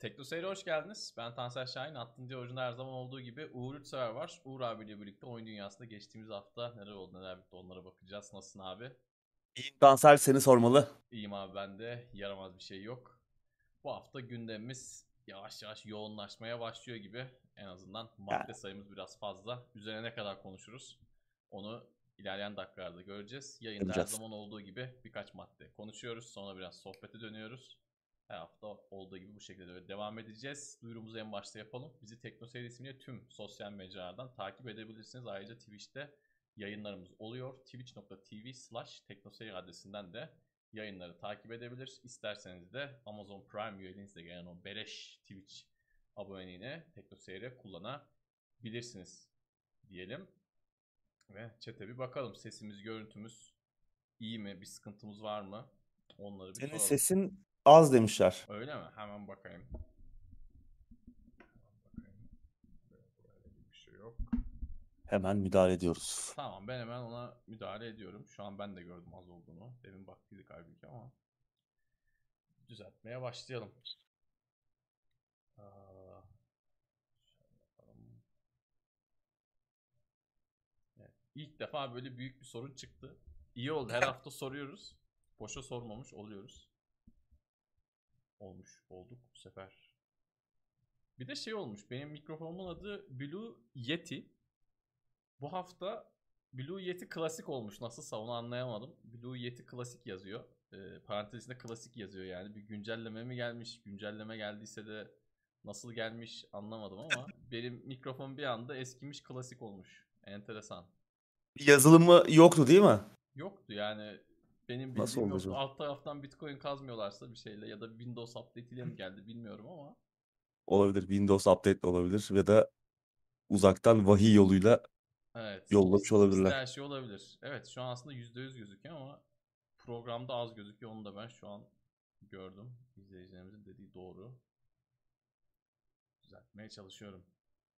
Tekno Seyir'e hoş geldiniz. Ben Tansel Şahin. Diye orijinal her zaman olduğu gibi Uğur Üçsever var. Uğur abiyle birlikte oyun dünyasında geçtiğimiz hafta neler oldu neler bitti onlara bakacağız. Nasılsın abi? İyiyim Tansel seni sormalı. İyiyim abi ben de. Yaramaz bir şey yok. Bu hafta gündemimiz yavaş yavaş yoğunlaşmaya başlıyor gibi. En azından madde sayımız biraz fazla. Üzerine ne kadar konuşuruz onu ilerleyen dakikalarda göreceğiz. Yayında her zaman olduğu gibi birkaç madde konuşuyoruz. Sonra biraz sohbete dönüyoruz. Her hafta olduğu gibi bu şekilde de devam edeceğiz. Duyurumuzu en başta yapalım. Bizi TeknoSeyir ismiyle tüm sosyal mecralardan takip edebilirsiniz. Ayrıca Twitch'te yayınlarımız oluyor. Twitch.tv slash teknoseyir adresinden de yayınları takip edebilir. İsterseniz de Amazon Prime üyeliğinizle gelen o beleş Twitch aboneliğini TeknoSeyir'e kullanabilirsiniz diyelim. Ve chat'e bir bakalım. Sesimiz, görüntümüz iyi mi? Bir sıkıntımız var mı? Onları bir Senin soralım. sesin az demişler. Öyle mi? Hemen bakayım. Hemen şey yok. Hemen müdahale ediyoruz. Tamam ben hemen ona müdahale ediyorum. Şu an ben de gördüm az olduğunu. Demin baktıydık halbuki ama. Düzeltmeye başlayalım. Evet, İlk defa böyle büyük bir sorun çıktı. İyi oldu. Her hafta soruyoruz. Boşa sormamış oluyoruz. Olmuş olduk bu sefer. Bir de şey olmuş. Benim mikrofonumun adı Blue Yeti. Bu hafta Blue Yeti klasik olmuş. Nasılsa onu anlayamadım. Blue Yeti klasik yazıyor. Ee, parantezinde klasik yazıyor yani. Bir güncelleme mi gelmiş? Güncelleme geldiyse de nasıl gelmiş anlamadım ama benim mikrofon bir anda eskimiş klasik olmuş. Enteresan. Yazılımı yoktu değil mi? Yoktu yani benim Nasıl bildiğim yoktu. acaba? Alt taraftan Bitcoin kazmıyorlarsa bir şeyle ya da Windows update ile mi geldi bilmiyorum ama Olabilir. Windows Update olabilir ve de uzaktan vahiy yoluyla evet. Yollamış olabilirler. Her şey olabilir. Evet şu an aslında %100 gözüküyor ama programda az gözüküyor. Onu da ben şu an gördüm. İzleyicilerimizin dediği doğru. Düzeltmeye çalışıyorum.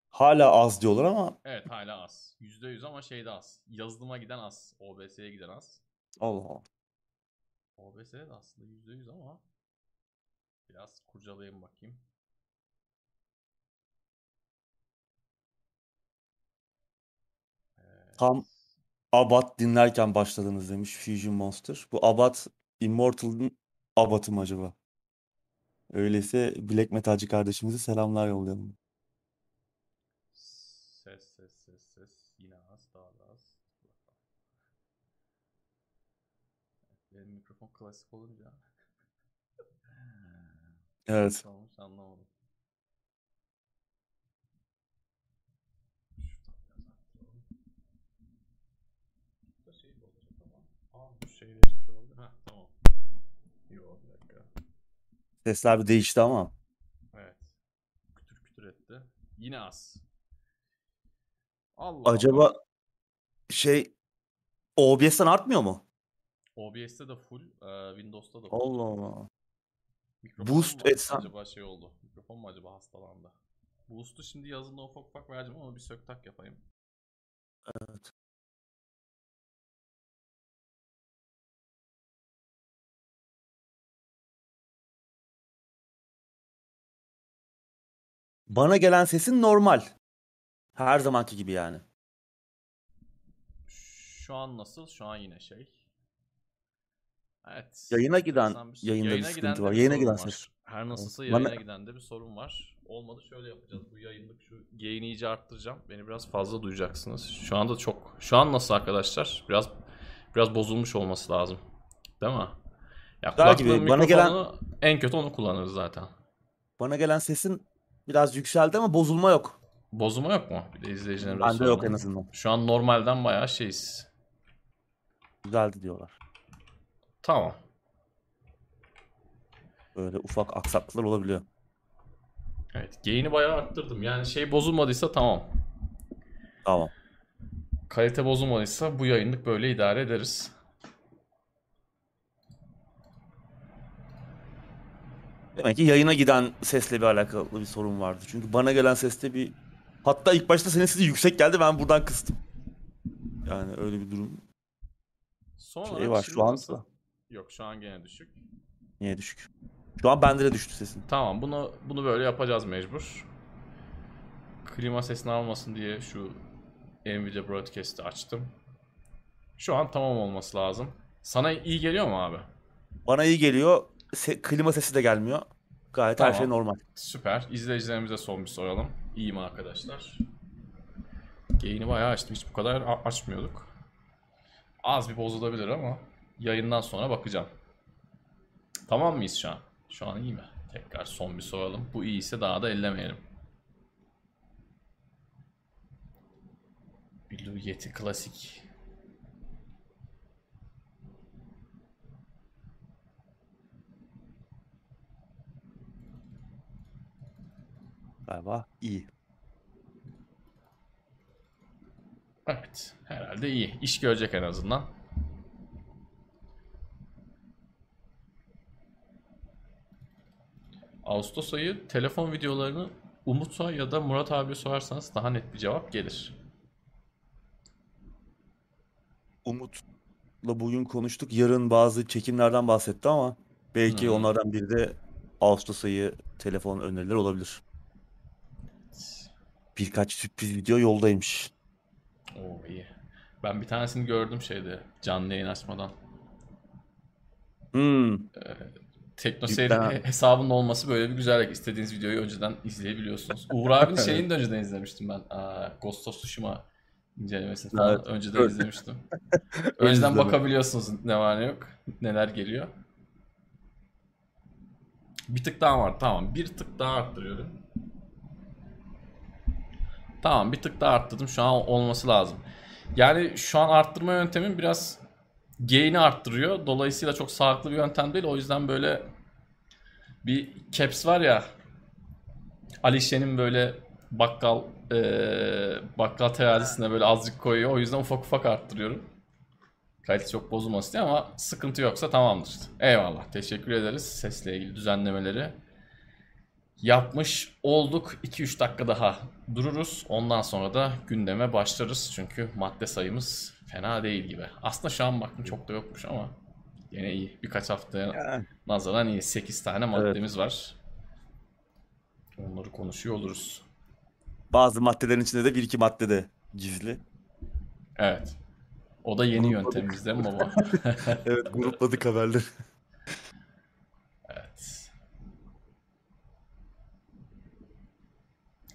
hala az diyorlar ama Evet hala az. %100 ama şeyde az. Yazılıma giden az. OBS'ye giden az. Allah Allah. OBS'de de aslında %100 ama biraz kurcalayayım bakayım. Evet. Tam Abat dinlerken başladınız demiş Fusion Monster. Bu Abat Immortal'ın Abat'ı mı acaba? Öyleyse Black Metalci kardeşimize selamlar yollayalım. Ses ses ses ses yine az daha da az. Dur bakalım. Evet, Benim mikrofon klasik olunca Evet. olmuş anlamadım. Şey. Sesler bir değişti ama. Evet. Kütür kütür etti. Yine az. Allah Acaba Allah. şey OBS'ten artmıyor mu? OBS'te de full, e, Windows'ta da full. Allah Allah. Mikrofonum Boost mu etsen- acaba şey oldu. Mikrofon mu acaba hastalandı? Boost'u şimdi yazında ufak ufak vereceğim ama bir sök tak yapayım. Evet. Bana gelen sesin normal. Her zamanki gibi yani. Şu an nasıl? Şu an yine şey. Evet. Yayına giden bir şey. yayında bir Yayına sıkıntı gidende var. bir Yayına giden var. Her nasılsa Evet. Bana- yayına gidende bir sorun var. Olmadı şöyle yapacağız. Bu yayınlık şu gain'i iyice arttıracağım. Beni biraz fazla duyacaksınız. Şu anda çok. Şu an nasıl arkadaşlar? Biraz biraz bozulmuş olması lazım. Değil mi? Ya Daha gibi. Bana gelen- en kötü onu kullanırız zaten. Bana gelen sesin biraz yükseldi ama bozulma yok. Bozulma yok mu? Bir de izleyicilerimize Bende yok en azından. Şu an normalden bayağı şeyiz. Güzeldi diyorlar. Tamam. Böyle ufak aksaklıklar olabiliyor. Evet. Gain'i bayağı arttırdım. Yani şey bozulmadıysa tamam. Tamam. Kalite bozulmadıysa bu yayınlık böyle idare ederiz. Demek ki yayına giden sesle bir alakalı bir sorun vardı. Çünkü bana gelen seste bir... Hatta ilk başta senin sesi yüksek geldi ben buradan kıstım. Yani öyle bir durum. Son Şey var şu an. Yok şu an gene düşük. Niye düşük? Şu an bende de düştü sesin. Tamam bunu bunu böyle yapacağız mecbur. Klima sesini almasın diye şu Nvidia Broadcast'i açtım. Şu an tamam olması lazım. Sana iyi geliyor mu abi? Bana iyi geliyor. Se- klima sesi de gelmiyor. Gayet her Tamam. şey normal. Süper. İzleyicilerimize son bir soralım. İyi mi arkadaşlar? Gain'i bayağı açtım. Hiç bu kadar açmıyorduk. Az bir bozulabilir ama yayından sonra bakacağım. Tamam mıyız şu an? Şu an iyi mi? Tekrar son bir soralım. Bu iyiyse daha da ellemeyelim. Blue Yeti klasik. Galiba iyi. Evet. Herhalde iyi. İş görecek en azından. Ağustos ayı telefon videolarını Umut'a ya da Murat abiye sorarsanız daha net bir cevap gelir. Umut'la bugün konuştuk. Yarın bazı çekimlerden bahsetti ama belki Hı. onlardan biri de Ağustos ayı telefon önerileri olabilir. Birkaç sürpriz video yoldaymış. Oo iyi. Ben bir tanesini gördüm şeyde canlı yayın açmadan. Hmm. Teknoseyir Cidden. hesabının olması böyle bir güzellik. İstediğiniz videoyu önceden izleyebiliyorsunuz. Uğur abinin şeyini de önceden izlemiştim ben. Aa, Ghost of Tsushima incelemesini falan Evet. önceden izlemiştim. önceden bakabiliyorsunuz ne var ne yok. Neler geliyor. Bir tık daha var. Tamam. Bir tık daha arttırıyorum. Tamam. Bir tık daha arttırdım. Şu an olması lazım. Yani şu an arttırma yöntemim biraz gain'i arttırıyor. Dolayısıyla çok sağlıklı bir yöntem değil. O yüzden böyle bir caps var ya Alişe'nin böyle bakkal eee, bakkal terazisine böyle azıcık koyuyor. O yüzden ufak ufak arttırıyorum. Kalite çok bozulmasın diye ama sıkıntı yoksa tamamdır. Eyvallah. Teşekkür ederiz sesle ilgili düzenlemeleri. Yapmış olduk. 2-3 dakika daha dururuz. Ondan sonra da gündeme başlarız. Çünkü madde sayımız fena değil gibi. Aslında şu an baktım çok da yokmuş ama yine iyi. Birkaç Yani, nazaran iyi. 8 tane maddemiz var. Onları konuşuyor oluruz. bazı maddelerin içinde de bir iki madde de gizli. Evet. O da yeni Grupladık. yöntemimiz değil mi baba? Evet grupladık haberleri. Evet.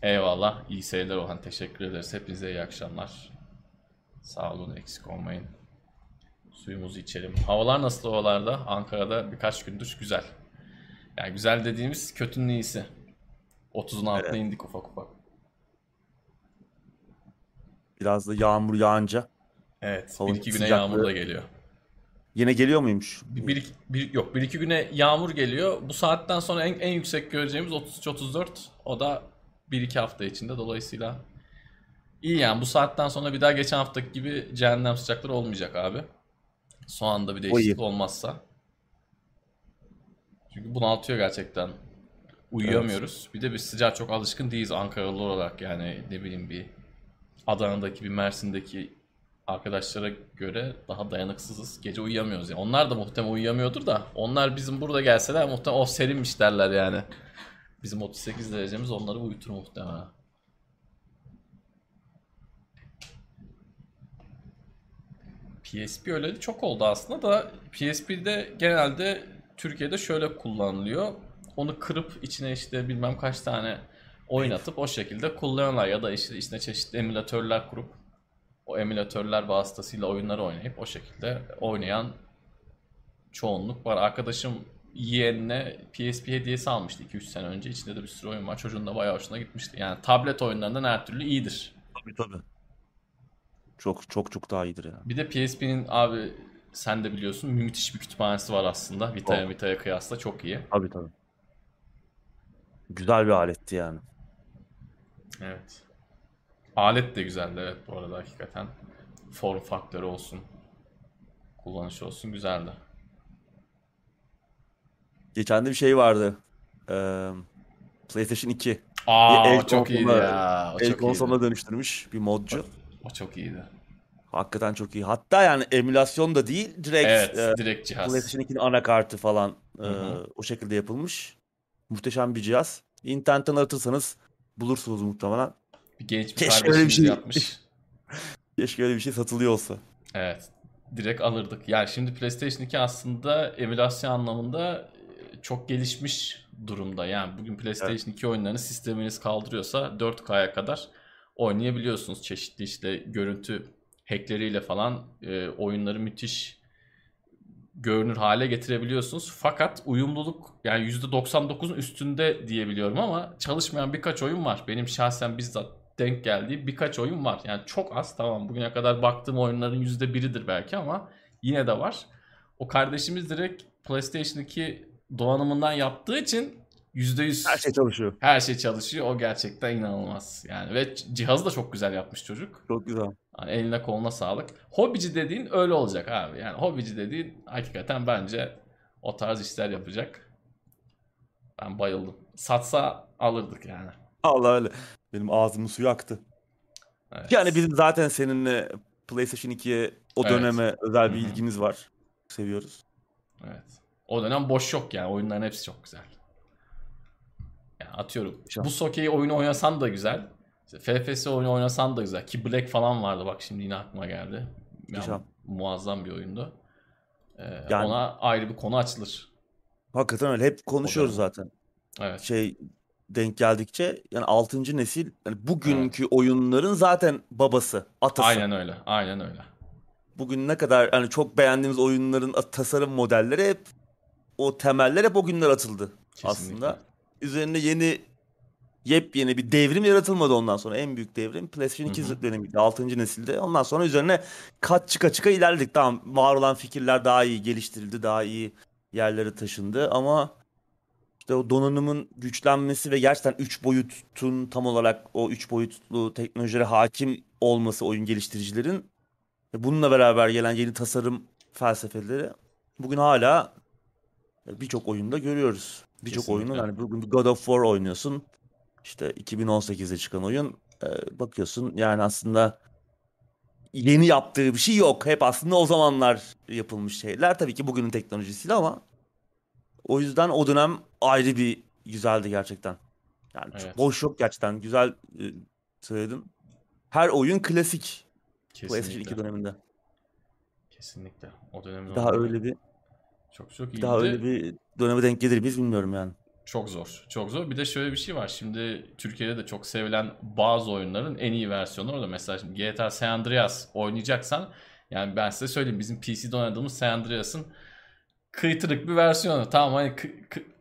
Eyvallah. İyi seyirler Orhan. Teşekkür ederiz. Hepinize iyi akşamlar. Sağ olun. Eksik olmayın. Suyumuzu içelim. Havalar nasıl havalarda? Ankara'da birkaç gündür güzel. Yani güzel dediğimiz kötünün iyisi. 30'un altına indik ufak ufak. Biraz da yağmur yağınca. Evet. Bir iki güne yağmur da geliyor. Yine geliyor muymuş? Bir, bir, bir- yok bir iki güne yağmur geliyor. Bu saatten sonra en, en yüksek göreceğimiz 33-34. O da bir iki hafta içinde. Dolayısıyla iyi yani bu saatten sonra bir daha geçen haftaki gibi cehennem sıcakları olmayacak abi. Son anda bir değişiklik olmazsa. Çünkü bunaltıyor gerçekten. Uyuyamıyoruz. Bir de biz sıcağa çok alışkın değiliz Ankaralı olarak yani ne bileyim bir Adana'daki bir Mersin'deki arkadaşlara göre daha dayanıksızız. Gece uyuyamıyoruz yani. Onlar da muhtemelen uyuyamıyordur da onlar bizim burada gelseler muhtemelen o serinmiş derler yani. Bizim 38 derecemiz onları uyutur muhtemelen. PSP öyle çok oldu aslında da PSP'de genelde Türkiye'de şöyle kullanılıyor. Onu kırıp içine işte bilmem kaç tane oynatıp o şekilde kullanıyorlar ya da işte içine çeşitli emülatörler kurup o emülatörler vasıtasıyla oyunları oynayıp o şekilde oynayan çoğunluk var. Arkadaşım yeğenine PSP hediyesi almıştı 2-3 sene önce. İçinde de bir sürü oyun var. Çocuğun da bayağı hoşuna gitmişti. Yani tablet oyunlarından her türlü iyidir. Tabii tabii. Çok çok çok daha iyidir ya. Bir de PSP'nin abi sen de biliyorsun müthiş bir kütüphanesi var aslında. Vita'ya. Vita'ya kıyasla çok iyi. Tabii tabii. Güzel bir aletti yani. Evet. Alet de güzeldi evet bu arada hakikaten. Form faktörü olsun. Kullanış olsun güzeldi. Geçen de bir şey vardı. Ee, PlayStation 2. Aa Bir el çok iyiydi ya. O El çok konsoluna iyiydi. dönüştürmüş bir modcu. O çok iyiydi. Hakikaten çok iyi. Hatta yani emülasyon da değil direkt Evet e, direkt cihaz. PlayStation 2'nin anakartı falan e, o şekilde yapılmış. Muhteşem bir cihaz. İnternetten aratırsanız bulursunuz muhtemelen. Bir genç bir Keşke öyle bir kardeşimiz şey- yapmış. Keşke öyle bir şey satılıyor olsa. Evet. Direkt alırdık. Yani şimdi PlayStation 2 aslında emülasyon anlamında e, çok gelişmiş durumda. Yani bugün PlayStation 2 oyunlarını sisteminiz kaldırıyorsa 4K'ya kadar oynayabiliyorsunuz. Çeşitli işte görüntü hackleriyle falan e, oyunları müthiş görünür hale getirebiliyorsunuz. Fakat uyumluluk yani %99'un üstünde diyebiliyorum ama çalışmayan birkaç oyun var. Benim şahsen bizzat denk geldiği birkaç oyun var. Yani çok az tamam bugüne kadar baktığım oyunların %1'idir belki ama yine de var. O kardeşimiz direkt PlayStation 2 donanımından yaptığı için %100 Her şey çalışıyor. her şey çalışıyor. O gerçekten inanılmaz. Yani ve cihazı da çok güzel yapmış çocuk. Çok güzel. Yani eline koluna sağlık. Hobici dediğin öyle olacak abi. Yani hobici dediğin hakikaten bence o tarz işler yapacak. Ben bayıldım. Satsa alırdık yani. Allah öyle. Benim ağzımın suyu aktı. Evet. Yani bizim zaten seninle PlayStation 2'ye o Evet. döneme özel bir Hı hı. ilgimiz var. Seviyoruz. Evet. O dönem boş yok yani. Oyunların hepsi çok güzel. Yani atıyorum. Bu Soke'yi oyunu oynasan da güzel. İşte FPS oyunu oynasan da güzel. Ki Black falan vardı bak şimdi yine aklıma geldi. Yani muazzam bir oyundu. Ee, Yani- Ona ayrı bir konu açılır. Hakikaten öyle. Hep konuşuyoruz zaten. Evet. Şey denk geldikçe yani 6. nesil yani bugünkü oyunların zaten babası, atası. Aynen öyle. Aynen öyle. Bugün ne kadar hani çok beğendiğimiz oyunların tasarım modelleri hep o temeller hep o günler atıldı Kesinlikle. aslında. Üzerine yeni yepyeni bir devrim yaratılmadı ondan sonra. En büyük devrim PlayStation 2 Hı hı. dönemiydi. 6. nesilde. Ondan sonra üzerine kat çıka çıka ilerledik. Tamam var olan fikirler daha iyi geliştirildi. Daha iyi yerlere taşındı ama işte o donanımın güçlenmesi ve gerçekten 3 boyutun tam olarak o 3 boyutlu teknolojilere hakim olması oyun geliştiricilerin bununla beraber gelen yeni tasarım felsefeleri bugün hala birçok oyunda görüyoruz. Birçok oyunun Kesinlikle. hani bugün God of War oynuyorsun. İşte 2018'de çıkan oyun. e, bakıyorsun yani aslında yeni yaptığı bir şey yok. Hep aslında o zamanlar yapılmış şeyler. Tabii ki bugünün teknolojisiyle ama o yüzden o dönem ayrı bir güzeldi gerçekten. Yani çok Evet. boş yok gerçekten. Güzel e, söyledin. Her oyun klasik PlayStation 2 Kesinlikle. döneminde. Kesinlikle. O dönemin daha öyle bir çok çok iyiydi. daha öyle bir döneme denk gelir biz bilmiyorum yani. Çok zor. Çok zor. Bir de şöyle bir şey var. Şimdi Türkiye'de de çok sevilen bazı oyunların en iyi versiyonu orada. Mesela şimdi GTA San Andreas oynayacaksan yani ben size söyleyeyim bizim PC'de oynadığımız San Andreas'ın kıytırık bir versiyonu. Tamam hani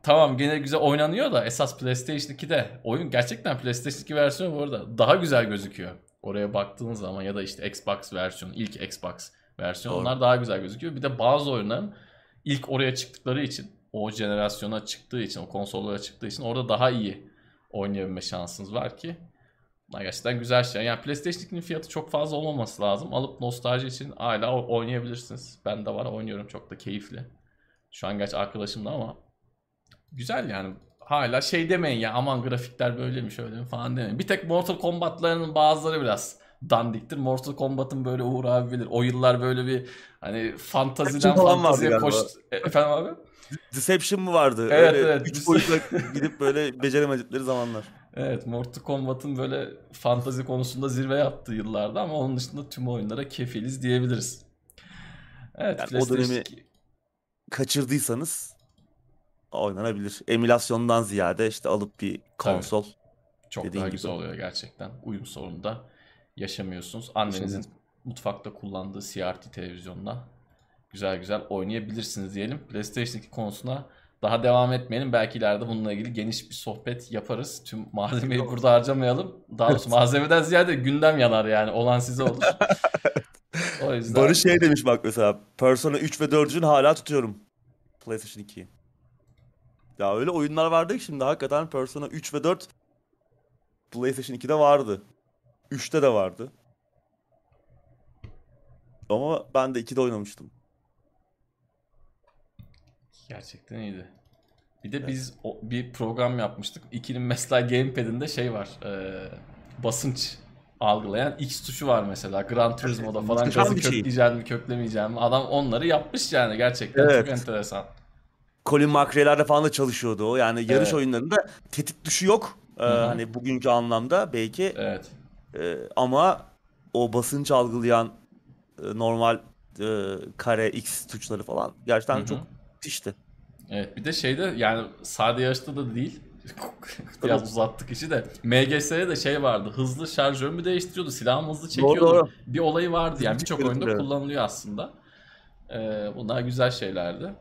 tamam gene güzel oynanıyor da esas PlayStation 2'de oyun gerçekten PlayStation 2 versiyonu bu arada daha güzel gözüküyor. Oraya baktığınız zaman ya da işte Xbox versiyonu, ilk Xbox versiyonu Doğru. onlar daha güzel gözüküyor. Bir de bazı oyunların ilk oraya çıktıkları için o jenerasyona çıktığı için o konsollara çıktığı için orada daha iyi oynayabilme şansınız var ki bunlar gerçekten güzel şey. Yani PlayStation 2'nin fiyatı çok fazla olmaması lazım. Alıp nostalji için hala oynayabilirsiniz. Ben de var oynuyorum çok da keyifli. Şu an gerçi arkadaşımla ama güzel yani. Hala şey demeyin ya aman grafikler böyle mi şöyle mi falan demeyin. Bir tek Mortal Kombat'larının bazıları biraz dandiktir. Mortal Kombat'ın böyle Uğur abi bilir. O yıllar böyle bir hani fantaziden fantaziye koş... E, Efendim abi? Deception mı vardı? Evet, Öyle evet. Üç boyutla gidip böyle beceremedikleri zamanlar. Evet Mortal Kombat'ın böyle fantazi konusunda zirve yaptığı yıllarda ama onun dışında tüm oyunlara kefiliz diyebiliriz. Evet Yani o dönemi 2 Kaçırdıysanız oynanabilir. Emülasyondan ziyade işte alıp bir konsol. çok dediğin daha gibi. güzel oluyor gerçekten. Uyum sorunu da yaşamıyorsunuz. Annenizin Yaşamıyorsun. mutfakta kullandığı CRT televizyonla güzel güzel oynayabilirsiniz diyelim. PlayStation 2 konusuna daha devam etmeyelim. Belki ileride bununla ilgili geniş bir sohbet yaparız. Tüm malzemeyi burada harcamayalım. Daha doğrusu malzemeden ziyade gündem yanar yani. Olan size olur. o yüzden Barış şey demiş bak mesela Persona 3 ve 4'ün hala tutuyorum. PlayStation 2'yi. Ya öyle oyunlar vardı ki şimdi hakikaten Persona 3 ve 4 PlayStation 2'de vardı. 3'te de vardı. Ama ben de 2'de oynamıştım. Gerçekten iyiydi. Bir de biz o- bir program yapmıştık. İkinin mesela gamepad'inde şey var. e, basınç algılayan X tuşu var mesela. Gran Turismo'da falan Muhteşem gazı şey. kökleyeceğim mi köklemeyeceğim mi? Adam onları yapmış yani gerçekten Evet. çok enteresan. Colin McRae'lerde falan da çalışıyordu o. Yani yarış Evet. oyunlarında tetik tuşu yok. Ee, hani bugünkü anlamda belki Evet. Ee, ama o basınç algılayan e, normal e, kare X tuşları falan gerçekten Hı hı. Çok müthişti. Evet bir de şeyde yani sade yarışta da değil. Biraz uzattık işi de. MGS'de de şey vardı. Hızlı şarjör mü değiştiriyordu? Silahımı hızlı çekiyordu. doğru. Bir olayı vardı yani. Birçok oyunda evet. kullanılıyor aslında. Ee, bunlar güzel şeylerdi.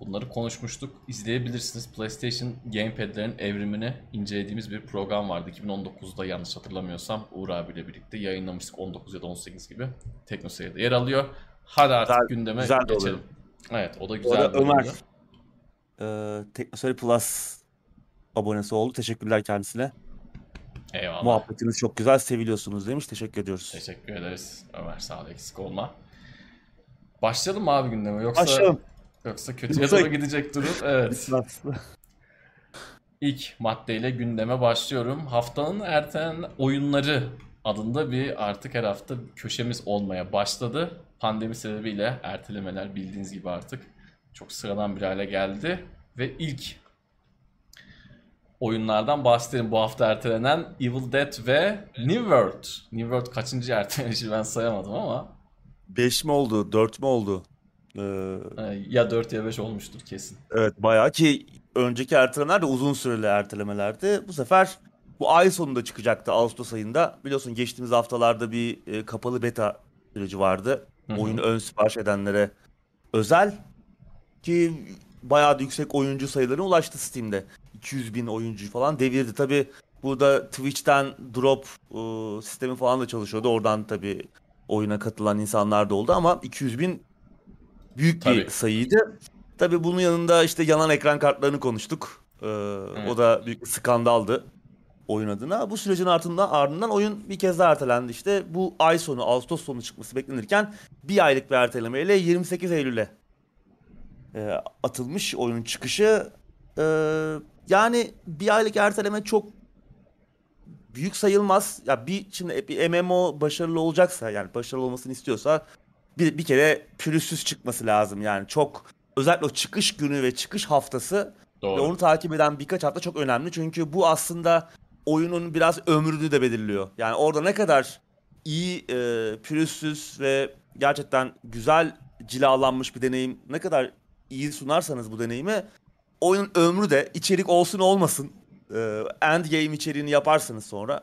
Bunları konuşmuştuk. İzleyebilirsiniz. PlayStation Gamepad'lerin evrimini incelediğimiz bir program vardı. 2019'da yanlış hatırlamıyorsam Uğur abiyle birlikte yayınlamıştık. 19 ya da 18 gibi. TeknoSeyir'de yer alıyor. Hadi artık Güzel- gündeme güzel geçelim. oluyor. Evet o da güzel arada bir Ömer e, Teknoseri Plus abonesi oldu. Teşekkürler kendisine. Eyvallah. Muhabbetiniz çok güzel. Seviliyorsunuz demiş. Teşekkür ediyoruz. Teşekkür ederiz Ömer sağ ol eksik olma. Başlayalım mı abi gündeme yoksa Başlayalım. yoksa kötüye doğru gidecek durum. Evet. İlk maddeyle gündeme başlıyorum. Haftanın ertelenen oyunları adında bir artık her hafta köşemiz olmaya başladı. Pandemi sebebiyle ertelemeler bildiğiniz gibi artık çok sıradan bir hale geldi. Ve ilk oyunlardan bahsedelim. Bu hafta ertelenen Evil Dead ve New World. New World kaçıncı ertelenişi ben sayamadım ama 5 mi oldu? 4 mü oldu? Ee, ya 4 ya 5 olmuştur kesin. evet bayağı ki önceki ertelemeler de uzun süreli ertelemelerdi. Bu sefer bu ay sonunda çıkacaktı Ağustos ayında. Biliyorsun geçtiğimiz haftalarda bir e, kapalı beta süreci vardı. Hı hı. Oyunu ön sipariş edenlere özel ki bayağı da yüksek oyuncu sayılarına ulaştı Steam'de. 200 bin oyuncu falan devirdi. Tabi burada Twitch'ten drop e, sistemi falan da çalışıyordu. Oradan tabi oyuna katılan insanlar da oldu ama 200 bin büyük bir Tabii. sayıydı. Tabi bunun yanında işte yanan ekran kartlarını konuştuk. Ee, O da büyük bir skandaldı oyun adına. Bu sürecin ardından, ardından oyun bir kez daha ertelendi işte. Bu ay sonu, Ağustos sonu çıkması beklenirken bir aylık bir ertelemeyle 28 Eylül'e e, atılmış oyunun çıkışı. Ee, yani bir aylık erteleme çok büyük sayılmaz. Ya bir şimdi bir MMO başarılı olacaksa yani başarılı olmasını istiyorsa bir, bir kere pürüzsüz çıkması lazım. Yani çok özellikle o çıkış günü ve çıkış haftası Doğru. ve onu takip eden birkaç hafta çok önemli. Çünkü bu aslında oyunun biraz ömrünü de belirliyor. Yani orada ne kadar iyi, e, pürüzsüz ve gerçekten güzel cilalanmış bir deneyim ne kadar iyi sunarsanız bu deneyimi oyunun ömrü de içerik olsun olmasın e, end game içeriğini yaparsınız sonra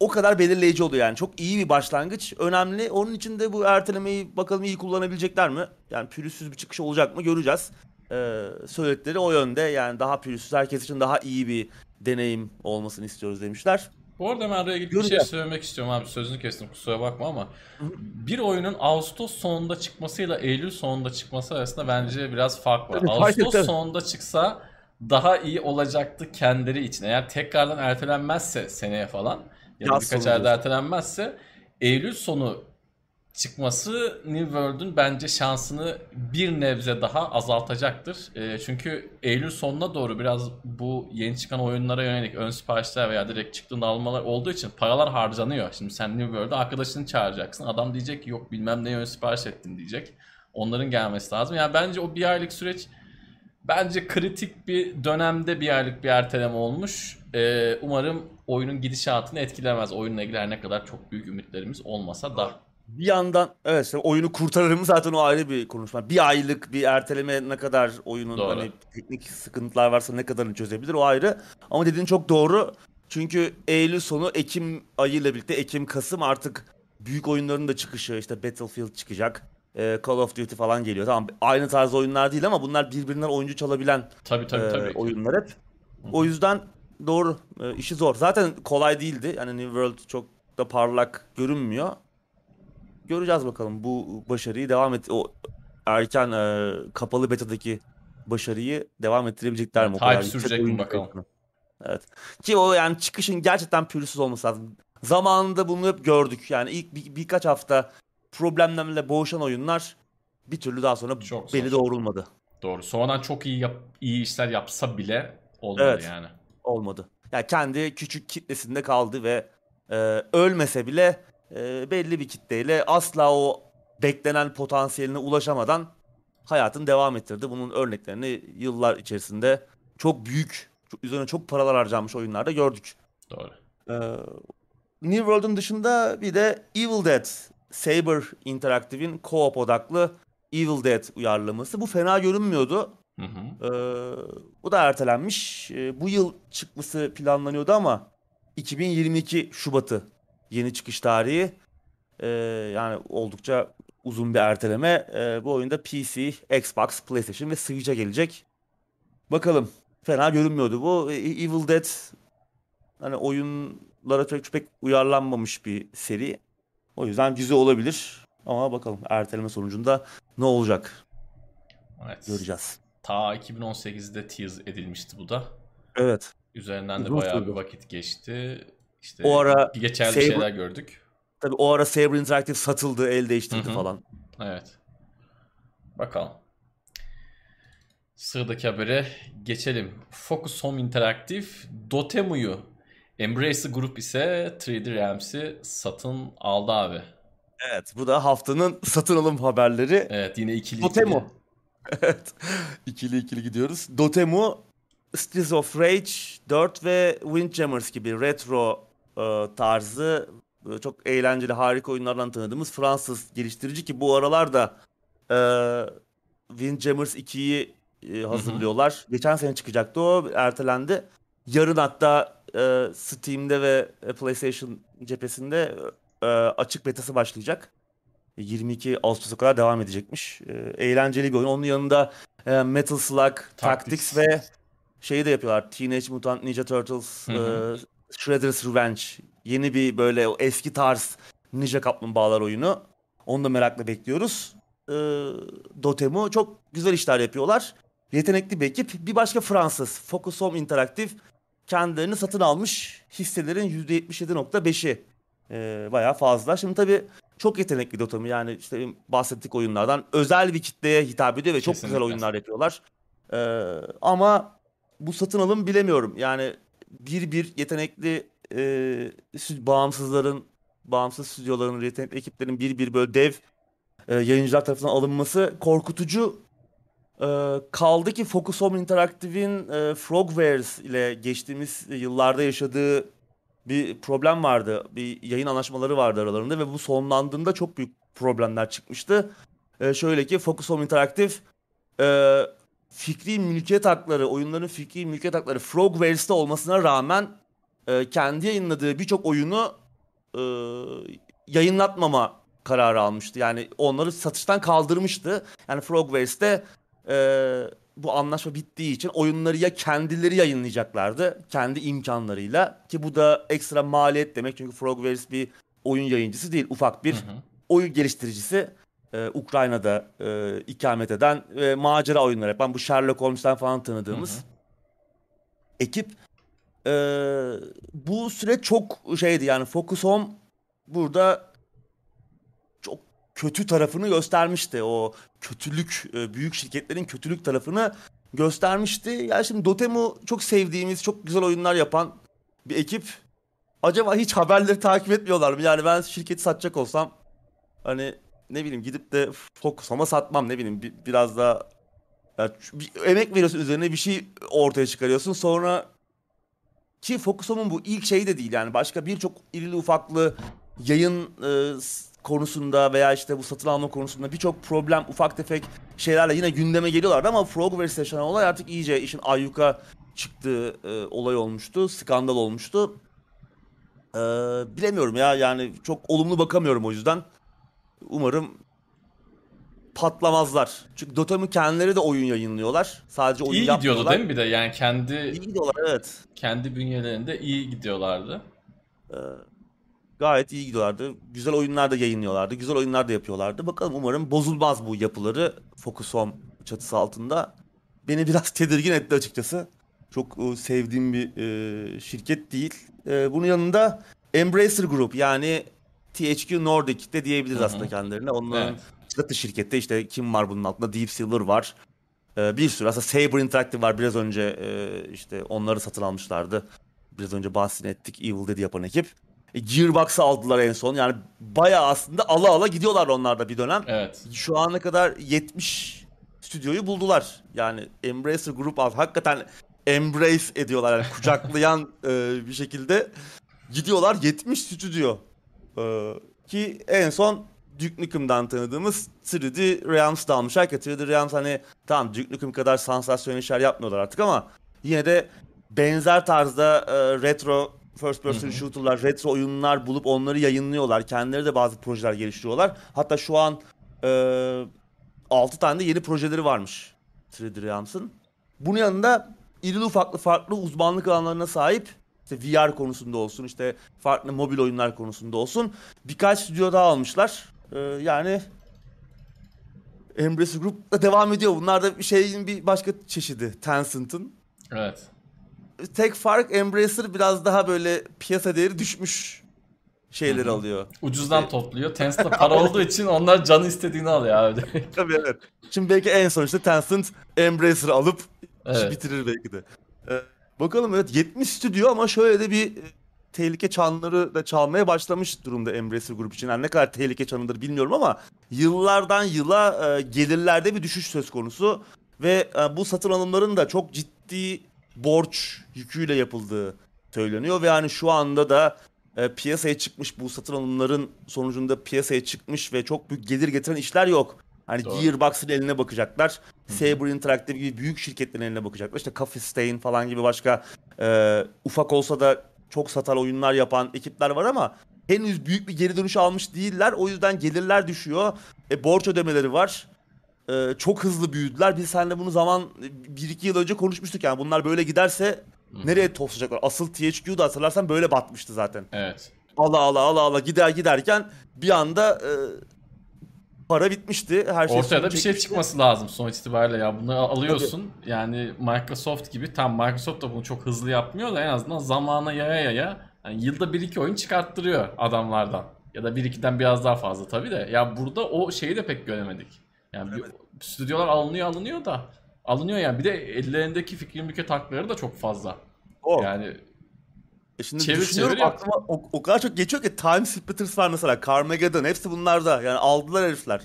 o kadar belirleyici oluyor yani. Çok iyi bir başlangıç. Önemli. Onun için de bu ertelemeyi bakalım iyi kullanabilecekler mi? Yani pürüzsüz bir çıkış olacak mı göreceğiz. Ee, söyledikleri o yönde. Yani daha pürüzsüz, herkes için daha iyi bir deneyim olmasını istiyoruz demişler. Bu arada ben araya girip bir şey söylemek istiyorum abi sözünü kestim kusura bakma ama bir oyunun Ağustos sonunda çıkmasıyla Eylül sonunda çıkması arasında bence biraz fark var. Tabii, Ağustos tabii. sonunda çıksa daha iyi olacaktı kendileri için. Eğer tekrardan ertelenmezse seneye falan ya da Yaz birkaç ayda ertelenmezse Eylül sonu çıkması New World'un bence şansını bir nebze daha azaltacaktır. Ee, çünkü Eylül sonuna doğru biraz bu yeni çıkan oyunlara yönelik ön siparişler veya direkt çıktığında almalar olduğu için paralar harcanıyor. Şimdi sen New World'da arkadaşını çağıracaksın. Adam diyecek ki yok bilmem ne ön sipariş ettin diyecek. Onların gelmesi lazım. Yani bence o bir aylık süreç bence kritik bir dönemde bir aylık bir erteleme olmuş. Ee, umarım oyunun gidişatını etkilemez. Oyunla ilgili her ne kadar çok büyük ümitlerimiz olmasa da. Bir yandan evet işte oyunu kurtarır mı zaten o ayrı bir konuşma. Bir aylık bir erteleme ne kadar oyunun Doğru. hani teknik sıkıntılar varsa ne kadarını çözebilir o ayrı. Ama dediğin çok doğru. Çünkü Eylül sonu Ekim ayıyla birlikte Ekim Kasım artık büyük oyunların da çıkışı işte Battlefield çıkacak. Call of Duty falan geliyor. Tamam aynı tarz oyunlar değil ama bunlar birbirinden oyuncu çalabilen Tabii tabii e, tabii. oyunlar hep. O yüzden doğru. E, işi zor. Zaten kolay değildi. Yani New World çok da parlak görünmüyor. Göreceğiz bakalım bu başarıyı devam et o erken e, kapalı betadaki başarıyı devam ettirebilecekler mi? O kadar hype sürecek mi bakalım? sayısını. Evet. Ki o yani çıkışın gerçekten pürüzsüz olması lazım. Zamanında bunu hep gördük. Yani ilk bir- birkaç hafta problemlerle boğuşan oyunlar bir türlü daha sonra Çok zor. beli doğrulmadı. Doğru. Sonradan çok iyi yap- iyi işler yapsa bile olmadı Evet. yani. olmadı. Yani kendi küçük kitlesinde kaldı ve e, ölmese bile e, belli bir kitleyle asla o beklenen potansiyeline ulaşamadan hayatını devam ettirdi. Bunun örneklerini yıllar içerisinde çok büyük, çok, üzerine çok paralar harcanmış oyunlarda gördük. Doğru. Ee, New World'un dışında bir de Evil Dead, Saber Interactive'in co-op odaklı Evil Dead uyarlaması. Bu fena görünmüyordu. Hı hı. Ee, bu da ertelenmiş. Ee, bu yıl çıkması planlanıyordu ama 2022 Şubat'ı yeni çıkış tarihi. Ee, yani oldukça uzun bir erteleme. Ee, bu oyunda PC, Xbox, PlayStation ve Switch'e gelecek. Bakalım. Fena görünmüyordu bu. Ee, Evil Dead hani oyunlara pek, pek uyarlanmamış bir seri. O yüzden güzel olabilir. Ama bakalım erteleme sonucunda ne olacak Evet. göreceğiz. Ta 2018'de tease edilmişti bu da. Evet. Üzerinden de Uzun bayağı sürdü. bir vakit geçti. İşte O ara geçerli Saber- şeyler gördük. Tabii o ara Saber Interactive satıldı, el değiştirdi Hı hı. falan. Evet. Bakalım. Sıradaki habere geçelim. Focus Home Interactive Dotemu'yu Embracer Group ise 3D Realms'i satın aldı abi. Evet, bu da haftanın satın alım haberleri. Evet yine ikili Dotemu. ikili. evet. İkili ikili gidiyoruz. Dotemu, Streets of Rage 4 ve Windjammers gibi retro e, tarzı e, çok eğlenceli, harika oyunlardan tanıdığımız Fransız geliştirici ki bu aralarda e, Windjammers 2'yi e, hazırlıyorlar. Geçen sene çıkacaktı o, ertelendi. Yarın hatta e, Steam'de ve e, PlayStation cephesinde e, açık betası başlayacak. 22 Ağustos'a kadar devam edecekmiş. E, eğlenceli bir oyun. Onun yanında e, Metal Slug, Tactics, Tactics. ve şeyi de yapıyorlar. Teenage Mutant Ninja Turtles, Hı hı. Shredder's Revenge. Yeni bir böyle o eski tarz Ninja Kaplumbağalar oyunu. Onu da merakla bekliyoruz. E, Dotemu çok güzel işler yapıyorlar. Yetenekli bir ekip. Bir başka Fransız, Focus Home Interactive kendilerini satın almış. Hisselerin %77.5'i. E, bayağı fazla. Şimdi tabii çok yetenekli Dotemu. Yani işte bahsettik oyunlardan özel bir kitleye hitap ediyor ve çok güzel Kesinlikle. oyunlar yapıyorlar. E, ama bu satın alım bilemiyorum. Yani bir bir yetenekli e, bağımsızların, bağımsız stüdyoların, yetenekli ekiplerin bir bir böyle dev e, yayıncılar tarafından alınması korkutucu. E, kaldı ki Focus Home Interactive'in e, Frogwares ile geçtiğimiz yıllarda yaşadığı bir problem vardı. Bir yayın anlaşmaları vardı aralarında ve bu sonlandığında çok büyük problemler çıkmıştı. E, şöyle ki Focus Home Interactive e, fikri mülkiyet hakları, oyunların fikri mülkiyet hakları Frogwares'te olmasına rağmen e, kendi yayınladığı birçok oyunu e, yayınlatmama kararı almıştı. Yani onları satıştan kaldırmıştı. Yani Frogwares'te e, bu anlaşma bittiği için oyunları ya kendileri yayınlayacaklardı kendi imkanlarıyla ki bu da ekstra maliyet demek çünkü Frogwares bir oyun yayıncısı değil ufak bir Hı hı. oyun geliştiricisi e, Ukrayna'da e, ikamet eden ve macera oyunları yapan bu Sherlock Holmes'ten falan tanıdığımız Hı hı. ekip e, bu süreç çok şeydi yani Focus Home burada çok kötü tarafını göstermişti. O kötülük, e, büyük şirketlerin kötülük tarafını göstermişti. Yani şimdi Dotemu çok sevdiğimiz, çok güzel oyunlar yapan bir ekip. Acaba hiç haberleri takip etmiyorlar mı? Yani ben şirketi satacak olsam hani ne bileyim gidip de Focus Home'a satmam ne bileyim bi- biraz daha yani bir emek veriyorsun üzerine bir şey ortaya çıkarıyorsun sonra ki Focus Home'un bu ilk şeyi de değil yani başka birçok irili ufaklı yayın e, konusunda veya işte bu satın alma konusunda birçok problem ufak tefek şeylerle yine gündeme geliyorlardı ama Frogwares yaşanan olay artık iyice işin ayyuka çıktığı e, olay olmuştu. Skandal olmuştu. E, bilemiyorum ya yani çok olumlu bakamıyorum o yüzden. Umarım patlamazlar. Çünkü Dota'nın kendileri de oyun yayınlıyorlar. Sadece oyun İyi gidiyordu yapmıyorlar. değil mi bir de? Yani kendi İyi gidiyorlar evet. kendi bünyelerinde iyi gidiyorlardı. Ee, gayet iyi gidiyorlardı. Güzel oyunlar da yayınlıyorlardı. Güzel oyunlar da yapıyorlardı. Bakalım umarım bozulmaz bu yapıları Focus Home çatısı altında. Beni biraz tedirgin etti açıkçası. Çok e, sevdiğim bir e, şirket değil. E, bunun yanında Embracer Group yani THQ Nordic de diyebiliriz Hı hı. aslında kendilerine. Onların Evet. çatı şirkette işte kim var bunun altında? Deep Silver var. E, bir sürü aslında Saber Interactive var. Biraz önce e, işte onları satın almışlardı. Biraz önce bahsettik Evil Dead yapan ekip. E, Gearbox'ı aldılar en son. Yani bayağı aslında ala ala gidiyorlar onlar da bir dönem. Evet. Şu ana kadar 70 stüdyoyu buldular. Yani Embracer Group alt hakikaten embrace ediyorlar yani kucaklayan e, bir şekilde gidiyorlar 70 stüdyo. E, ki en son Duke Nukem'dan tanıdığımız 3D Realms'da almışlar ki 3D Realms hani tamam Duke Nukem kadar sansasyonel işler yapmıyorlar artık ama yine de benzer tarzda e, retro first person shooter'lar, retro oyunlar bulup onları yayınlıyorlar. Kendileri de bazı projeler geliştiriyorlar. Hatta şu an e, 6 tane de yeni projeleri varmış 3D Realms'ın. Bunun yanında irili ufaklı farklı uzmanlık alanlarına sahip işte VR konusunda olsun, işte farklı mobil oyunlar konusunda olsun birkaç stüdyo daha almışlar. Ee, yani Embracer Group da devam ediyor. Bunlar da bir şeyin bir başka çeşidi Tencent'ın. Evet. Tek fark Embracer biraz daha böyle piyasa değeri düşmüş şeyleri alıyor. Ucuzdan topluyor. Tencent'te para olduğu için onlar canı istediğini alıyor abi. Tabii evet. Şimdi belki en son işte Tencent Embracer'ı alıp Evet. bitirir belki de. Ee, bakalım evet 70 stüdyo ama şöyle de bir e, tehlike çanları da çalmaya başlamış durumda Embracer Group için. Yani ne kadar tehlike çanıdır bilmiyorum ama yıllardan yıla e, gelirlerde bir düşüş söz konusu. Ve e, bu satın alımların da çok ciddi borç yüküyle yapıldığı söyleniyor. Ve yani şu anda da e, piyasaya çıkmış bu satın alımların sonucunda piyasaya çıkmış ve çok büyük gelir getiren işler yok. Hani Doğru. Gearbox'ın eline bakacaklar. Saber Interactive gibi büyük şirketlerin eline bakacaklar. İşte Coffee Stain falan gibi başka e, ufak olsa da çok satan oyunlar yapan ekipler var ama henüz büyük bir geri dönüş almış değiller. O yüzden gelirler düşüyor. E, borç ödemeleri var. E, çok hızlı büyüdüler. Biz seninle bunu zaman 1-2 yıl önce konuşmuştuk yani. Bunlar böyle giderse nereye toslayacaklar? Asıl THQ'da hatırlarsan böyle batmıştı zaten. Evet. Ala ala ala ala gider giderken bir anda e, para bitmişti. Her şey Ortaya da bir şey çıkması lazım sonuç itibariyle ya. Bunları alıyorsun. Yani Microsoft gibi tam Microsoft da bunu çok hızlı yapmıyor da en azından zamana yaya yaya yani yılda 1-2 oyun çıkarttırıyor adamlardan. Ya da 1-2'den biraz daha fazla tabii de. Ya burada o şeyi de pek göremedik. Yani bir, stüdyolar alınıyor alınıyor da alınıyor yani. Bir de ellerindeki fikri mülkiyet hakları da çok fazla. O. Yani E şimdi Çevir düşünüyorum çevir aklıma o, o kadar çok geçiyor ki Time Splitters var mesela. Carmageddon hepsi bunlarda. Yani aldılar herifler.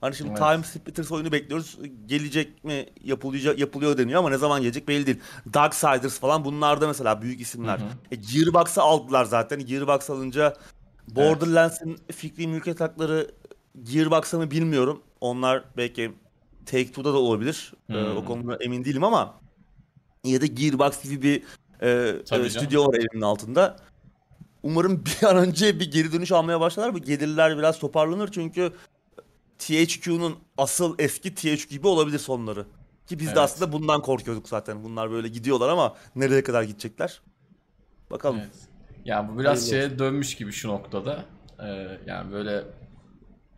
Hani şimdi Evet. Time Splitters oyunu bekliyoruz. Gelecek mi yapılacak yapılıyor deniyor ama ne zaman gelecek belli değil. Darksiders falan bunlarda mesela büyük isimler. Hı hı. E, Gearbox'ı aldılar zaten. Gearbox alınca Borderlands'in fikri mülkiyet hakları Gearbox'a mı bilmiyorum. Onlar belki Take-Two'da da olabilir. E, Hmm. o konuda emin değilim ama ya da Gearbox gibi bir e, Tabii e, stüdyo var elimin altında. Umarım bir an önce bir geri dönüş almaya başlarlar. Bu gelirler biraz toparlanır çünkü THQ'nun asıl eski THQ gibi olabilir sonları. Ki biz Evet. de aslında bundan korkuyorduk zaten. Bunlar böyle gidiyorlar ama nereye kadar gidecekler? Bakalım. Evet. Yani bu biraz Hayırlı şeye dönmüş gibi şu noktada. Ee, yani böyle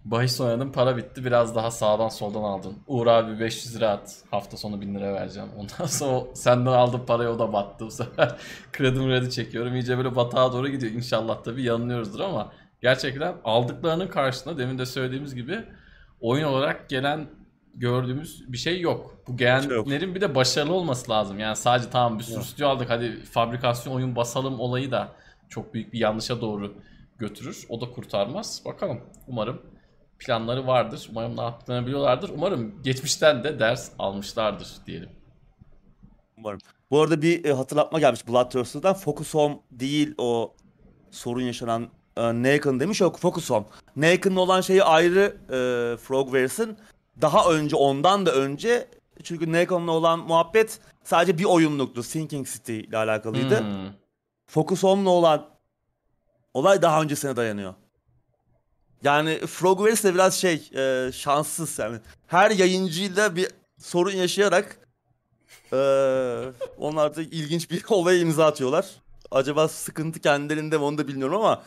bahis oynadın para bitti biraz daha sağdan soldan aldın. Uğur abi 500 lira at hafta sonu 1000 lira vereceğim. Ondan sonra senden aldığın parayı o da battı. Bu sefer kredi kredi çekiyorum. İyice böyle batağa doğru gidiyor. İnşallah tabii yanılıyoruzdur ama gerçekten aldıklarının karşısında demin de söylediğimiz gibi oyun olarak gelen gördüğümüz bir şey yok. Bu gelenlerin bir de başarılı olması lazım. Yani sadece tamam bir sürü Yok. stüdyo aldık hadi fabrikasyon oyun basalım olayı da çok büyük bir yanlışa doğru götürür. O da kurtarmaz. Bakalım. Umarım planları vardır. Umarım ne yaptıklarını biliyorlardır. Umarım geçmişten de ders almışlardır diyelim. Umarım. Bu arada bir e, hatırlatma gelmiş Bloodthirster'dan. Focus Home değil o sorun yaşanan e, Naken'ın demiş. Yok Focus Home. Naken'ın olan şeyi ayrı e, Frogwares'ın. Daha önce ondan da önce çünkü Naken'la olan muhabbet sadece bir oyunluktu. Sinking City ile alakalıydı. Hmm. Focus Home'la olan olay daha öncesine dayanıyor. Yani Frogwares de biraz şey e, şanssız yani. Her yayıncıyla bir sorun yaşayarak e, onlar da ilginç bir olaya imza atıyorlar. Acaba sıkıntı kendilerinde mi onu da bilmiyorum ama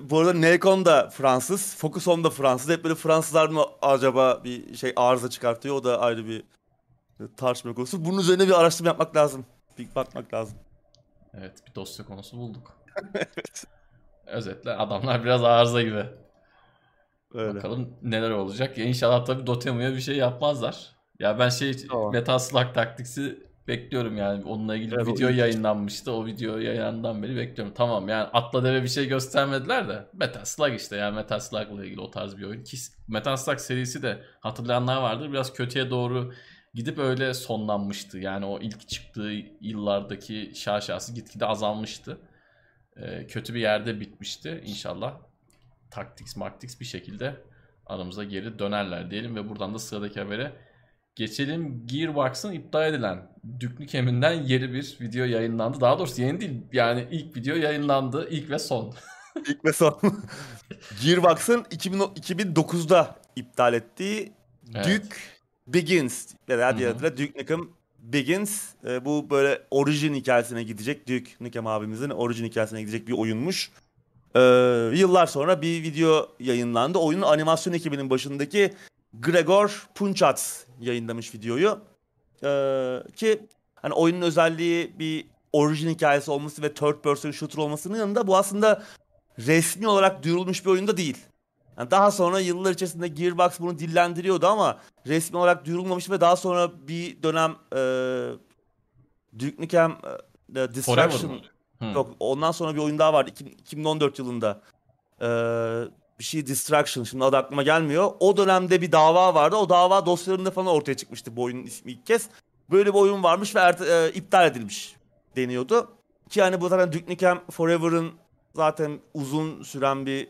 bu arada Nacon da Fransız, Focus da Fransız. Hep böyle Fransızlar mı acaba bir şey arıza çıkartıyor? O da ayrı bir tartışma konusu. Bunun üzerine bir araştırma yapmak lazım. Bir bakmak lazım. Evet bir dosya konusu bulduk. Özetle adamlar biraz arıza gibi. Öyle. Bakalım neler olacak. Ya inşallah tabii Dotemu'ya bir şey yapmazlar. Ya ben şey Tamam. Metal Slug Tactics'i bekliyorum yani. Onunla ilgili Evet, o video ilk- yayınlanmıştı. O video yayınlandan beri bekliyorum. Tamam yani atla deve bir şey göstermediler de Metal Slug işte yani Metal Slug'la ilgili o tarz bir oyun. Ki Metal Slug serisi de hatırlayanlar vardır. Biraz kötüye doğru gidip öyle sonlanmıştı. Yani o ilk çıktığı yıllardaki şaşası gitgide azalmıştı. Ee, kötü bir yerde bitmişti. İnşallah Tactics Marktix bir şekilde aramıza geri dönerler diyelim ve buradan da sıradaki habere geçelim. Gearbox'ın iptal edilen Duke Nukem'inden yeni bir video yayınlandı. Daha doğrusu yeni değil yani ilk video yayınlandı. ilk ve son. İlk ve son. Gearbox'ın 2000 2009'da iptal ettiği Evet. Duke Begins veya diğer adıyla Duke Nukem Begins. Ee, bu böyle orijin hikayesine gidecek. Duke Nukem abimizin orijin hikayesine gidecek bir oyunmuş. Ee, yıllar sonra bir video yayınlandı. Oyunun animasyon ekibinin başındaki Gregor Punchat yayınlamış videoyu. Ee, ki hani oyunun özelliği bir orijin hikayesi olması ve third person shooter olmasının yanında bu aslında resmi olarak duyurulmuş bir oyunda değil. Yani daha sonra yıllar içerisinde Gearbox bunu dillendiriyordu ama resmi olarak duyurulmamış ve daha sonra bir dönem e, Duke Nukem e, Destruction Yok ondan sonra bir oyun daha vardı. İki- 2014 yılında. Ee, bir şey Distraction. Şimdi adı aklıma gelmiyor. O dönemde bir dava vardı. O dava dosyalarında falan ortaya çıkmıştı bu oyunun ismi ilk kez. Böyle bir oyun varmış ve erte- e, iptal edilmiş deniyordu. Ki hani bu zaten Duke Nukem Forever'ın zaten uzun süren bir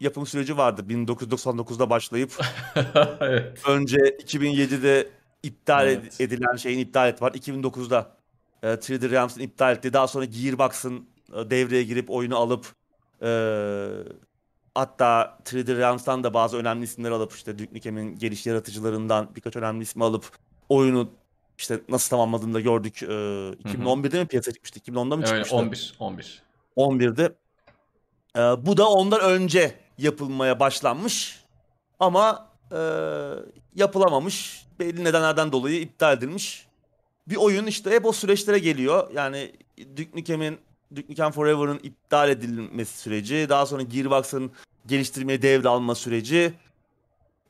yapım süreci vardı. 1999'da başlayıp evet. önce 2007'de iptal Evet. edilen şeyin iptal et var. 2009'da e, 3D Realms'ın iptal etti. Daha sonra Gearbox'ın e, devreye girip oyunu alıp e, hatta 3D Realms'tan da bazı önemli isimler alıp işte Duke Nukem'in geliş yaratıcılarından birkaç önemli ismi alıp oyunu işte nasıl tamamladığını da gördük. E, 2011'de mi piyasaya çıkmıştı? 2010'da mı çıkmıştı? 11 11. 11'de. Ee, bu da ondan önce yapılmaya başlanmış ama e, yapılamamış. Belli nedenlerden dolayı iptal edilmiş. Bir oyun işte hep o süreçlere geliyor. Yani Duke Nukem'in Duke Nukem Forever'ın iptal edilmesi süreci, daha sonra Gearbox'ın geliştirmeye devralma süreci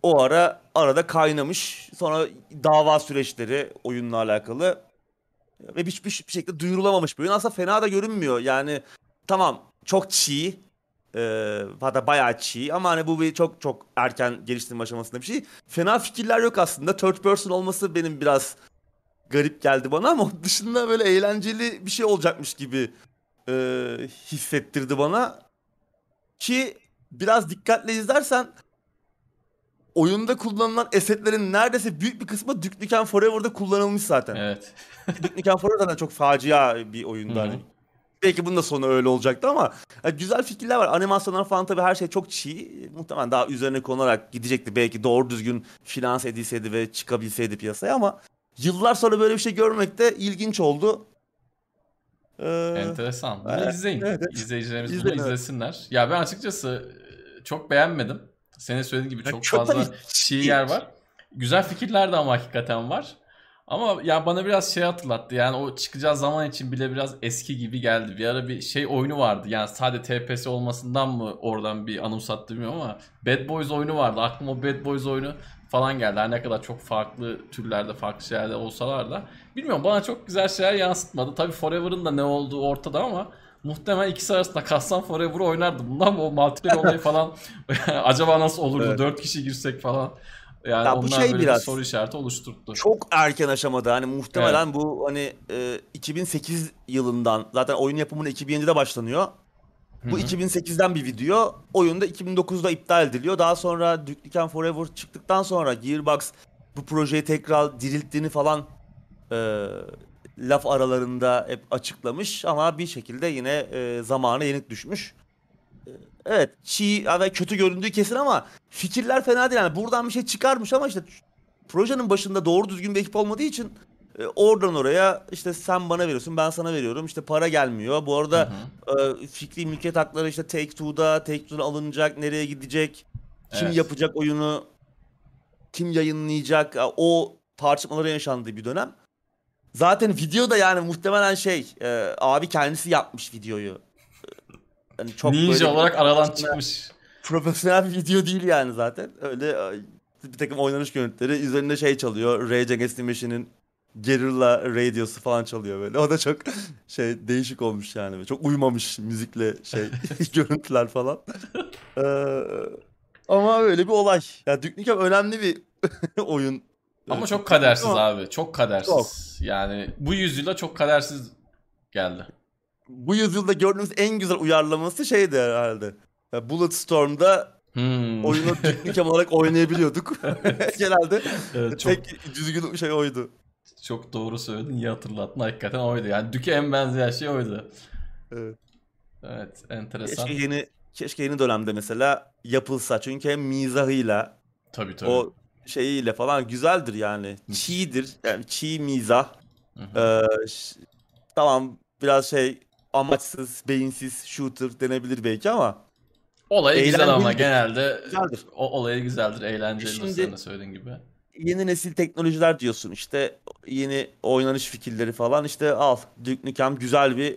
o ara arada kaynamış. Sonra dava süreçleri oyunla alakalı ve hiçbir, bir şekilde duyurulamamış bir oyun. Aslında fena da görünmüyor. Yani tamam çok çiğ. E, hatta bayağı çiğ ama hani bu bir çok çok erken geliştirme aşamasında bir şey. Fena fikirler yok aslında. Third person olması benim biraz garip geldi bana ama onun dışında böyle eğlenceli bir şey olacakmış gibi e, hissettirdi bana. Ki biraz dikkatle izlersen oyunda kullanılan esetlerin neredeyse büyük bir kısmı Duke Nukem Forever'da kullanılmış zaten. Evet. Duke Nukem Forever da çok facia bir hı. Hani Belki bunun da sonu öyle olacaktı ama yani güzel fikirler var. Animasyonlar falan tabii her şey çok çiğ. Muhtemelen daha üzerine konarak gidecekti. Belki doğru düzgün finans edilseydi ve çıkabilseydi piyasaya ama yıllar sonra böyle bir şey görmek de ilginç oldu. Ee, Enteresan. Bunu Evet, izleyin. evet. İzleyicilerimiz İzleyin, bunu evet. izlesinler. Ya ben açıkçası e, çok beğenmedim. Senin söylediğin gibi Ya çok çok fazla çiğ yer var. Güzel fikirler de ama hakikaten var. Ama ya bana biraz şey hatırlattı. Yani o çıkacağı zaman için bile biraz eski gibi geldi. Bir ara bir şey oyunu vardı. Yani sadece TPS olmasından mı oradan bir anımsattı bilmiyorum ama Bad Boys oyunu vardı. Aklıma o Bad Boys oyunu falan geldi. Her ne kadar çok farklı türlerde, farklı şeylerde olsalar da. Bilmiyorum bana çok güzel şeyler yansıtmadı. Tabii Forever'ın da ne olduğu ortada ama muhtemelen ikisi arasında kalsam Forever'ı oynardım. Bundan mı o multiplayer olayı falan acaba nasıl olurdu? Evet. 4 kişi girsek falan. Yani Ya bu onlar şey böyle biraz- bir soru işareti oluşturdu. çok erken aşamada hani muhtemelen bu hani e, 2008 yılından zaten oyun yapımına 2007'de başlanıyor. Bu Hı hı. 2008'den bir video. Oyunda 2009'da iptal ediliyor. Daha sonra Duke Nukem Forever çıktıktan sonra Gearbox bu projeyi tekrar dirilttiğini falan e, laf aralarında hep açıklamış ama bir şekilde yine e, zamana yenik düşmüş. E, Evet çiğ ve kötü göründüğü kesin ama fikirler fena değil. Yani buradan bir şey çıkarmış ama işte projenin başında doğru düzgün bir ekip olmadığı için e, oradan oraya işte sen bana veriyorsun ben sana veriyorum işte para gelmiyor. Bu arada Hı hı. e, fikri mülkiyet hakları işte Take-Two'da, Take-Two'da alınacak, nereye gidecek, kim Evet. yapacak oyunu, kim yayınlayacak, e, o tartışmaların yaşandığı bir dönem. Zaten video da yani muhtemelen şey, e, abi kendisi yapmış videoyu. E, Yani çok Ninja böyle olarak aradan çıkmış. Profesyonel bir video değil yani zaten. Öyle e, bir takım oynanış görüntüleri. Üzerinde şey çalıyor. Rage Against the Machine'in Guerrilla radiosu falan çalıyor böyle. O da çok şey değişik olmuş yani. Çok uymamış müzikle şey görüntüler falan. Ee, ama öyle bir olay. Ya Duke Nukem önemli bir oyun. Ama Ee, çok kadersiz ama abi. Çok kadersiz. Çok. Yani bu yüzyılda çok kadersiz geldi. Bu yüzyılda gördüğümüz en güzel uyarlaması şeydi herhalde. Ya Bulletstorm'da Hmm. oyunu Duke Nukem olarak oynayabiliyorduk. Genelde Evet, çok, tek düzgün şey oydu. Çok doğru söyledin. İyi hatırlattın. Hakikaten oydu. Yani Duke'e en benzeyen şey oydu. Evet. Evet. Enteresan. Keşke yeni keşke yeni dönemde mesela yapılsa. Çünkü hem mizahıyla Tabii tabii. o şeyiyle falan güzeldir yani. Çiğdir. Yani çiğ mizah. Hı hı. Ee, ş- tamam biraz şey amaçsız, beyinsiz shooter denebilir belki ama Olayı güzel ama genelde güzeldir. o olayı güzeldir. Eğlenceli Şimdi- senin de söylediğin gibi. Yeni nesil teknolojiler diyorsun işte yeni oynanış fikirleri falan işte al Duke Nukem güzel bir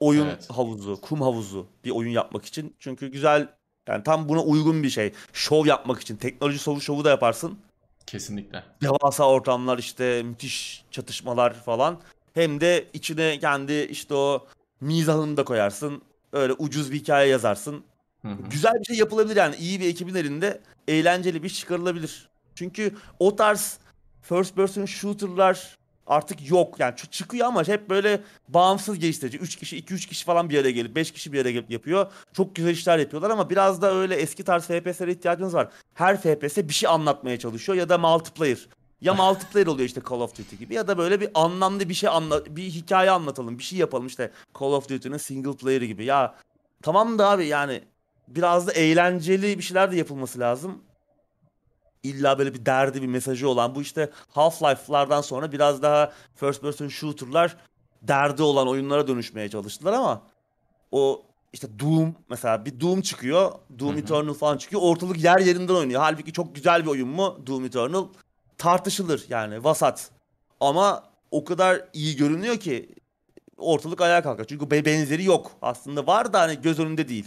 oyun Evet. havuzu, kum havuzu bir oyun yapmak için. Çünkü güzel yani tam buna uygun bir şey. Şov yapmak için teknoloji şovu şovu da yaparsın. Kesinlikle. devasa ortamlar işte müthiş çatışmalar falan. Hem de içine kendi işte o mizahını da koyarsın. Öyle ucuz bir hikaye yazarsın. Hı hı. Güzel bir şey yapılabilir yani. iyi bir ekibin elinde eğlenceli bir çıkarılabilir. Çünkü o tarz first person shooter'lar artık yok. Yani çı- çıkıyor ama hep böyle bağımsız geliştirici. 3 kişi, 2-3 kişi falan bir araya gelip 5 kişi bir araya gelip yapıyor. Çok güzel işler yapıyorlar ama biraz da öyle eski tarz FPS'lere ihtiyacınız var. Her FPS bir şey anlatmaya çalışıyor ya da multiplayer. Ya multiplayer oluyor işte Call of Duty gibi ya da böyle bir anlamlı bir şey anla bir hikaye anlatalım, bir şey yapalım işte Call of Duty'nin single player'ı gibi. Ya tamam da abi yani biraz da eğlenceli bir şeyler de yapılması lazım. İlla böyle bir derdi, bir mesajı olan bu işte Half-Life'lardan sonra biraz daha first person shooter'lar derdi olan oyunlara dönüşmeye çalıştılar ama o işte Doom mesela bir Doom çıkıyor. Doom. Eternal falan çıkıyor. Ortalık yer yerinden oynuyor. Halbuki çok güzel bir oyun mu Doom Eternal? Tartışılır yani vasat. Ama o kadar iyi görünüyor ki ortalık ayağa kalkar. Çünkü be- benzeri yok. Aslında var da hani göz önünde değil.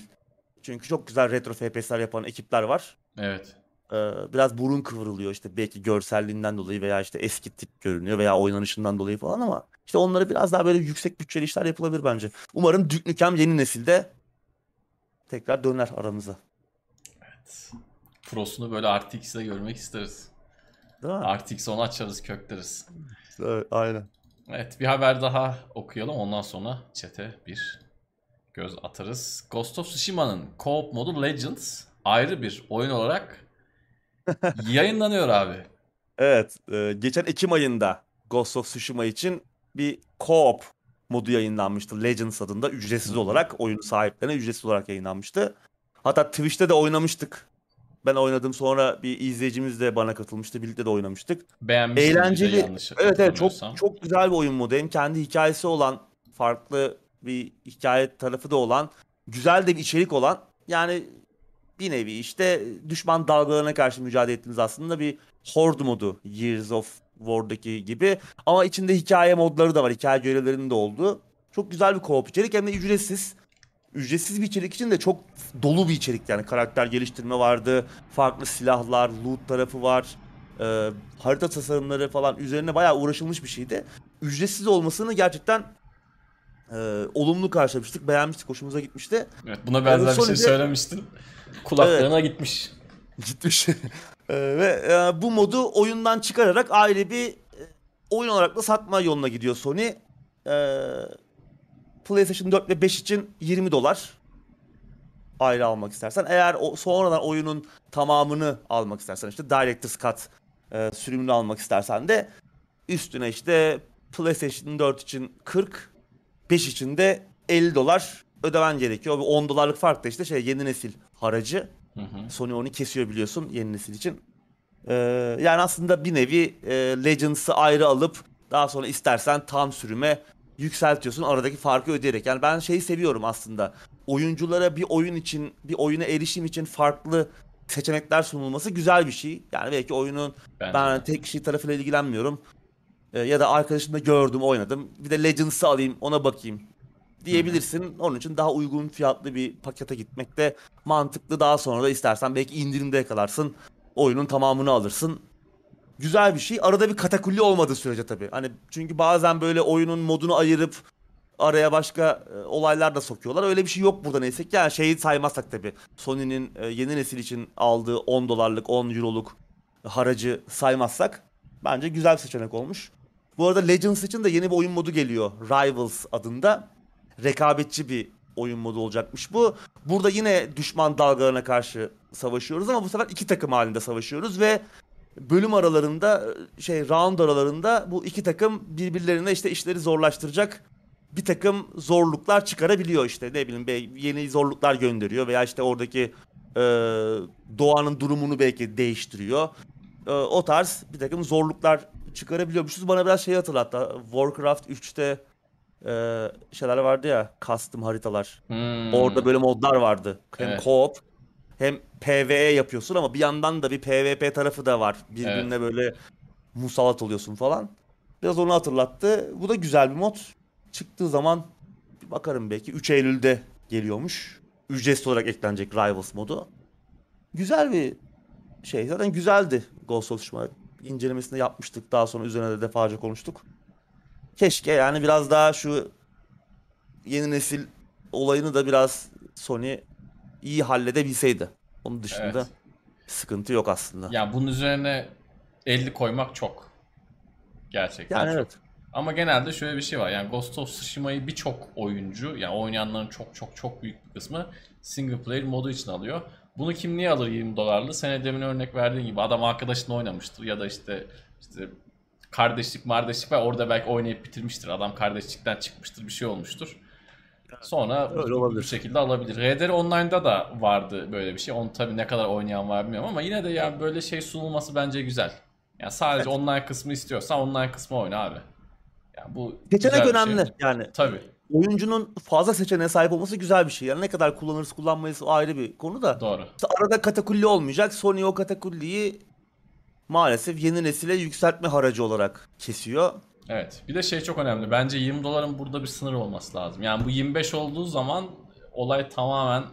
Çünkü çok güzel retro FPS'ler yapan ekipler var. Evet. Ee, biraz burun kıvrılıyor işte belki görselliğinden dolayı veya işte eski tip görünüyor veya oynanışından dolayı falan ama işte onları biraz daha böyle yüksek bütçeli işler yapılabilir bence. Umarım Duke Nukem yeni nesilde tekrar döner aramıza. Prosunu böyle RTX'de görmek isteriz. Değil mi? RTX onu açarız kökleriz. Evet, aynen. Evet bir haber daha okuyalım ondan sonra chat'e bir göz atarız. Ghost of Tsushima'nın co-op modu Legends ayrı bir oyun olarak yayınlanıyor abi. Evet, e, geçen Ekim ayında Ghost of Tsushima için bir co-op modu yayınlanmıştı. Legends adında ücretsiz olarak oyun sahiplerine ücretsiz olarak yayınlanmıştı. Hatta Twitch'te de oynamıştık. Ben oynadım sonra bir izleyicimiz de bana katılmıştı. Birlikte de oynamıştık. De Eğlenceli. Evet evet çok çok güzel bir oyun modu. Hem kendi hikayesi olan, farklı bir hikaye tarafı da olan, güzel de bir içerik olan. Yani bir nevi işte düşman dalgalarına karşı mücadele ettiğiniz aslında bir horde modu. Years of War'daki gibi. Ama içinde hikaye modları da var. Hikaye görevlerinin de olduğu. Çok güzel bir co-op içerik hem de ücretsiz. Ücretsiz bir içerik için de çok dolu bir içerik yani. Karakter geliştirme vardı. Farklı silahlar, loot tarafı var. Ee, harita tasarımları falan üzerine bayağı uğraşılmış bir şeydi. Ücretsiz olmasını gerçekten e, olumlu karşılamıştık. Beğenmiştik. Hoşumuza gitmişti. Evet, buna benzer bir şey söylemiştin. Kulaklarına gitmiş. Gitmiş. Ee, ve e, bu modu oyundan çıkararak ayrı bir e, oyun olarak da satma yoluna gidiyor Sony. Ee, PlayStation 4 ve 5 için 20 dolar ayrı almak istersen. Eğer o, sonradan oyunun tamamını almak istersen işte Director's Cut e, sürümünü almak istersen de üstüne işte PlayStation 4 için 40, 5 için de 50 dolar ödemen gerekiyor. Bu 10 dolarlık fark da işte şey yeni nesil haracı. Hı hı. Sony onu kesiyor biliyorsun yeni nesil için. Ee, yani aslında bir nevi e, Legends'ı ayrı alıp daha sonra istersen tam sürüme yükseltiyorsun aradaki farkı ödeyerek. Yani ben şeyi seviyorum aslında. Oyunculara bir oyun için, bir oyuna erişim için farklı seçenekler sunulması güzel bir şey. Yani belki oyunun Bence ben de. tek kişi tarafıyla ilgilenmiyorum. Ee, ya da arkadaşımla gördüm, oynadım. Bir de Legends'ı alayım, ona bakayım diyebilirsin. Onun için daha uygun fiyatlı bir pakete gitmek de mantıklı. Daha sonra da istersen belki indirimde yakalarsın. Oyunun tamamını alırsın. güzel bir şey. Arada bir katakulli olmadığı sürece tabii. Hani çünkü bazen böyle oyunun modunu ayırıp araya başka e, olaylar da sokuyorlar. Öyle bir şey yok burada neyse ki. Yani şeyi saymazsak tabii. Sony'nin e, yeni nesil için aldığı 10 dolarlık, 10 euroluk haracı saymazsak bence güzel bir seçenek olmuş. Bu arada Legends için de yeni bir oyun modu geliyor. Rivals adında. Rekabetçi bir oyun modu olacakmış bu. Burada yine düşman dalgalarına karşı savaşıyoruz ama bu sefer iki takım halinde savaşıyoruz ve bölüm aralarında şey round aralarında bu iki takım birbirlerine işte işleri zorlaştıracak bir takım zorluklar çıkarabiliyor işte ne bileyim yeni zorluklar gönderiyor veya işte oradaki e, doğanın durumunu belki değiştiriyor. E, o tarz bir takım zorluklar çıkarabiliyormuşuz. Bana biraz şey hatırlattı. Warcraft 3'te e, şeyler vardı ya custom haritalar. Hmm. Orada böyle modlar vardı. Hem Evet. co-op hem PvE yapıyorsun ama bir yandan da bir PvP tarafı da var. Birbirine böyle musallat oluyorsun falan. Biraz onu hatırlattı. Bu da güzel bir mod. Çıktığı zaman bir bakarım belki 3 Eylül'de geliyormuş. Ücretsiz olarak eklenecek Rivals modu. Güzel bir şey. Zaten güzeldi Ghost of Tsushima. İncelemesini yapmıştık. Daha sonra üzerine de defalarca konuştuk. Keşke yani biraz daha şu yeni nesil olayını da biraz Sony iyi halledebilseydi. Onun dışında Evet. sıkıntı yok aslında. Ya bunun üzerine 50 koymak çok. Gerçekten yani çok. evet. Ama genelde şöyle bir şey var. Yani Ghost of Tsushima'yı birçok oyuncu, yani oynayanların çok çok çok büyük bir kısmı single player modu için alıyor. Bunu kim niye alır 20 dolarlı? Sen demin örnek verdiğin gibi adam arkadaşınla oynamıştır ya da işte işte kardeşlik mardeşlik var orada belki oynayıp bitirmiştir. Adam kardeşlikten çıkmıştır bir şey olmuştur. Sonra Öyle bu, olabilir. bu şekilde alabilir. RDR Online'da da vardı böyle bir şey. Onu tabii ne kadar oynayan var bilmiyorum ama yine de ya böyle şey sunulması bence güzel. Yani sadece online kısmı istiyorsan online kısmı oyna abi. Yani bu Seçenek şey. önemli. Yani Tabii. Oyuncunun fazla seçeneğe sahip olması güzel bir şey. Yani ne kadar kullanırız kullanmayız o ayrı bir konu da. Doğru. İşte arada katakulli olmayacak. Sony o katakulliyi maalesef yeni nesile yükseltme haracı olarak kesiyor. Evet. Bir de şey çok önemli. Bence 20 doların burada bir sınır olması lazım. Yani bu 25 olduğu zaman olay tamamen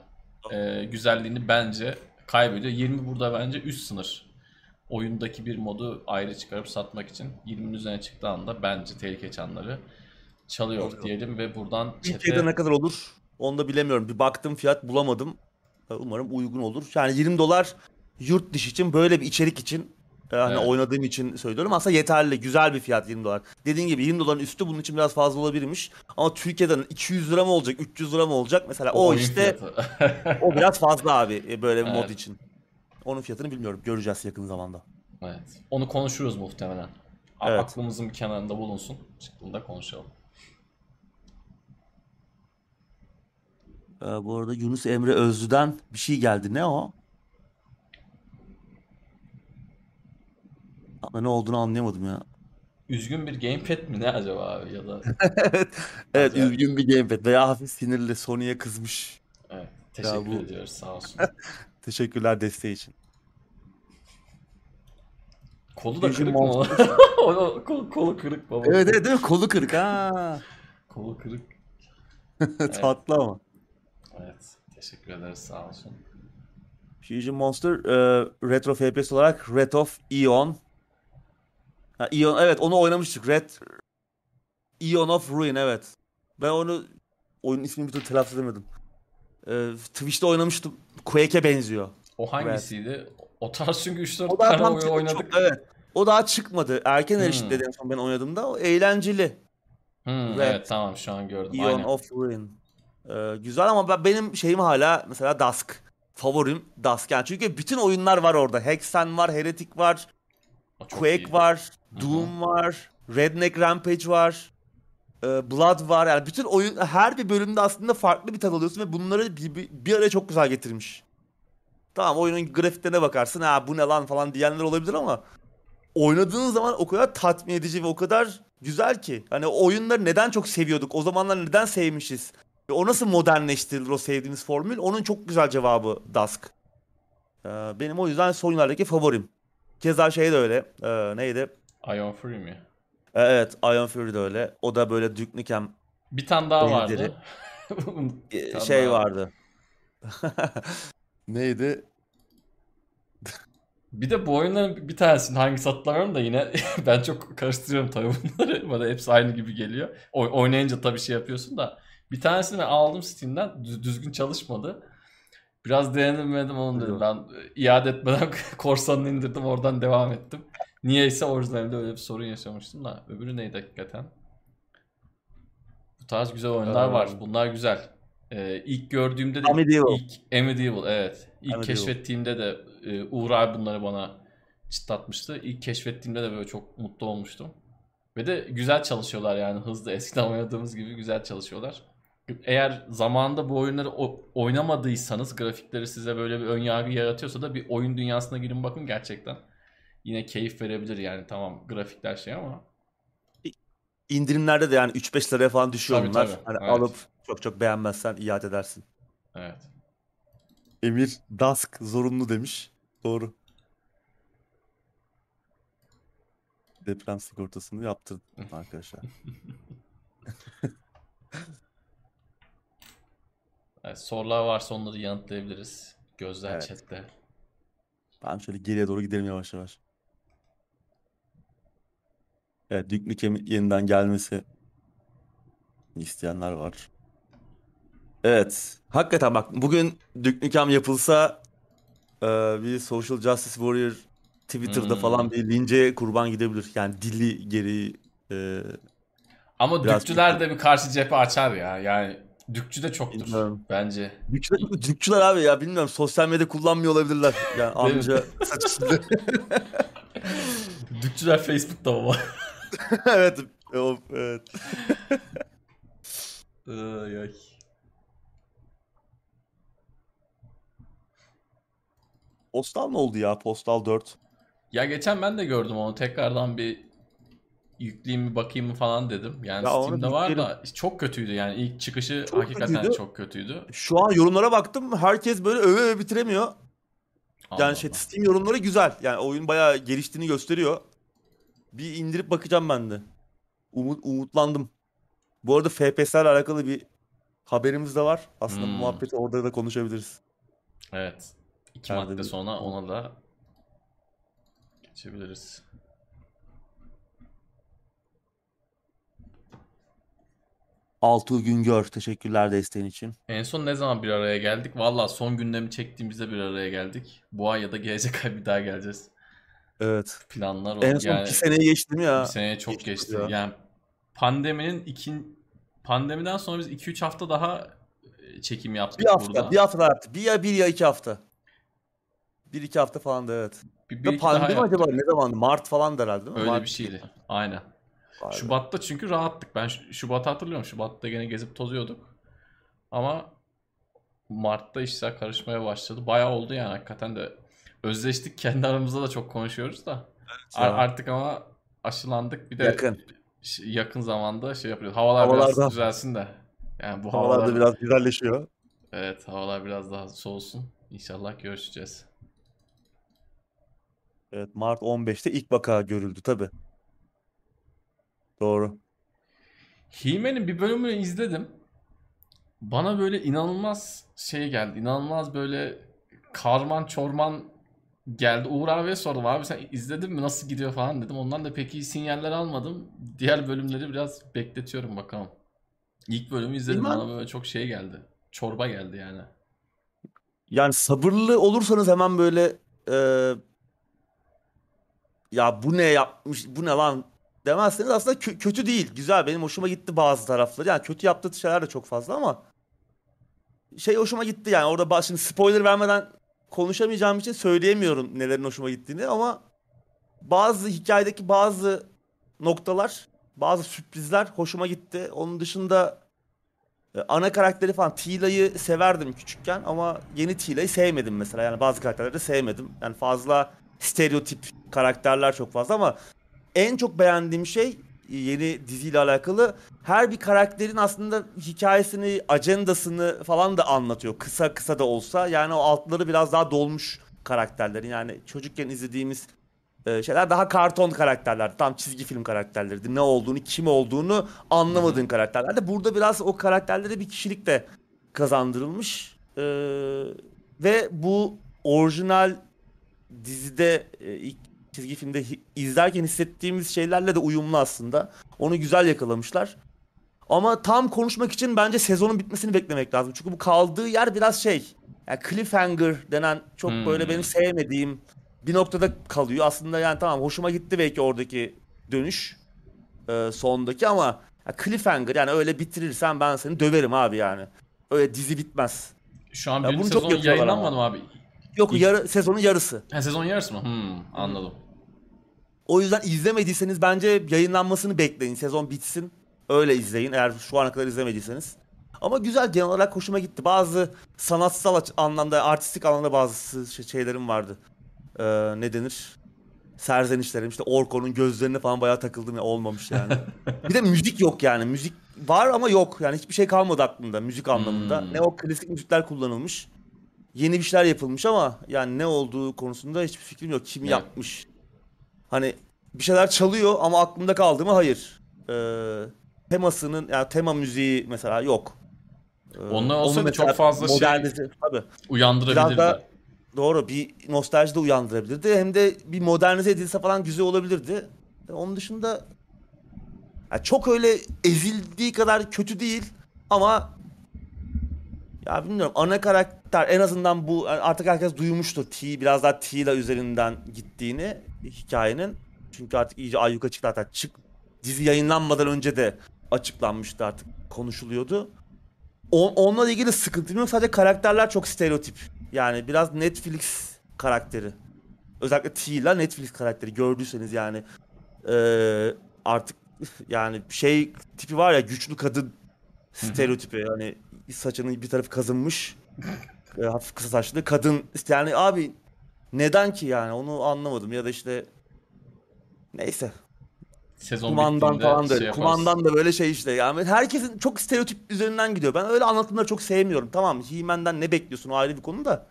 e, güzelliğini bence kaybediyor. 20 burada bence üst sınır. Oyundaki bir modu ayrı çıkarıp satmak için 20'nin üzerine çıktığı anda bence tehlike çanları çalıyor Doğru. diyelim ve buradan Türkiye'de ne kadar olur onu da bilemiyorum. Bir baktım fiyat bulamadım. Ee, Umarım uygun olur. Yani 20 dolar yurt dışı için böyle bir içerik için e, hani Evet. oynadığım için söylüyorum. Aslında yeterli. Güzel bir fiyat 20 dolar. Dediğin gibi 20 doların üstü bunun için biraz fazla olabilirmiş. Ama Türkiye'den 200 lira mı olacak, 300 lira mı olacak? Mesela o, oyun işte o biraz fazla abi e, böyle bir mod Evet. için. Onun fiyatını bilmiyorum. Göreceğiz yakın zamanda. evet. Onu konuşuruz muhtemelen. Evet. Aklımızın bir kenarında bulunsun. Çıktığında konuşalım. Ee, bu arada Yunus Emre Özlü'den bir şey geldi. Ne o? Ama ne olduğunu anlayamadım ya. Üzgün bir gamepad mi ne acaba abi ya da evet, evet Acayip. üzgün bir gamepad veya hafif sinirli Sony'ye kızmış. evet, teşekkür bu- ediyoruz sağ olsun. Teşekkürler desteği için. Kolu da kırık mı? o kol, kolu kırık baba. Evet evet değil mi? Kolu kırık ha. Kolu kırık. Tatlı ama. Evet. Teşekkür ederiz sağ olsun. Fusion Monster e, Retro FPS olarak Red of Eon. Ha, Eon evet onu oynamıştık. Red Eon of Ruin evet. Ben onu oyunun ismini bir türlü telaffuz edemedim. E, Twitch'te oynamıştım. Quake'e benziyor. O hangisiydi? O tarz çünkü 3-4 O daha tane oyun oynadık. çok- evet. O daha çıkmadı. Erken Hmm. erişti en son ben oynadığımda. O eğlenceli. Hmm, Red. evet tamam şu an gördüm. Eon Aynen. of Ruin. Ee, güzel ama ben, benim şeyim hala mesela Dusk. Favorim Dusk. Yani çünkü bütün oyunlar var orada. Hexen var, Heretic var, çok Quake iyi. var, Doom var, Redneck Rampage var, e, Blood var. Yani bütün oyun her bir bölümde aslında farklı bir tat alıyorsun ve bunları bir, bir, bir araya çok güzel getirmiş. Tamam oyunun grafiklerine bakarsın ha bu ne lan falan diyenler olabilir ama oynadığın zaman o kadar tatmin edici ve o kadar güzel ki. Hani oyunları neden çok seviyorduk? O zamanlar neden sevmişiz? Ve o nasıl modernleştirilir o sevdiğimiz formül? Onun çok güzel cevabı Dusk. Ee, benim o yüzden son yıllardaki favorim. Keza şey de öyle. Ee, neydi? Ion Free mi? Ee, Evet, Iron Fury de öyle. O da böyle Duke Nukem Bir tane daha vardı. Bir tane şey daha. vardı. Neydi? Bir de bu oyunların bir tanesinin hangisi hatırlamıyorum da yine ben çok karıştırıyorum tabii bunları. Bana hepsi aynı gibi geliyor. Oy- oynayınca tabii şey yapıyorsun da. Bir tanesini aldım Steam'den. Düz- düzgün çalışmadı. Biraz denemedim onu dedim. Ben e, iade etmeden korsanını indirdim oradan devam ettim. Niyeyse orijinalde öyle bir sorun yaşamıştım da. Öbürü neydi hakikaten? Bu tarz güzel oyunlar Ee, var. Bunlar güzel. Ee, ilk gördüğümde de Amedieval. ilk Amedieval evet. İlk Amedieval. keşfettiğimde de e, Uğur abi bunları bana çıtlatmıştı. İlk keşfettiğimde de böyle çok mutlu olmuştum. Ve de güzel çalışıyorlar yani hızlı eskiden oynadığımız gibi güzel çalışıyorlar. Eğer zamanında bu oyunları oynamadıysanız grafikleri size böyle bir ön yargı yaratıyorsa da bir oyun dünyasına girin bakın gerçekten. Yine keyif verebilir yani tamam grafikler şey ama İndirimlerde de yani 3-5 liraya falan düşüyor Tabii, bunlar. tabii. Hani Evet. alıp çok çok beğenmezsen iade edersin. evet. Emir Dusk zorunlu demiş. Doğru. Deprem sigortasını yaptırdım arkadaşlar. Evet, sorular varsa onları yanıtlayabiliriz. Gözler Evet. chatte. Ben şöyle geriye doğru gidelim yavaş yavaş. Evet, Duke Nukem'in yeniden gelmesi isteyenler var. Evet, hakikaten bak bugün Duke Nukem yapılsa e, bir Social Justice Warrior Twitter'da Hmm. falan bir lince kurban gidebilir. Yani dili gereği e, Ama Biraz dükçüler de bir karşı cephe açar ya. Yani dükçü de çoktur Bilmiyorum. bence. Dükçüler, Dükçüler abi ya bilmiyorum sosyal medya kullanmıyor olabilirler. Yani Değil mi? amca saç üstünde. Dükçüler Facebook'ta baba. evet, o, evet. Ay, ay. Postal ne oldu ya? Postal 4. Ya geçen ben de gördüm onu. Tekrardan bir yükleyeyim bir bakayım mı falan dedim. Yani Ya Steam'de var da çok kötüydü yani ilk çıkışı Çok hakikaten kötüydü. çok kötüydü. Şu an yorumlara baktım. Herkes böyle öve öve bitiremiyor. Allah Yani şey Allah. Steam yorumları güzel. Yani oyun bayağı geliştiğini gösteriyor. Bir indirip bakacağım ben de. Umut, umutlandım. Bu arada FPS ile alakalı bir haberimiz de var. Aslında bu Hmm. muhabbeti orada da konuşabiliriz. Evet. İki Nerede madde sonra ona da geçebiliriz. Altuğ Güngör teşekkürler desteğin için. En son ne zaman bir araya geldik? Valla son gündemi çektiğimizde bir araya geldik. Bu ay ya da gelecek ay bir daha geleceğiz. Evet. Planlar o. En son Yani bir seneyi geçti mi ya? bir seneye çok Geçti geçti. ya. Yani pandeminin ikin pandemiden sonra biz 2-3 hafta daha e, çekim yaptık Bir hafta, burada. bir hafta yaptı. Bir ya bir ya iki hafta. Bir iki hafta falan da evet. Bir, bir Ya pandemi yaptık. acaba ne zamandı? Mart falan da herhalde değil mi? Öyle Mart bir şeydi. Aynen. Vay be. Şubat'ta çünkü rahattık. Ben Şubat'ı hatırlıyorum. Şubat'ta gene gezip tozuyorduk. Ama Mart'ta işler karışmaya başladı. Bayağı oldu yani hakikaten de. Özleştik kendi aramızda da çok konuşuyoruz da. Ar- Ya. artık ama aşılandık. Bir de Yakın. yakın zamanda şey yapıyoruz. Havalar Havalarda- biraz düzelsin de. Yani bu Havalar havalar biraz güzelleşiyor. evet havalar biraz daha soğusun. İnşallah görüşeceğiz. Evet Mart 15'te ilk vaka görüldü tabi. Doğru. He-Man'in bir bölümünü izledim. Bana böyle inanılmaz şey geldi. İnanılmaz böyle karman çorman geldi. Uğur abiye sordum. Abi sen izledin mi? Nasıl gidiyor falan dedim. Ondan da pek iyi sinyaller almadım. Diğer bölümleri biraz bekletiyorum bakalım. İlk bölümü izledim. He-Man- Bana böyle çok şey geldi. Çorba geldi yani. Yani sabırlı olursanız hemen böyle e, ya bu ne yapmış bu ne lan demezseniz aslında kö- kötü değil. Güzel benim hoşuma gitti bazı tarafları. Yani kötü yaptığı şeyler de çok fazla ama şey hoşuma gitti yani orada bak- şimdi spoiler vermeden konuşamayacağım için söyleyemiyorum nelerin hoşuma gittiğini ama bazı hikayedeki bazı noktalar bazı sürprizler hoşuma gitti. Onun dışında e, ana karakteri falan Tila'yı severdim küçükken ama yeni Tila'yı sevmedim mesela. Yani bazı karakterleri de sevmedim. Yani fazla stereotip karakterler çok fazla ama en çok beğendiğim şey e, yeni diziyle alakalı her bir karakterin aslında hikayesini, ajandasını falan da anlatıyor. Kısa kısa da olsa. Yani o altları biraz daha dolmuş karakterlerin. Yani çocukken izlediğimiz e, şeyler daha karton karakterler. Tam çizgi film karakterleriydi. Ne olduğunu, kim olduğunu anlamadığın karakterlerdi. Burada biraz o karakterlere bir kişilik de kazandırılmış. E, ve bu orijinal dizide e, ilk çizgi filmde izlerken hissettiğimiz şeylerle de uyumlu aslında. Onu güzel yakalamışlar. Ama tam konuşmak için bence sezonun bitmesini beklemek lazım. Çünkü bu kaldığı yer biraz şey. Yani cliffhanger denen çok böyle Hmm. benim sevmediğim bir noktada kalıyor. Aslında yani tamam hoşuma gitti belki oradaki dönüş e, sondaki ama ya cliffhanger yani öyle bitirirsen ben seni döverim abi yani. Öyle dizi bitmez. Şu an Ya birinci bunu sezon yayınlanmadı mı abi? Yok yarı, sezonun yarısı. Ha, sezon yarısı mı? Hmm, anladım. O yüzden izlemediyseniz bence yayınlanmasını bekleyin. Sezon bitsin. Öyle izleyin eğer şu ana kadar izlemediyseniz. Ama güzel genel olarak hoşuma gitti. Bazı sanatsal anlamda, artistik anlamda bazı şey- şeylerim vardı. Ee, ne denir? Serzenişlerim. İşte Orko'nun gözlerine falan bayağı takıldım ya olmamış yani. bir de müzik yok yani. Müzik var ama yok. Yani hiçbir şey kalmadı aklımda müzik anlamında. Hmm. Ne o klasik müzikler kullanılmış. Yeni bir şeyler yapılmış ama yani ne olduğu konusunda hiçbir fikrim yok. Kim Evet. yapmış? Hani bir şeyler çalıyor ama aklımda kaldı mı? Hayır. Ee, temasının yani tema müziği mesela yok. Ee, Onlar olsaydı çok fazla şey modernize- tabii. Uyandırabilirdi. Biraz da doğru bir nostalji de uyandırabilirdi. Hem de bir modernize edilse falan güzel olabilirdi. E, Onun dışında ya çok öyle ezildiği kadar kötü değil ama ya bilmiyorum ana karakter en azından bu artık herkes duymuştur T biraz daha Tila üzerinden gittiğini hikayenin. Çünkü artık iyice ayyuka çıktı hatta. Çık dizi yayınlanmadan önce de açıklanmıştı artık. Konuşuluyordu. O, onunla ilgili sıkıntım yok. Sadece karakterler çok stereotip. Yani biraz Netflix karakteri. Özellikle Tila Netflix karakteri. Gördüyseniz yani. Ee, artık yani şey tipi var ya güçlü kadın stereotipi. Hani saçının bir tarafı kazınmış. E, hafif kısa saçlı kadın. Yani abi neden ki yani? Onu anlamadım. Ya da işte neyse. Sezon kumandan falan da şey öyle. kumandan da böyle şey işte. Yani herkesin çok stereotip üzerinden gidiyor. Ben öyle anlatımları çok sevmiyorum. Tamam He-Man'den ne bekliyorsun? O ayrı bir konu da.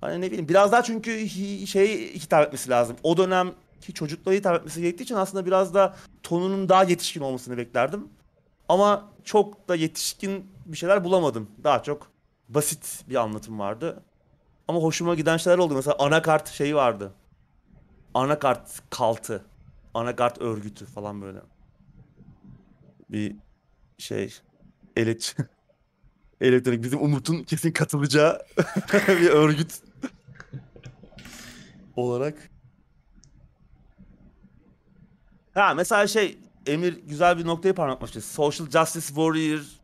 Hani ne bileyim biraz daha çünkü şey hitap etmesi lazım. O dönemki çocuklara hitap etmesi gerektiği için aslında biraz da tonunun daha yetişkin olmasını beklerdim. Ama çok da yetişkin bir şeyler bulamadım. Daha çok basit bir anlatım vardı ama hoşuma giden şeyler oldu mesela anakart şeyi vardı anakart kaltı anakart örgütü falan böyle. Bir şey eleç elektronik bizim Umut'un kesin katılacağı bir örgüt olarak. Ha mesela şey Emir güzel bir noktayı parmakmıştı. Social Justice Warrior'larla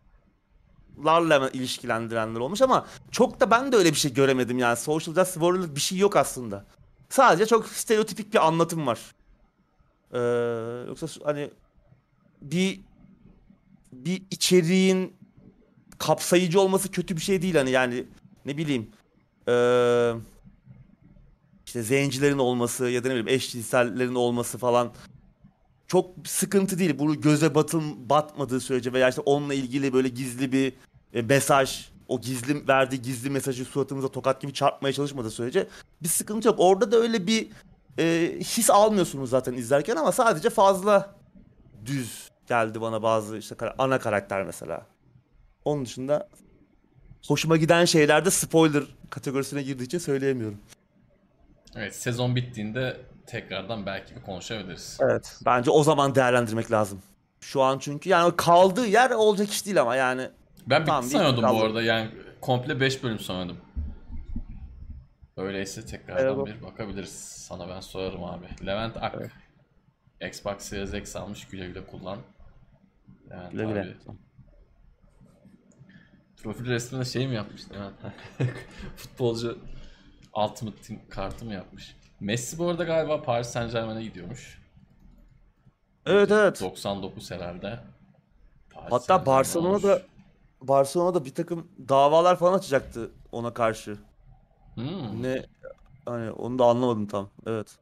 hemen ilişkilendirenler olmuş ama çok da ben de öyle bir şey göremedim yani. Social Justice Warrior'lık bir şey yok aslında. Sadece çok stereotipik bir anlatım var. Ee, yoksa hani bir bir içeriğin kapsayıcı olması kötü bir şey değil hani yani ne bileyim ee, işte zencilerin olması ya da ne bileyim eşcinsellerin olması falan çok sıkıntı değil. Bunu göze batın batmadığı sürece veya işte onunla ilgili böyle gizli bir e, mesaj o gizli verdiği gizli mesajı suratımıza tokat gibi çarpmaya çalışmadığı sürece bir sıkıntı yok. Orada da öyle bir e, his almıyorsunuz zaten izlerken ama sadece fazla düz geldi bana bazı işte ana karakter mesela. Onun dışında hoşuma giden şeyler de spoiler kategorisine girdiği için söyleyemiyorum. Evet sezon bittiğinde tekrardan belki bir konuşabiliriz. Evet. Bence o zaman değerlendirmek lazım. Şu an çünkü yani kaldığı yer olacak iş değil ama yani Ben bitti Tamam, sanıyordum bu arada yani komple 5 bölüm sanıyordum. Öyleyse tekrardan Evet. bir bakabiliriz. Sana ben sorarım abi. Levent Ak. Xbox Series X almış güle güle kullan. Levent güle güle. abi. Profil resmine şey mi yapmış Levent? Futbolcu Ultimate Team kartı mı yapmış? Messi bu arada galiba Paris Saint Germain'e gidiyormuş. Evet evet. 99 herhalde. Paris Hatta Barcelona'da. Barcelona'da bir takım davalar falan açacaktı ona karşı. Hmm. Ne hani onu da anlamadım tam. Evet.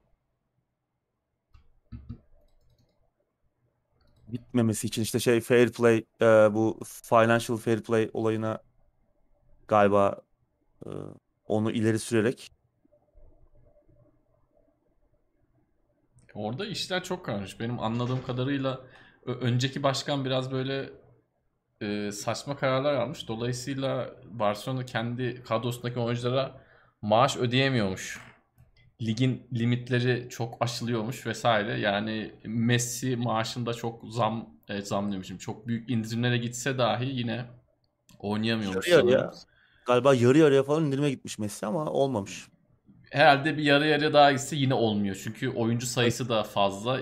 Bitmemesi için işte şey fair play e, bu financial fair play olayına galiba e, onu ileri sürerek Orada işler çok karışmış. Benim anladığım kadarıyla önceki başkan biraz böyle e, saçma kararlar almış. Dolayısıyla Barcelona kendi kadrosundaki oyunculara maaş ödeyemiyormuş ligin limitleri çok aşılıyormuş vesaire. Yani Messi maaşında çok zam evet, zam demişim. Çok büyük indirimlere gitse dahi yine oynayamıyormuş Yarı yarıya. Galiba yarı yarıya falan indirime gitmiş Messi ama olmamış. Herhalde bir yarı yarıya daha gitse yine olmuyor. Çünkü oyuncu sayısı da fazla.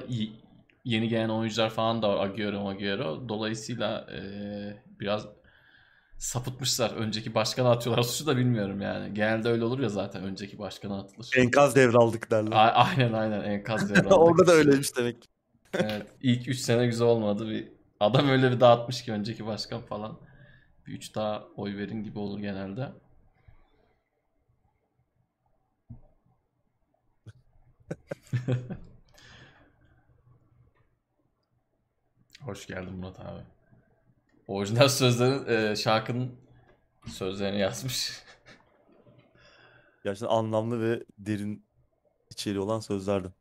Yeni gelen oyuncular falan da var. Agüero, Agüero. Dolayısıyla eee, biraz sapıtmışlar. Önceki başkana atıyorlar suçu da bilmiyorum yani. Genelde öyle olur ya zaten. Önceki başkana atılır. Enkaz devraldık derler. A- aynen aynen enkaz devraldık. Orada da öyleymiş demek. Evet, ilk 3 sene güzel olmadı. Bir adam öyle bir dağıtmış ki önceki başkan falan. Bir 3 daha oy verin gibi olur genelde. Hoş geldin Murat abi. Orijinal sözlerin, e, şarkının sözlerini yazmış. Gerçekten anlamlı ve derin içeriği olan sözlerdi.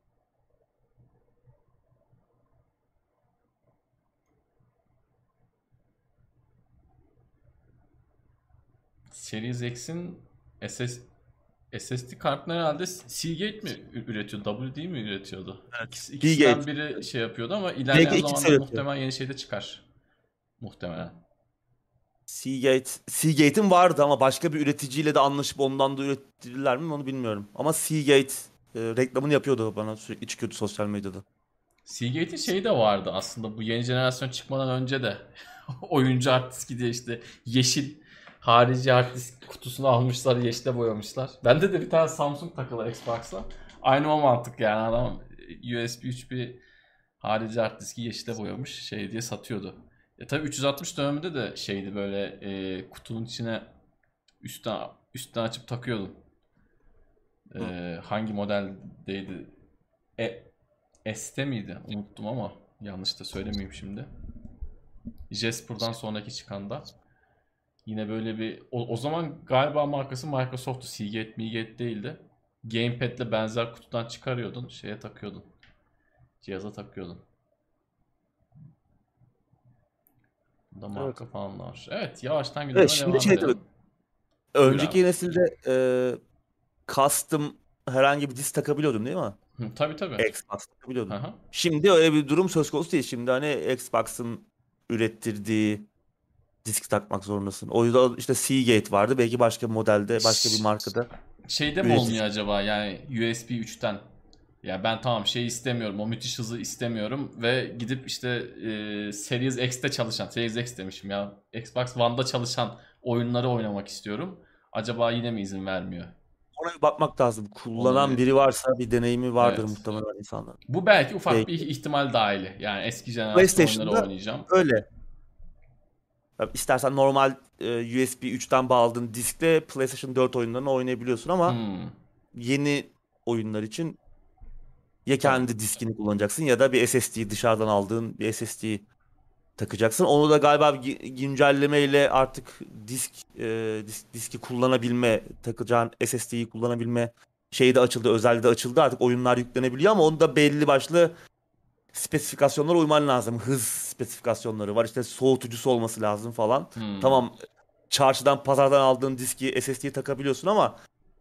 Series X'in SS, SSD kartını herhalde Seagate mi ü- üretiyordu? WD mi üretiyordu? Evet, İkisi, ikisinden Seagate. biri şey yapıyordu ama ilerleyen üretiyor. muhtemelen yeni şey de çıkar. Muhtemelen. Seagate, Seagate'in vardı ama başka bir üreticiyle de anlaşıp ondan da ürettirirler mi onu bilmiyorum. Ama Seagate e, reklamını yapıyordu bana sürekli çıkıyordu sosyal medyada. Seagate'in şeyi de vardı aslında bu yeni jenerasyon çıkmadan önce de. Oyuncu diski diye işte yeşil harici hard disk kutusunu almışlar yeşile boyamışlar. Bende de bir tane Samsung takılı Xbox'la. Aynı o mantık yani adam USB 3 bir harici hard diski yeşile boyamış şey diye satıyordu. E tabi 360 döneminde de şeydi böyle e, kutunun içine üstten üstten açıp takıyordun. E, hangi modeldeydi? E, S'te miydi? Unuttum ama yanlış da söylemeyeyim şimdi. Jasper'dan sonraki çıkanda. Yine böyle bir o, o zaman galiba markası Microsoft'tu. Seagate, Miigate değildi. Gamepad'le benzer kutudan çıkarıyordun, şeye takıyordun. Cihaza takıyordun. Bunda marka falan var. Evet, yavaştan gündeme Evet, şimdi devam şey edelim. Önceki nesilde e, custom herhangi bir disk takabiliyordun değil mi? Hı, tabii tabii. Xbox takabiliyordun. Aha. Şimdi öyle bir durum söz konusu değil. Şimdi hani Xbox'ın ürettirdiği disk takmak zorundasın. O yüzden işte Seagate vardı. Belki başka bir modelde, başka bir markada. Şeyde mi olmuyor acaba yani USB 3'ten ya ben tamam şey istemiyorum o müthiş hızı istemiyorum ve gidip işte e, Series X'te çalışan Series X demişim ya Xbox One'da çalışan oyunları oynamak istiyorum. Acaba yine mi izin vermiyor? Ona bir bakmak lazım. Kullanan biri varsa bir deneyimi vardır Evet. muhtemelen insanlar. Bu belki ufak Belki. bir ihtimal dahili. Yani eski jenerasyon PlayStation'da- oyunları oynayacağım. Öyle. İstersen normal e, USB 3'ten bağladığın diskle PlayStation 4 oyunlarını oynayabiliyorsun ama Hmm. yeni oyunlar için ya kendi diskini kullanacaksın ya da bir SSD dışarıdan aldığın bir SSD takacaksın. Onu da galiba güncellemeyle artık disk, e, disk diski kullanabilme, takacağın SSD'yi kullanabilme şeyi de açıldı, özelliği de açıldı. Artık oyunlar yüklenebiliyor ama onu da belli başlı spesifikasyonlara uyman lazım. Hız spesifikasyonları var. İşte soğutucusu olması lazım falan. Hmm. Tamam çarşıdan pazardan aldığın diski SSD'ye takabiliyorsun ama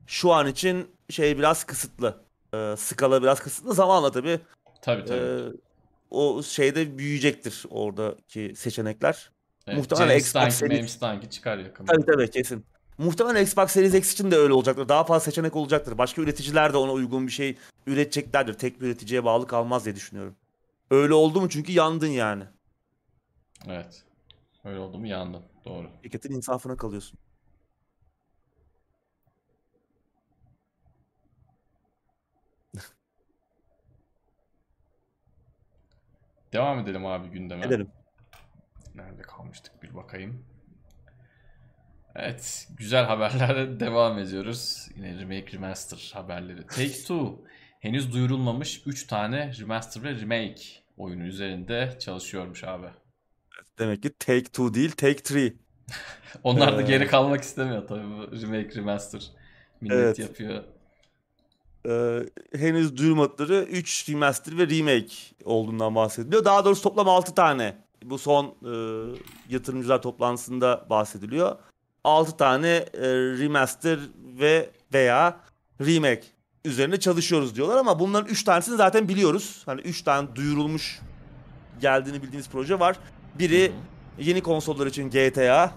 şu an için şey biraz kısıtlı. Ee, skala biraz kısıtlı. Zamanla tabii Tabii tabii. e, o şeyde büyüyecektir oradaki seçenekler. Evet, muhtemelen James Xbox Series- James çıkar yakında. Tabii tabii kesin. Muhtemelen Xbox Series X için de öyle olacaktır. Daha fazla seçenek olacaktır. Başka üreticiler de ona uygun bir şey üreteceklerdir. Tek bir üreticiye bağlı kalmaz diye düşünüyorum. Öyle oldu mu çünkü yandın yani. Evet. Öyle oldu mu yandım. Doğru. Şirketin insafına kalıyorsun. Devam edelim abi gündeme. Edelim. Nerede kalmıştık bir bakayım. Evet, güzel haberlerle devam ediyoruz. Yine remake remaster haberleri. Take-Two henüz duyurulmamış 3 tane remaster ve remake oyunu üzerinde çalışıyormuş abi. Demek ki Take Two değil Take Three. Onlar da Ee, geri kalmak istemiyor tabii bu remake remaster. Millet Evet. yapıyor. Ee, henüz duyurmadıkları 3 remaster ve remake olduğundan bahsediliyor. Daha doğrusu toplam 6 tane. Bu son e, yatırımcılar toplantısında bahsediliyor. 6 tane e, remaster ve veya remake üzerine çalışıyoruz diyorlar ama bunların 3 tanesini zaten biliyoruz. Hani 3 tane duyurulmuş geldiğini bildiğiniz proje var. Biri yeni konsollar için GTA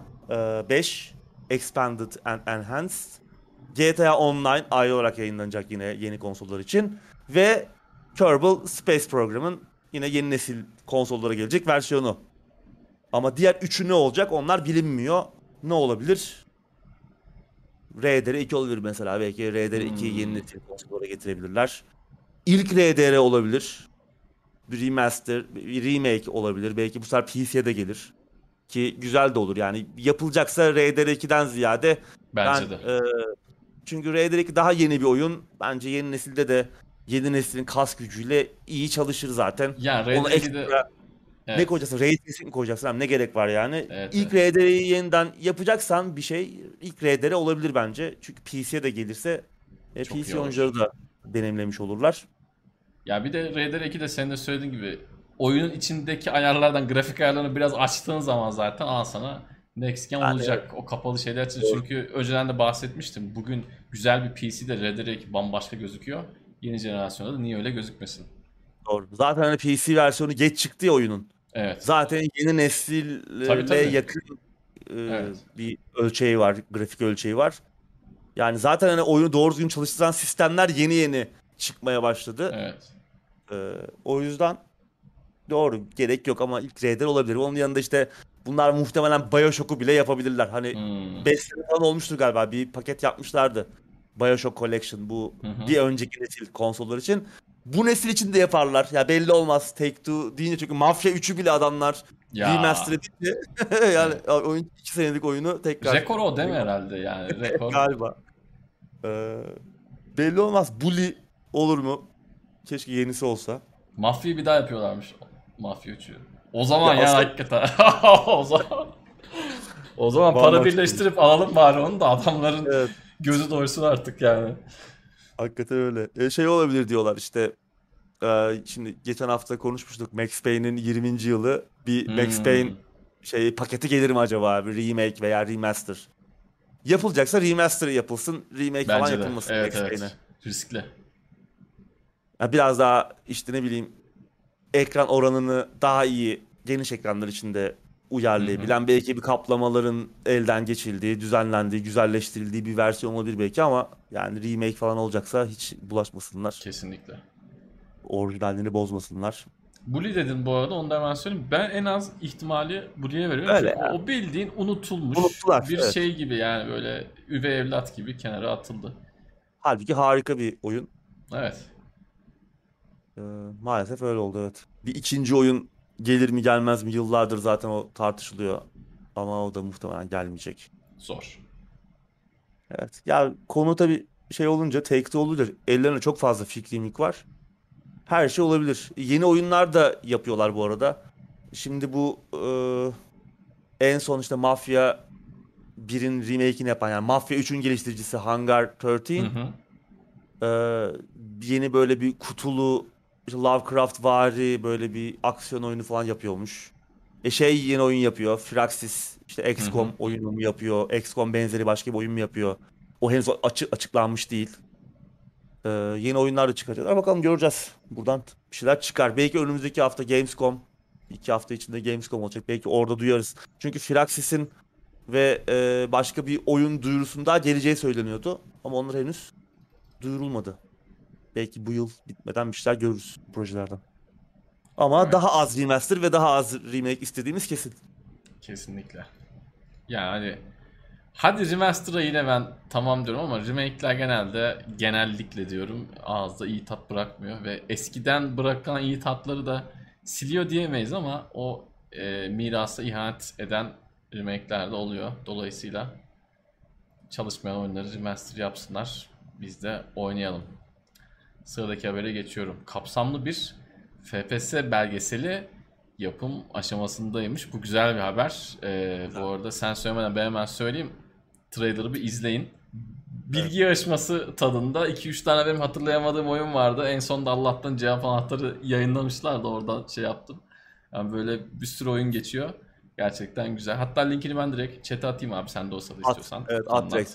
5 Expanded and Enhanced. GTA Online ayrı olarak yayınlanacak yine yeni konsollar için. Ve Kerbal Space Program'ın yine yeni nesil konsollara gelecek versiyonu. Ama diğer üçü ne olacak onlar bilinmiyor. Ne olabilir? RDR2 olabilir mesela. Belki RDR2'yi Hmm. yeni nesil getirebilirler. İlk RDR olabilir. Bir remaster, bir remake olabilir. Belki bu sefer PC'ye de gelir. Ki güzel de olur yani. Yapılacaksa RDR2'den ziyade Bence ben, de. e, çünkü RDR2 daha yeni bir oyun. Bence yeni nesilde de yeni neslin kas gücüyle iyi çalışır zaten. Yani Ona RDR2'de ekstra ne evet. koyacaksın? Tracing mi koyacaksın? Abi Ne gerek var yani? Evet, ilk RDR'yi yeniden yapacaksan bir şey ilk RDR olabilir bence. Çünkü PC'ye de gelirse e, Çok PC oyuncuları da deneyimlemiş olurlar. Ya bir de RDR2'de senin de söylediğin gibi oyunun içindeki ayarlardan grafik ayarlarını biraz açtığın zaman zaten al sana next gen Yani olacak o kapalı şeyler için. Doğru. Çünkü önceden de bahsetmiştim. Bugün güzel bir PC'de RDR2 bambaşka gözüküyor. Yeni jenerasyonda da niye öyle gözükmesin? Doğru. Zaten hani PC versiyonu geç çıktı ya oyunun. Evet. Zaten yeni nesille Tabii, tabii. yakın e, Evet. bir ölçeği var, grafik ölçeği var. Yani zaten hani oyunu doğru düzgün çalıştıran sistemler yeni yeni çıkmaya başladı. Evet. Ee, o yüzden doğru gerek yok ama ilk RDR olabilir. Onun yanında işte bunlar muhtemelen BioShock'u bile yapabilirler. Hani Hmm. 5 sene falan olmuştur galiba bir paket yapmışlardı. BioShock Collection bu Hı hı. bir önceki nesil konsollar için. Bu nesil için de yaparlar. Ya belli olmaz. Take Two deyince çünkü Mafya 3'ü bile adamlar Ya. remaster edince yani oyun 2 senelik oyunu tekrar Rekor o değil mi herhalde yani? Rekor. galiba. Ee, belli olmaz. Bully olur mu? Keşke yenisi olsa. Mafyayı bir daha yapıyorlarmış. Mafya 3'ü. O zaman Ya ya, aslında- hakikaten. o zaman. O zaman para birleştirip alalım bari onu da adamların Evet. Gözü doysun artık yani. Hakikaten öyle. E, şey olabilir diyorlar işte. e, şimdi geçen hafta konuşmuştuk. Max Payne'in 20. yılı bir Max Hmm. Payne şey paketi gelir mi acaba? Bir remake veya remaster. Yapılacaksa remaster yapılsın. Remake falan Bence de. yapılmasın Evet Max evet. Payne'e. Riskli. Ya biraz daha işte ne bileyim ekran oranını daha iyi geniş ekranlar içinde uyarlayabilen belki bir kaplamaların elden geçildiği, düzenlendiği, güzelleştirildiği bir versiyon olabilir belki ama yani remake falan olacaksa hiç bulaşmasınlar. Kesinlikle. Orijinalliğini bozmasınlar. Bully dedin bu arada onu da hemen söyleyeyim. Ben en az ihtimali Bully'e veriyorum. Öyle Çünkü ya. o bildiğin unutulmuş Unuttular, bir evet. şey gibi yani böyle üvey evlat gibi kenara atıldı. Halbuki harika bir oyun. Evet. Ee, maalesef öyle oldu evet. Bir ikinci oyun gelir mi gelmez mi yıllardır zaten o tartışılıyor. Ama o da muhtemelen gelmeyecek. Zor. Evet. Ya konu tabii şey olunca, Take-Two olunca ellerinde çok fazla fikrimlik var. Her şey olabilir. Yeni oyunlar da yapıyorlar bu arada. Şimdi bu e, en son işte Mafya 1'in remake'ini yapan yani Mafya 3'ün geliştiricisi Hangar 13 Hı hı. e, yeni böyle bir kutulu işte Lovecraft vari böyle bir aksiyon oyunu falan yapıyormuş. E şey yeni oyun yapıyor. Firaxis işte XCOM Hı hı. oyunu mu yapıyor? XCOM benzeri başka bir oyun mu yapıyor? O henüz açı, açıklanmış değil. Ee, yeni oyunlar da çıkacaklar. Bakalım göreceğiz. Buradan bir şeyler çıkar. Belki önümüzdeki hafta Gamescom. iki hafta içinde Gamescom olacak. Belki orada duyarız. Çünkü Firaxis'in ve e, başka bir oyun duyurusunda geleceği söyleniyordu. Ama onlar henüz duyurulmadı. Belki bu yıl bitmeden bir şeyler görürüz projelerden. Ama Evet. daha az remaster ve daha az remake istediğimiz kesin. Kesinlikle. Yani hani hadi remaster'a yine ben tamam diyorum ama remake'ler genelde genellikle diyorum ağızda iyi tat bırakmıyor ve eskiden bırakan iyi tatları da siliyor diyemeyiz ama o e, mirasa ihanet eden remake'ler de oluyor. Dolayısıyla çalışmayan oyunları remaster yapsınlar. Biz de oynayalım. Sıradaki habere geçiyorum. Kapsamlı bir FPS belgeseli yapım aşamasındaymış. Bu güzel bir haber. Ee, bu arada sen söylemeden ben hemen söyleyeyim. Trailer'ı bir izleyin. Bilgi yarışması tadında 2-3 tane benim hatırlayamadığım oyun vardı. En sonunda Allah'tan cevap anahtarı yayınlamışlardı. Oradan şey yaptım. Yani böyle bir sürü oyun geçiyor. Gerçekten güzel. Hatta linkini ben direkt chat'e atayım abi sen de o sırada At, istiyorsan. evet, at direkt.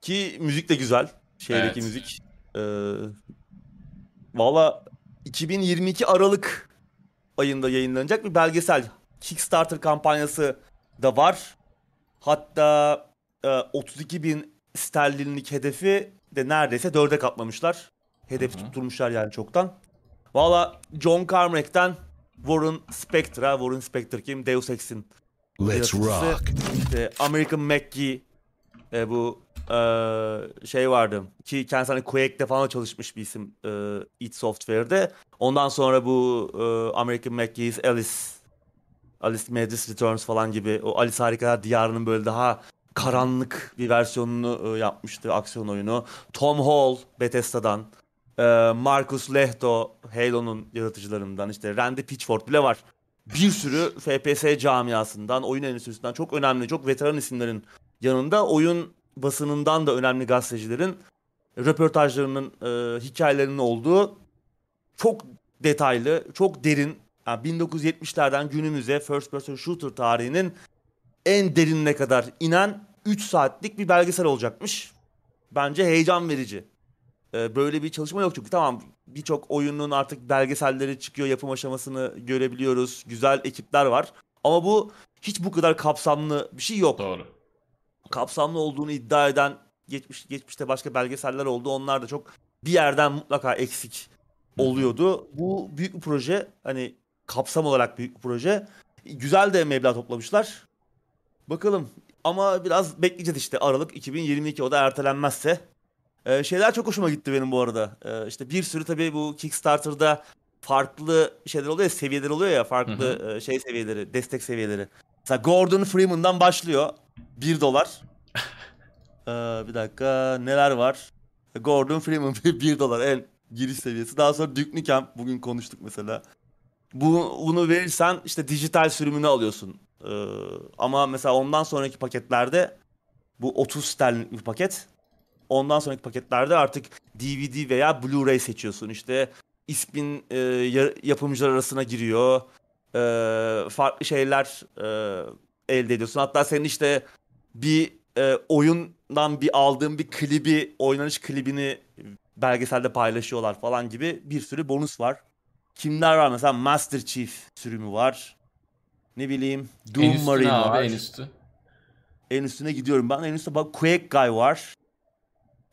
Ki müzik de güzel. Şeydeki Evet. müzik. Ee, Valla 2022 Aralık ayında yayınlanacak bir belgesel. Kickstarter kampanyası da var. Hatta e, 32 bin sterlinlik hedefi de neredeyse 4'e katlamışlar. Hedefi Hı hı. tutturmuşlar yani çoktan. Valla John Carmack'ten Warren Spector'a, Warren Spector kim? Deus Ex'in Let's rock. İşte American McGee e, bu e, şey vardı ki kendisi hani Quake'de falan çalışmış bir isim e, id Software'de. Ondan sonra bu e, American McGee's Alice Alice Madness Returns falan gibi o Alice Harikalar Diyarı'nın böyle daha karanlık bir versiyonunu e, yapmıştı aksiyon oyunu. Tom Hall Bethesda'dan, e, Marcus Lehto Halo'nun yaratıcılarından işte Randy Pitchford bile var. Bir sürü FPS camiasından, oyun endüstrisinden çok önemli, çok veteran isimlerin yanında oyun basınından da önemli gazetecilerin röportajlarının, e, hikayelerinin olduğu çok detaylı, çok derin, yani 1970'lerden günümüze first person shooter tarihinin en derinine kadar inen 3 saatlik bir belgesel olacakmış. Bence heyecan verici. Ee, böyle bir çalışma yok çünkü tamam birçok oyunun artık belgeselleri çıkıyor, yapım aşamasını görebiliyoruz. Güzel ekipler var. Ama bu hiç bu kadar kapsamlı bir şey yok. Doğru. Kapsamlı olduğunu iddia eden geçmiş geçmişte başka belgeseller oldu. Onlar da çok bir yerden mutlaka eksik oluyordu. Bu büyük bir proje. Hani kapsam olarak büyük bir proje. Güzel de meblağ toplamışlar. Bakalım. Ama biraz bekleyeceğiz işte Aralık 2022 o da ertelenmezse. Ee, şeyler çok hoşuma gitti benim bu arada. Ee, işte bir sürü tabii bu Kickstarter'da farklı şeyler oluyor ya, seviyeler oluyor ya, farklı e, şey seviyeleri, destek seviyeleri. Mesela Gordon Freeman'dan başlıyor. 1 dolar. Ee, bir dakika neler var? Gordon Freeman 1 dolar en giriş seviyesi. Daha sonra Duke Nukem bugün konuştuk mesela. Bu, bunu verirsen işte dijital sürümünü alıyorsun. Ee, ama mesela ondan sonraki paketlerde bu 30 sterlinlik bir paket. Ondan sonraki paketlerde artık DVD veya Blu-ray seçiyorsun. İşte ismin e, ya- yapımcılar arasına giriyor. Ee, farklı şeyler e, elde ediyorsun. Hatta senin işte bir e, oyundan bir aldığın bir klibi, oynanış klibini belgeselde paylaşıyorlar falan gibi bir sürü bonus var. Kimler var mesela Master Chief sürümü var. Ne bileyim en Doom üstü Marine ne abi var. en üstü? En üstüne gidiyorum ben. En üstte bak Quake Guy var.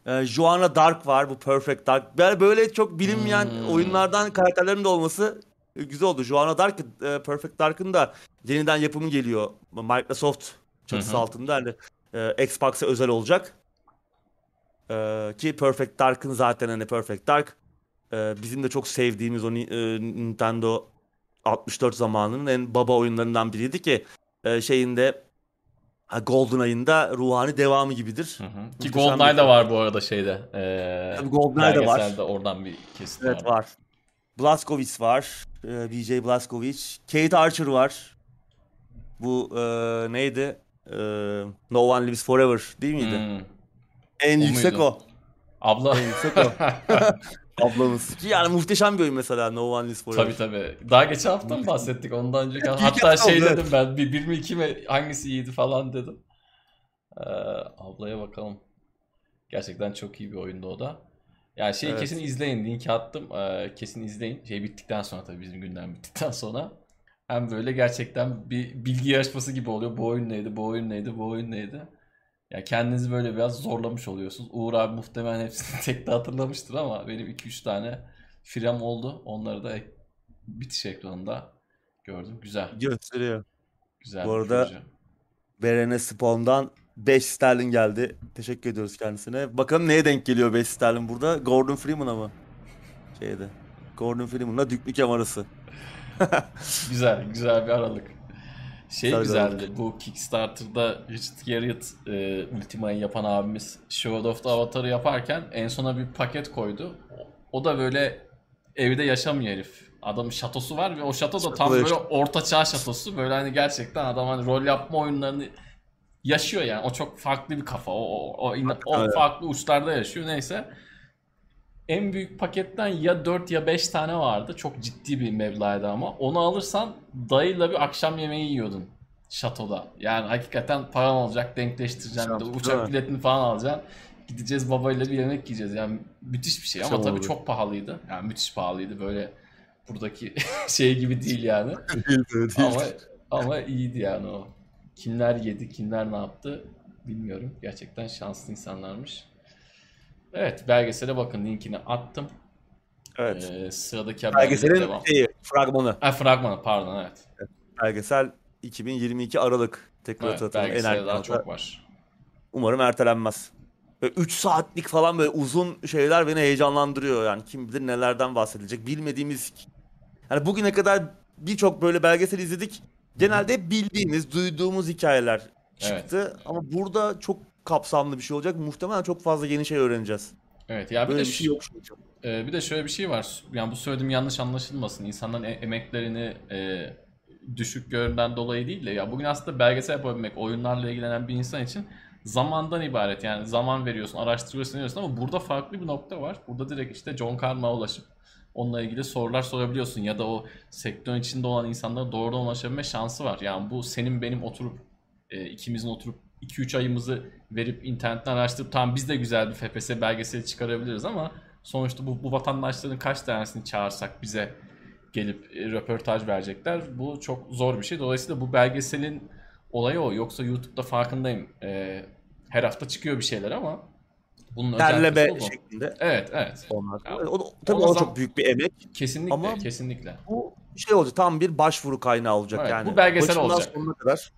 Ee, Joanna Dark var. Bu Perfect Dark. Yani böyle çok bilinmeyen Hmm. oyunlardan karakterlerin de olması e, güzel oldu. Joanna Dark, e, Perfect Dark'ın da yeniden yapımı geliyor. Microsoft çatısı Hı hı. altında. Hani e, Xbox'a özel olacak. Ee, ki Perfect Dark'ın zaten hani Perfect Dark e, bizim de çok sevdiğimiz o e, Nintendo 64 zamanının en baba oyunlarından biriydi ki e, şeyinde ha, GoldenEye'ın ruhani devamı gibidir. Hı hı. Ki bir de film. var bu arada şeyde. Ee, Tabii GoldenEye de var. oradan bir kesit Evet var. var. Blazkowicz var. Ee, BJ Blazkowicz. Kate Archer var. Bu e, neydi? E, no One Lives Forever değil miydi? Hmm. En O yüksek muydu? o. Abla. En yüksek o. Ablamız. Ki Yani muhteşem bir oyun mesela No One Lives Forever. tabii tabii. Daha geçen hafta mı bahsettik ondan önce? İlk Hatta şey dedim ben bir, bir mi iki mi hangisi iyiydi falan dedim. Ee, ablaya bakalım. Gerçekten çok iyi bir oyundu o da. Yani şeyi Evet. kesin izleyin. Linki attım. Ee, kesin izleyin. Şey bittikten sonra tabii bizim gündem bittikten sonra. Hem böyle gerçekten bir bilgi yarışması gibi oluyor. Bu oyun neydi, bu oyun neydi, bu oyun neydi. Ya kendinizi böyle biraz zorlamış oluyorsunuz. Uğur abi muhtemelen hepsini tek de hatırlamıştır ama benim 2-3 tane firem oldu. Onları da ek- bitiş ekranında gördüm. Güzel. Gösteriyor. Güzel Bu bir arada- proje. Berene Spawn'dan 5 sterlin geldi. Teşekkür ediyoruz kendisine. Bakalım neye denk geliyor 5 sterlin burada? Gordon Freeman'a mı? Şeyde. Gordon Freeman'la Duke Nukem arası. Güzel, güzel bir aralık. Şey Güzel güzeldi. Bu Kickstarter'da Richard Garriott e, Ultima'yı yapan abimiz Shadow of the Avatar'ı yaparken en sona bir paket koydu. O- da böyle evde yaşamıyor herif. Adamın şatosu var ve o şato da tam böyle orta çağ şatosu. Böyle hani gerçekten adam hani rol yapma oyunlarını yaşıyor yani. O çok farklı bir kafa. O, o, o, o Evet. farklı uçlarda yaşıyor. Neyse. En büyük paketten ya 4 ya 5 tane vardı. Çok ciddi bir meblağdı ama. Onu alırsan dayıyla bir akşam yemeği yiyordun şatoda. Yani hakikaten paran olacak, denkleştireceksin. De uçak biletini falan alacaksın. Gideceğiz babayla bir yemek yiyeceğiz. Yani müthiş bir şey ama Tamam tabii abi. çok pahalıydı. Yani müthiş pahalıydı. Böyle buradaki şey gibi değil yani. Değil, değil. Ama ama iyiydi yani o. Kimler yedi, kimler ne yaptı bilmiyorum. Gerçekten şanslı insanlarmış. Evet, belgesele bakın linkini attım. Evet. Ee, sıradaki haberle Belgeselin devam. şeyi, fragmanı. Ha, fragmanı pardon evet. Belgesel 2022 Aralık tekrar Evet, hatırlatalım. Erken daha çok var. Umarım ertelenmez. 3 saatlik falan böyle uzun şeyler beni heyecanlandırıyor. Yani kim bilir nelerden bahsedilecek. Bilmediğimiz yani bugüne kadar birçok böyle belgesel izledik. Genelde bildiğimiz, duyduğumuz hikayeler çıktı. Ama burada çok kapsamlı bir şey olacak. Muhtemelen çok fazla yeni şey öğreneceğiz. Evet ya bir Böyle de bir şey yok. Ee, bir de şöyle bir şey var. Yani bu söylediğim yanlış anlaşılmasın. İnsanların e- emeklerini e, düşük göründen dolayı değil de ya bugün aslında belgesel yapabilmek, oyunlarla ilgilenen bir insan için zamandan ibaret. Yani zaman veriyorsun, araştırıyorsun, diyorsun ama burada farklı bir nokta var. Burada direkt işte John Carmack'a ulaşıp onunla ilgili sorular sorabiliyorsun ya da o sektörün içinde olan insanlara doğrudan ulaşabilme şansı var. Yani bu senin benim oturup e, ikimizin oturup 2-3 ayımızı verip internetten araştırıp tamam biz de güzel bir FPS belgeseli çıkarabiliriz ama sonuçta bu, bu vatandaşların kaç tanesini çağırsak bize gelip e, röportaj verecekler. Bu çok zor bir şey. Dolayısıyla bu belgeselin olayı o. Yoksa YouTube'da farkındayım. E, her hafta çıkıyor bir şeyler ama bunun kısmı bu. şeklinde Evet, evet. onlar. Ya, O, tabii o zam- çok büyük bir emek. Kesinlikle, Ama- kesinlikle. Bu şey olacak tam bir başvuru kaynağı olacak Evet, yani. bu belgesel başından olacak. sonuna kadar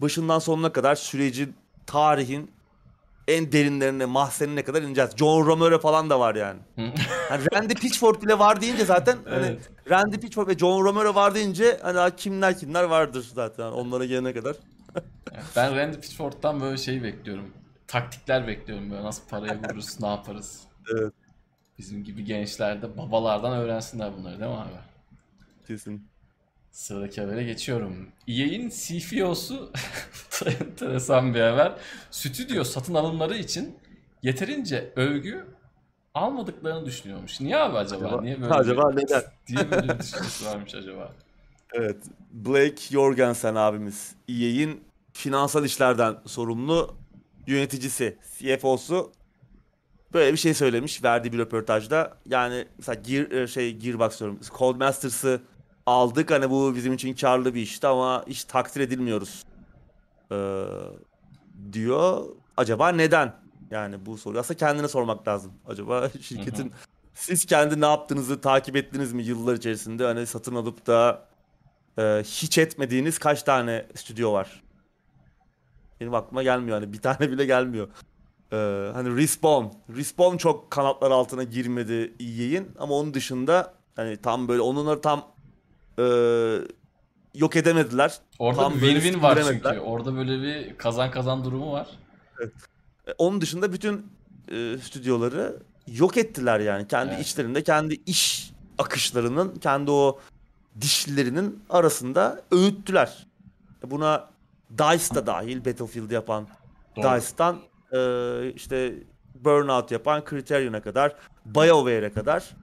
başından sonuna kadar sürecin tarihin en derinlerine, mahzenine kadar ineceğiz. John Romero falan da var yani. Yani Randy Pitchford bile var deyince zaten hani Evet. Randy Pitchford ve John Romero var deyince hani kimler kimler vardır zaten onlara gelene kadar. Ben Randy Pitchford'dan böyle şey bekliyorum. Taktikler bekliyorum böyle nasıl paraya vururuz, ne yaparız. Evet. Bizim gibi gençler de babalardan öğrensinler bunları değil mi abi? Kesin. Sıradaki habere geçiyorum. EA'in CFO'su enteresan bir haber. Stüdyo satın alımları için yeterince övgü almadıklarını düşünüyormuş. Niye abi acaba? Acaba- Niye böyle acaba bir, neden? Diye böyle bir düşüncesi varmış acaba? Evet. Blake Jorgensen abimiz EA'in finansal işlerden sorumlu yöneticisi, CFO'su böyle bir şey söylemiş verdiği bir röportajda. Yani mesela Gear, e, şey Gearbox diyorum. Codemasters'ı aldık hani bu bizim için karlı bir işti ama hiç takdir edilmiyoruz. Ee, diyor. Acaba neden? Yani bu soruyu aslında kendine sormak lazım. Acaba şirketin siz kendi ne yaptığınızı takip ettiniz mi yıllar içerisinde? Hani satın alıp da e, hiç etmediğiniz kaç tane stüdyo var? Benim aklıma gelmiyor hani bir tane bile gelmiyor. Ee, hani Respawn. Respawn çok kanatlar altına girmedi EA'in ama onun dışında hani tam böyle onları tam e, yok edemediler. Orada Tam bir win-win var çünkü. Orada böyle bir kazan kazan durumu var. E, Onun dışında bütün e, stüdyoları yok ettiler yani. Kendi Evet. içlerinde, kendi iş akışlarının, kendi o dişlilerinin arasında öğüttüler. E, Buna DICE da dahil, Battlefield yapan Doğru. DICE'dan e, işte Burnout yapan Criterion'a kadar, BioWare'e kadar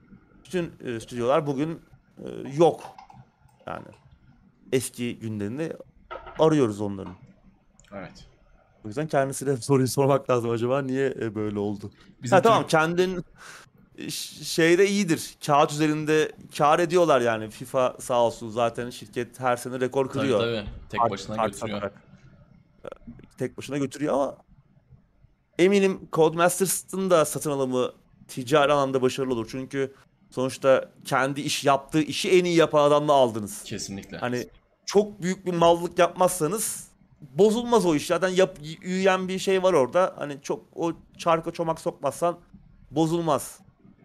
bütün e, stüdyolar bugün e, yok. Yani eski günlerini arıyoruz onların. Evet. O yüzden kendisine soruyu sormak lazım acaba niye e, böyle oldu? Bizim ha tamam kendin şeyde iyidir. Kağıt üzerinde kar ediyorlar yani. FIFA sağ olsun zaten şirket her sene rekor Tabii kırıyor. tabii. Tek Kart- başına kart götürüyor. satarak. E, Tek başına götürüyor ama eminim Codemasters'ın da satın alımı ticari alanda başarılı olur. Çünkü sonuçta kendi iş yaptığı işi en iyi yapan adamla aldınız. Kesinlikle. Hani çok büyük bir mallık yapmazsanız bozulmaz o iş. Zaten yap, yürüyen bir şey var orada. Hani çok o çarka çomak sokmazsan bozulmaz.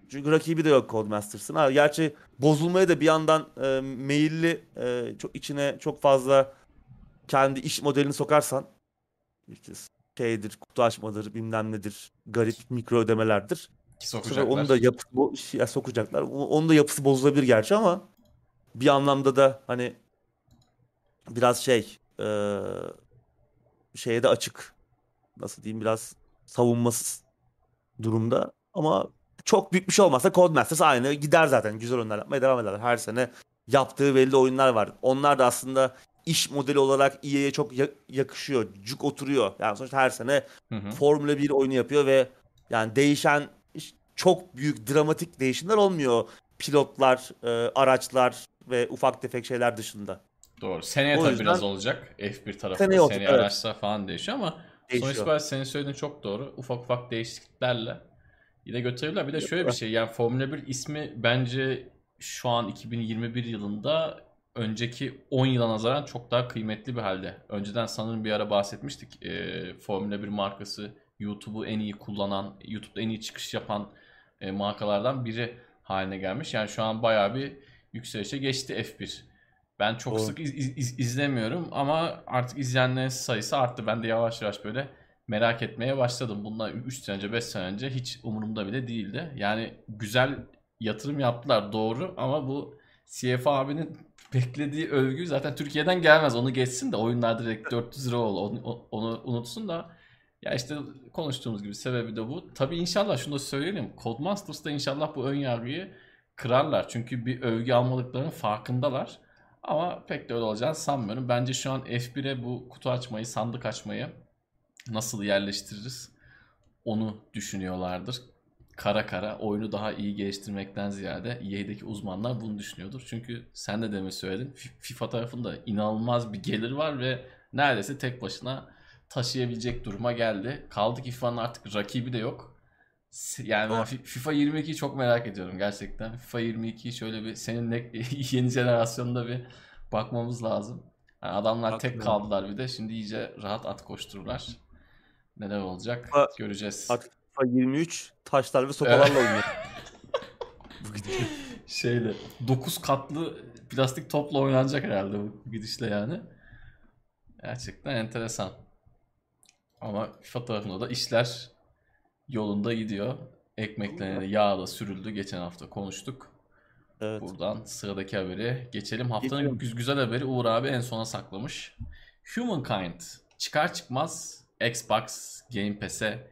Çünkü rakibi de yok Codemasters'ın. Ha, gerçi bozulmaya da bir yandan e, meyilli e, çok içine çok fazla kendi iş modelini sokarsan işte şeydir, kutu açmadır, bilmem nedir, garip mikro ödemelerdir. Ki sokacaklar. Onu da yapısı bu ya sokacaklar. Onun da yapısı bozulabilir gerçi ama bir anlamda da hani biraz şey eee şeye de açık. Nasıl diyeyim biraz savunmasız durumda ama çok büyük bir şey olmazsa Codemasters aynı gider zaten. Güzel oyunlar yapmaya devam ederler. Her sene yaptığı belli oyunlar var. Onlar da aslında iş modeli olarak EA'ye çok ya- yakışıyor. Cuk oturuyor. Yani sonuçta her sene Hı hı. Formula 1 oyunu yapıyor ve Yani değişen çok büyük dramatik değişimler olmuyor pilotlar, e, araçlar ve ufak tefek şeyler dışında. Doğru. Seneye O tabii yüzden- biraz olacak. F1 tarafında Seneye olacak, seneye evet. araçlar falan değişiyor ama sonuç Değişiyor. itibariyle senin söylediğin çok doğru. Ufak ufak değişikliklerle yine götürebilirler. Bir de şöyle bir şey yani Formula 1 ismi bence şu an 2021 yılında önceki 10 yıla nazaran çok daha kıymetli bir halde. Önceden sanırım bir ara bahsetmiştik. Ee, Formula 1 markası YouTube'u en iyi kullanan, YouTube'da en iyi çıkış yapan e, markalardan biri haline gelmiş. Yani şu an bayağı bir yükselişe geçti F1. Ben çok Doğru. sık iz- iz- izlemiyorum ama artık izleyenlerin sayısı arttı. Ben de yavaş yavaş böyle merak etmeye başladım. Bundan 3 sene önce 5 sene önce hiç umurumda bile değildi. Yani güzel yatırım yaptılar doğru ama bu CF abinin beklediği övgü zaten Türkiye'den gelmez. Onu geçsin de oyunlar direkt 400 lira ol. Onu, onu unutsun da ya işte konuştuğumuz gibi sebebi de bu. Tabii inşallah şunu da söyleyelim. Codemasters'da inşallah bu ön yargıyı kırarlar. Çünkü bir övgü almadıklarının farkındalar. Ama pek de öyle olacağını sanmıyorum. Bence şu an F1'e bu kutu açmayı, sandık açmayı nasıl yerleştiririz onu düşünüyorlardır. Kara kara oyunu daha iyi geliştirmekten ziyade EA'deki uzmanlar bunu düşünüyordur. Çünkü sen de demin söyledin. Fi- FIFA tarafında inanılmaz bir gelir var ve neredeyse tek başına taşıyabilecek duruma geldi. Kaldı ki FIFA'nın artık rakibi de yok. Yani ben FIFA 22'yi çok merak ediyorum gerçekten. FIFA 22'yi şöyle bir seninle yeni jenerasyonda bir bakmamız lazım. Yani adamlar tek kaldılar bir de. Şimdi iyice rahat at koştururlar. Neler olacak Ha- göreceğiz. Artık FIFA 23 taşlar ve sopalarla oynuyor. Bu. Şeyle 9 katlı plastik topla oynanacak herhalde bu gidişle yani. Gerçekten enteresan. Ama FIFA tarafında da işler yolunda gidiyor. Ekmeklerine yağ da sürüldü. Geçen hafta konuştuk. Evet. Buradan sıradaki haberi geçelim. Haftanın güz- güzel haberi Uğur abi en sona saklamış. Humankind çıkar çıkmaz Xbox Game Pass'e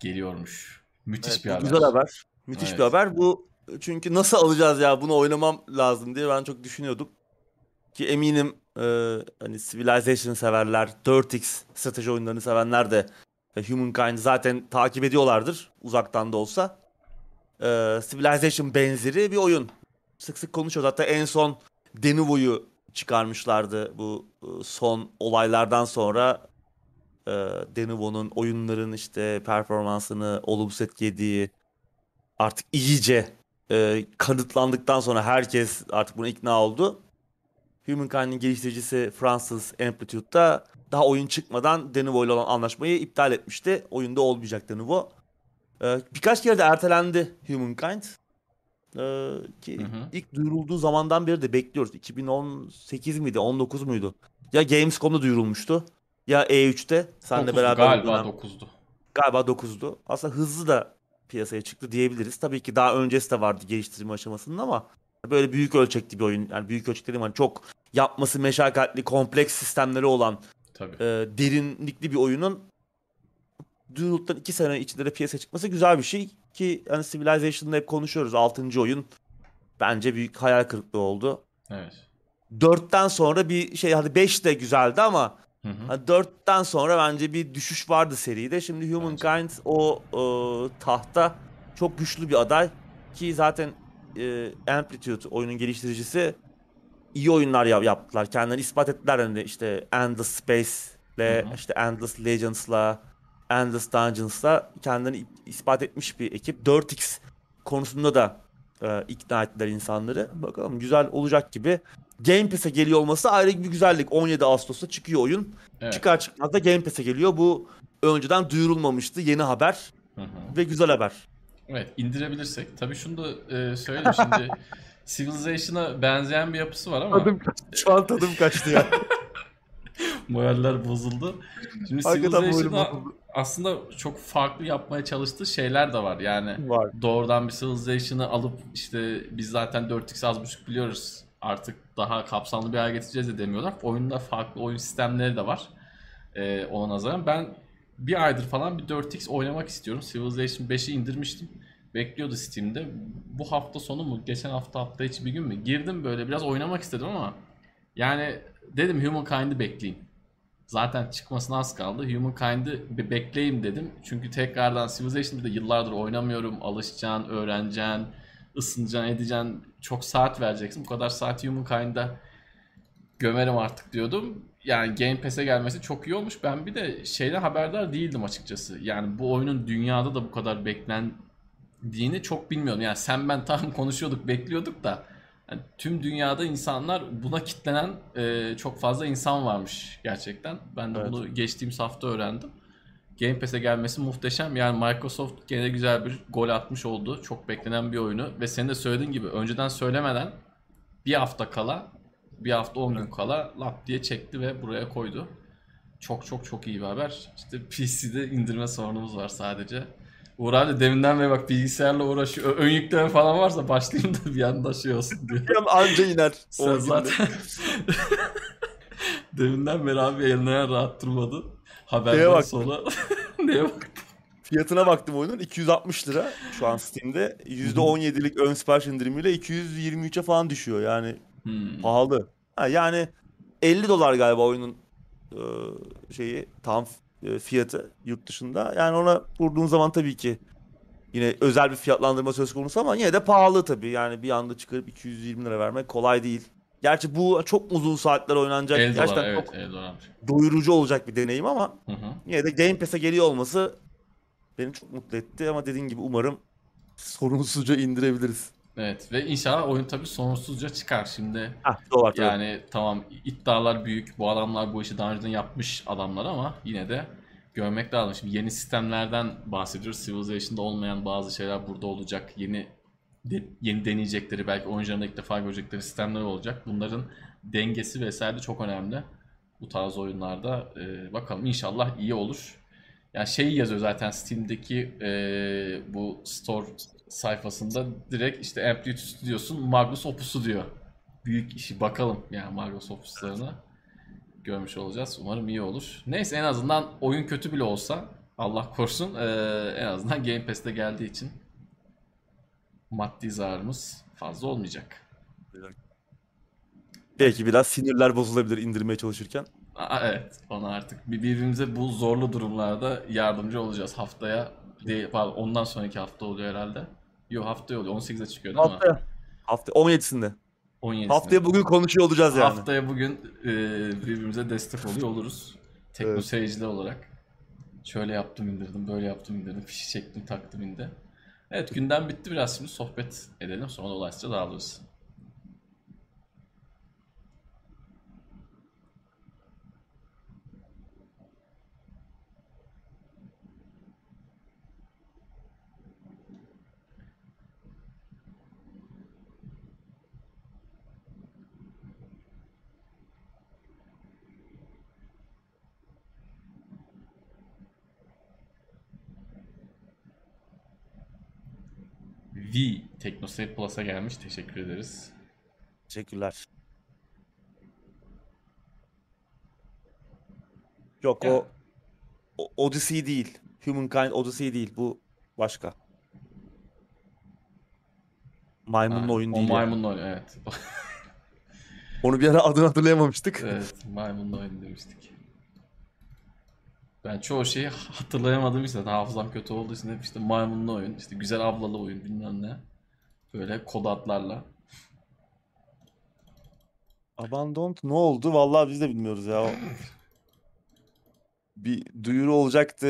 geliyormuş. Müthiş Evet, bir haber. Güzel haber. Müthiş Evet. bir haber. Bu çünkü nasıl alacağız ya bunu oynamam lazım diye ben çok düşünüyordum. Ki eminim e, hani Civilization severler, 4X strateji oyunlarını sevenler de e, Humankind zaten takip ediyorlardır uzaktan da olsa. E, Civilization benzeri bir oyun. Sık sık konuşuyoruz. Hatta en son Denuvo'yu çıkarmışlardı bu e, son olaylardan sonra e, Denuvo'nun oyunların işte performansını olumsuz etkilediği artık iyice e, kanıtlandıktan sonra herkes artık buna ikna oldu. Humankind'in geliştiricisi Fransız Amplitude'da daha oyun çıkmadan Denuvo ile olan anlaşmayı iptal etmişti. Oyunda olmayacak Denuvo. E, birkaç kere de ertelendi Humankind. E, ki Hı hı. ilk duyurulduğu zamandan beri de bekliyoruz. 2018 miydi, 19 muydu? Ya Gamescom'da duyurulmuştu. Ya E3'te senle Dokuzdu, beraber galiba dönem- 9'du. Galiba 9'du. Aslında hızlı da piyasaya çıktı diyebiliriz. Tabii ki daha öncesi de vardı geliştirme aşamasında ama böyle büyük ölçekli bir oyun. Yani büyük ölçekli dediğim hani çok yapması meşakkatli, kompleks sistemleri olan Tabii. e, derinlikli bir oyunun duyurulduktan 2 sene içinde de piyasaya çıkması güzel bir şey. Ki hani Civilization'da hep konuşuyoruz. 6. oyun bence büyük hayal kırıklığı oldu. Evet. 4'ten sonra bir şey hadi 5 de güzeldi ama Hı hı. Hani 4'ten sonra bence bir düşüş vardı seride. Şimdi Humankind o e, tahta çok güçlü bir aday ki zaten e, Amplitude oyunun geliştiricisi iyi oyunlar yap- yaptılar. Kendilerini ispat ettiler hani işte Endless Space'le Hı hı. işte Endless Legends'la Endless Dungeons'la kendilerini ispat etmiş bir ekip. 4X konusunda da e, ikna ettiler insanları. Bakalım güzel olacak gibi. Game Pass'e geliyor olması ayrı bir güzellik. 17 Ağustos'ta çıkıyor oyun. Evet. Çıkar çıkmaz da Game Pass'e geliyor. Bu önceden duyurulmamıştı. Yeni haber Hı hı. ve güzel haber. Evet indirebilirsek. Tabii şunu da e, söyleyeyim şimdi Civilization'a benzeyen bir yapısı var ama Şu an tadım kaçtı ya. moraller bozuldu. Şimdi Hakikaten Civilization'a. Aslında çok farklı yapmaya çalıştığı şeyler de var. Yani Var. doğrudan bir Civilization'ı alıp işte biz zaten 4x az buçuk biliyoruz artık daha kapsamlı bir hale getireceğiz de demiyorlar. Oyunda farklı oyun sistemleri de var ee, ona nazaran. Ben bir aydır falan bir 4x oynamak istiyorum. Civilization 5'i indirmiştim. Bekliyordu Steam'de. Bu hafta sonu mu? Geçen hafta hafta içi bir gün mü? Girdim böyle biraz oynamak istedim ama yani dedim Humankind'i bekleyin. Zaten çıkmasına az kaldı. Humankind'ı bir bekleyeyim dedim. Çünkü tekrardan Civilization'da yıllardır oynamıyorum. Alışacaksın, öğreneceksin, ısınacaksın, edeceksin. Çok saat vereceksin. Bu kadar saat Humankind'a gömerim artık diyordum. Yani Game Pass'e gelmesi çok iyi olmuş. Ben bir de şeyden haberdar değildim açıkçası. Yani bu oyunun dünyada da bu kadar beklendiğini çok bilmiyordum. Yani sen ben tam konuşuyorduk, bekliyorduk da yani tüm dünyada insanlar buna kitlenen e, çok fazla insan varmış gerçekten. Ben de Evet. bunu geçtiğimiz hafta öğrendim. Game Pass'e gelmesi muhteşem. Yani Microsoft gene güzel bir gol atmış oldu. Çok beklenen bir oyunu. Ve senin de söylediğin gibi önceden söylemeden bir hafta kala, bir hafta 10 gün kala lap diye çekti ve buraya koydu. Çok çok çok iyi bir haber. İşte PC'de indirme sorunumuz var sadece. Uğur abi deminden beri bak bilgisayarla uğraşıyor. Ön yükleme falan varsa başlayayım da bir anda şey olsun diyor. Anca iner. Sen zaten deminden beri abi eline rahat durmadı. Haberden Neye baktın? sonra neye bak? Fiyatına baktım oyunun 260 lira şu an Steam'de. %17'lik ön sipariş indirimiyle 223'e falan düşüyor yani Hmm. pahalı. Ha, yani 50 dolar galiba oyunun e, şeyi tam e, fiyatı yurt dışında. Yani ona vurduğun zaman tabii ki yine özel bir fiyatlandırma söz konusu ama yine de pahalı tabii. Yani bir anda çıkarıp 220 lira vermek kolay değil. Gerçi bu çok uzun saatler oynanacak. 50 Gerçekten dolar evet çok 50 dolarmış. doyurucu olacak bir deneyim ama Hı hı. Yine de Game Pass'e geliyor olması beni çok mutlu etti ama dediğin gibi umarım sorunsuzca indirebiliriz. Evet ve inşallah oyun tabii sonsuzca çıkar şimdi. Hah, dolar tabii. Yani tamam iddialar büyük. Bu adamlar bu işi daha önceden yapmış adamlar ama yine de görmek lazım. Şimdi yeni sistemlerden bahsediyoruz. Civilization'da olmayan bazı şeyler burada olacak. Yeni de- yeni deneyecekleri belki oyuncuların ilk defa görecekleri sistemler olacak. Bunların dengesi vesaire de çok önemli. Bu tarz oyunlarda Ee, bakalım inşallah iyi olur. Yani şey yazıyor zaten Steam'deki ee, bu store sayfasında direkt işte Amplitude Studios'un Magnus Opus'u diyor büyük işi bakalım yani Magnus Opus'larını görmüş olacağız. Umarım iyi olur. Neyse en azından oyun kötü bile olsa Allah korusun eee, en azından Game Pass'te geldiği için maddi zararımız fazla olmayacak. Belki biraz sinirler bozulabilir indirmeye çalışırken. Aa, evet ona artık bir- birbirimize bu zorlu durumlarda yardımcı olacağız. Haftaya değil, pardon, ondan sonraki hafta oluyor herhalde. Yok haftaya oluyor 18'e çıkıyor değil mi? Haftaya. Hafta 17'sinde. 17'sine. Haftaya bugün konuşuyor olacağız yani. Haftaya bugün e, birbirimize destek oluyor oluruz. Tekno Evet. seyirciler olarak. Şöyle yaptım indirdim, böyle yaptım indirdim, fişi çektim taktım indi. Evet gündem bitti biraz şimdi sohbet edelim sonra dolayısıyla dağılırız. V TeknoSeyir Plus'a gelmiş. Teşekkür ederiz. Teşekkürler. Yok Ya. o, o Odyssey değil. Humankind Odyssey değil. Bu başka. Maymunun Ha, oyun o değil. yani. maymunlu oyun evet. Onu bir ara adını hatırlayamamıştık. evet maymunlu oyun demiştik. Ben çoğu şeyi hatırlayamadığım için de hafızam kötü olduğu için hep işte maymunlu oyun, işte güzel ablalı oyun bilmem ne. Böyle kod adlarla. Abandoned ne oldu? Vallahi biz de bilmiyoruz ya. Bir duyuru olacaktı.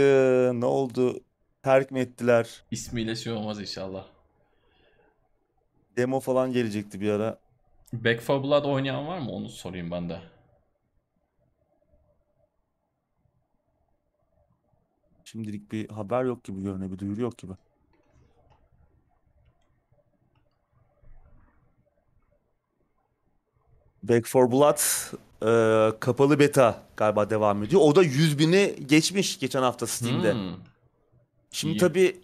Ne oldu? Terk mi ettiler? İsmiyle şey olmaz inşallah. Demo falan gelecekti bir ara. Back 4 Blood oynayan var mı? Onu sorayım ben de. Şimdilik bir haber yok gibi görünüyor. Bir duyuru yok gibi. Back 4 Blood e, kapalı beta galiba devam ediyor. O da 100 bini geçmiş geçen hafta Steam'de. Hmm. Şimdi iyi. tabii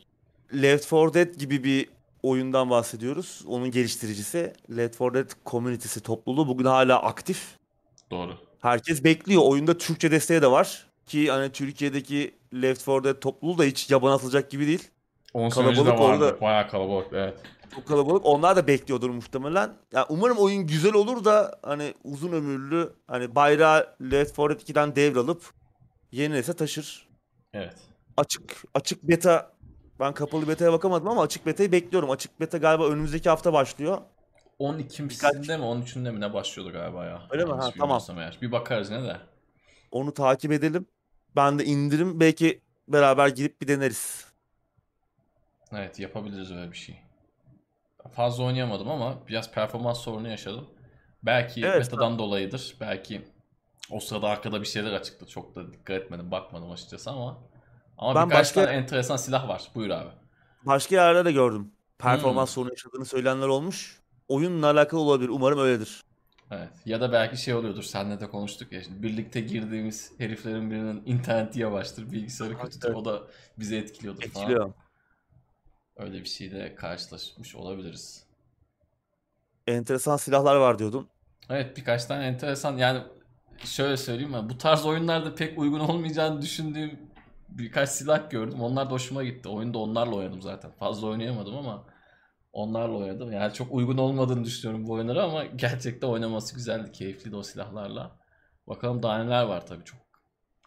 Left 4 Dead gibi bir oyundan bahsediyoruz. Onun geliştiricisi Left 4 Dead community'si topluluğu bugün hala aktif. Doğru. Herkes bekliyor. Oyunda Türkçe desteği de var. Ki hani Türkiye'deki Left 4 Dead topluluğu da hiç yaban atılacak gibi değil. 10 sene önce de Kalabalık vardı. orada. Bayağı kalabalık evet. Çok kalabalık. Onlar da bekliyordur muhtemelen. Ya umarım oyun güzel olur da hani uzun ömürlü hani bayrağı Left 4 Dead 2'den devralıp yeni nesle taşır. Evet. Açık açık beta ben kapalı beta'ya bakamadım ama açık beta'yı bekliyorum. Açık beta galiba önümüzdeki hafta başlıyor. 12'sinde mi 13'ünde mi ne başlıyordu galiba ya. Öyle mi? Ha, tamam. Eğer. Bir bakarız ne de. Onu takip edelim. Ben de indirim belki beraber girip bir deneriz. Evet yapabiliriz öyle bir şey. Fazla oynayamadım ama biraz performans sorunu yaşadım. Belki Evet, betadan dolayıdır. Belki o sırada arkada bir şeyler açıktı. Çok da dikkat etmedim, bakmadım açıkçası ama. Ama Ben birkaç başka- tane enteresan silah var. Buyur abi. Başka yerde de gördüm. Performans Hmm. sorunu yaşadığını söyleyenler olmuş. Oyunla alakalı olabilir. Umarım öyledir. Evet. Ya da belki şey oluyordur. Seninle de konuştuk ya. Şimdi birlikte girdiğimiz heriflerin birinin interneti yavaştır, bilgisayarı kötüdür. O da bizi etkiliyordur falan. Etkiliyor. Öyle bir şeyle karşılaşmış olabiliriz. Enteresan silahlar var diyordun. Evet birkaç tane enteresan yani şöyle söyleyeyim mi? Bu tarz oyunlarda pek uygun olmayacağını düşündüğüm birkaç silah gördüm. Onlar da hoşuma gitti. Oyunda onlarla oynadım zaten. Fazla oynayamadım ama onlarla oynadım. Yani çok uygun olmadığını düşünüyorum bu oyunlara ama gerçekten oynaması güzeldi. Keyifliydi o silahlarla. Bakalım daha neler var tabii. Çok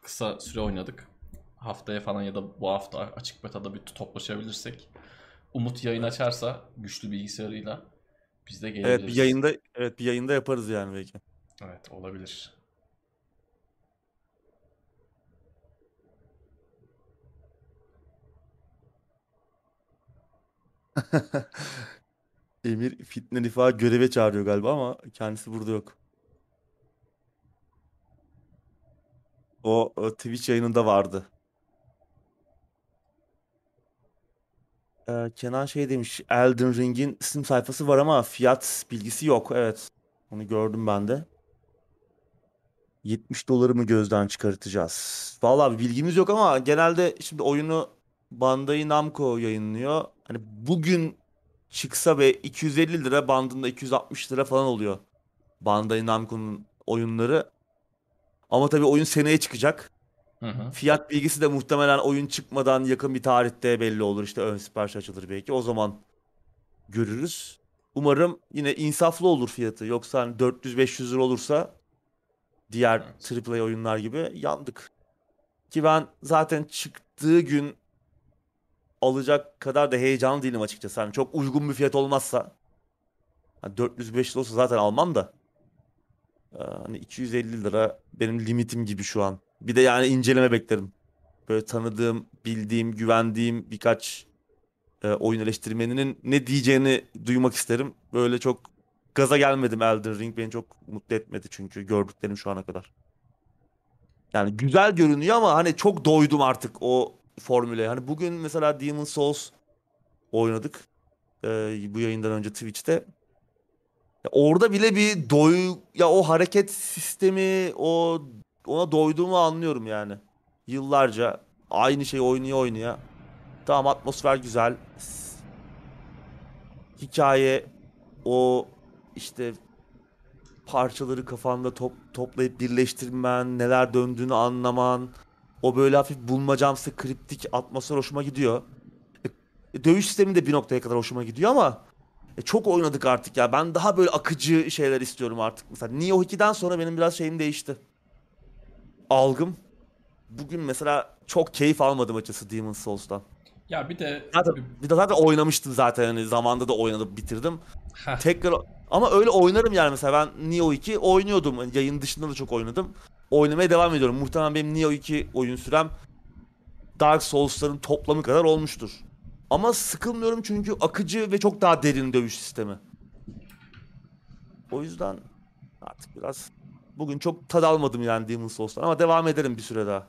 kısa süre oynadık. Haftaya falan ya da bu hafta açık betada bir toplaşabilirsek. Umut yayın açarsa güçlü bilgisayarıyla biz de gelebiliriz. Evet bir yayında evet bir yayında yaparız yani belki. Evet olabilir. Emir Fitne Nifa göreve çağırıyor galiba ama kendisi burada yok. O, o Twitch yayınında vardı. Ee, Kenan şey demiş, Elden Ring'in Steam sayfası var ama fiyat bilgisi yok. Evet, onu gördüm ben de. 70 doları mı gözden çıkartacağız? Vallahi bilgimiz yok ama genelde şimdi oyunu Bandai Namco yayınlıyor. Hani bugün çıksa ve 250 lira bandında 260 lira falan oluyor. Bandai Namco'nun oyunları. Ama tabii oyun seneye çıkacak. Hı hı. Fiyat bilgisi de muhtemelen oyun çıkmadan yakın bir tarihte belli olur. İşte ön sipariş açılır belki. O zaman görürüz. Umarım yine insaflı olur fiyatı. Yoksa hani 400-500 lira olursa diğer Evet. AAA oyunlar gibi yandık. Ki ben zaten çıktığı gün alacak kadar da heyecanlı değilim açıkçası. Hani çok uygun bir fiyat olmazsa hani 400-500 olsa zaten almam da Ee, hani 250 lira benim limitim gibi şu an. Bir de yani inceleme beklerim. Böyle tanıdığım, bildiğim, güvendiğim birkaç e, oyun eleştirmeninin ne diyeceğini duymak isterim. Böyle çok gaza gelmedim Elden Ring beni çok mutlu etmedi çünkü gördüklerim şu ana kadar. Yani güzel görünüyor ama hani çok doydum artık o formüle. Hani bugün mesela Demon's Souls oynadık. Ee, bu yayından önce Twitch'te. Ya orada bile bir doy ya o hareket sistemi o ona doyduğumu anlıyorum yani. Yıllarca aynı şeyi oynaya oynaya. Tamam atmosfer güzel. Hikaye o işte parçaları kafanda top, toplayıp birleştirmen, neler döndüğünü anlaman, o böyle hafif bulmacamsı kriptik atmosfer hoşuma gidiyor. E, dövüş sistemi de bir noktaya kadar hoşuma gidiyor ama e, çok oynadık artık ya. Ben daha böyle akıcı şeyler istiyorum artık. Mesela Nioh 2'den sonra benim biraz şeyim değişti. Algım. Bugün mesela çok keyif almadım açıkçası Demon's Souls'tan. Ya bir de Zaten, bir de zaten oynamıştım zaten hani zamanda da oynadım bitirdim. Heh, Tekrar ama öyle oynarım yani mesela ben Nioh 2 oynuyordum. Hani Yayın dışında da çok oynadım. Oynamaya devam ediyorum. Muhtemelen benim Nioh 2 oyun sürem Dark Souls'ların toplamı kadar olmuştur. Ama sıkılmıyorum çünkü akıcı ve çok daha derin dövüş sistemi. O yüzden artık biraz bugün çok tad almadım yani Demon's Souls'tan ama devam ederim bir süre daha.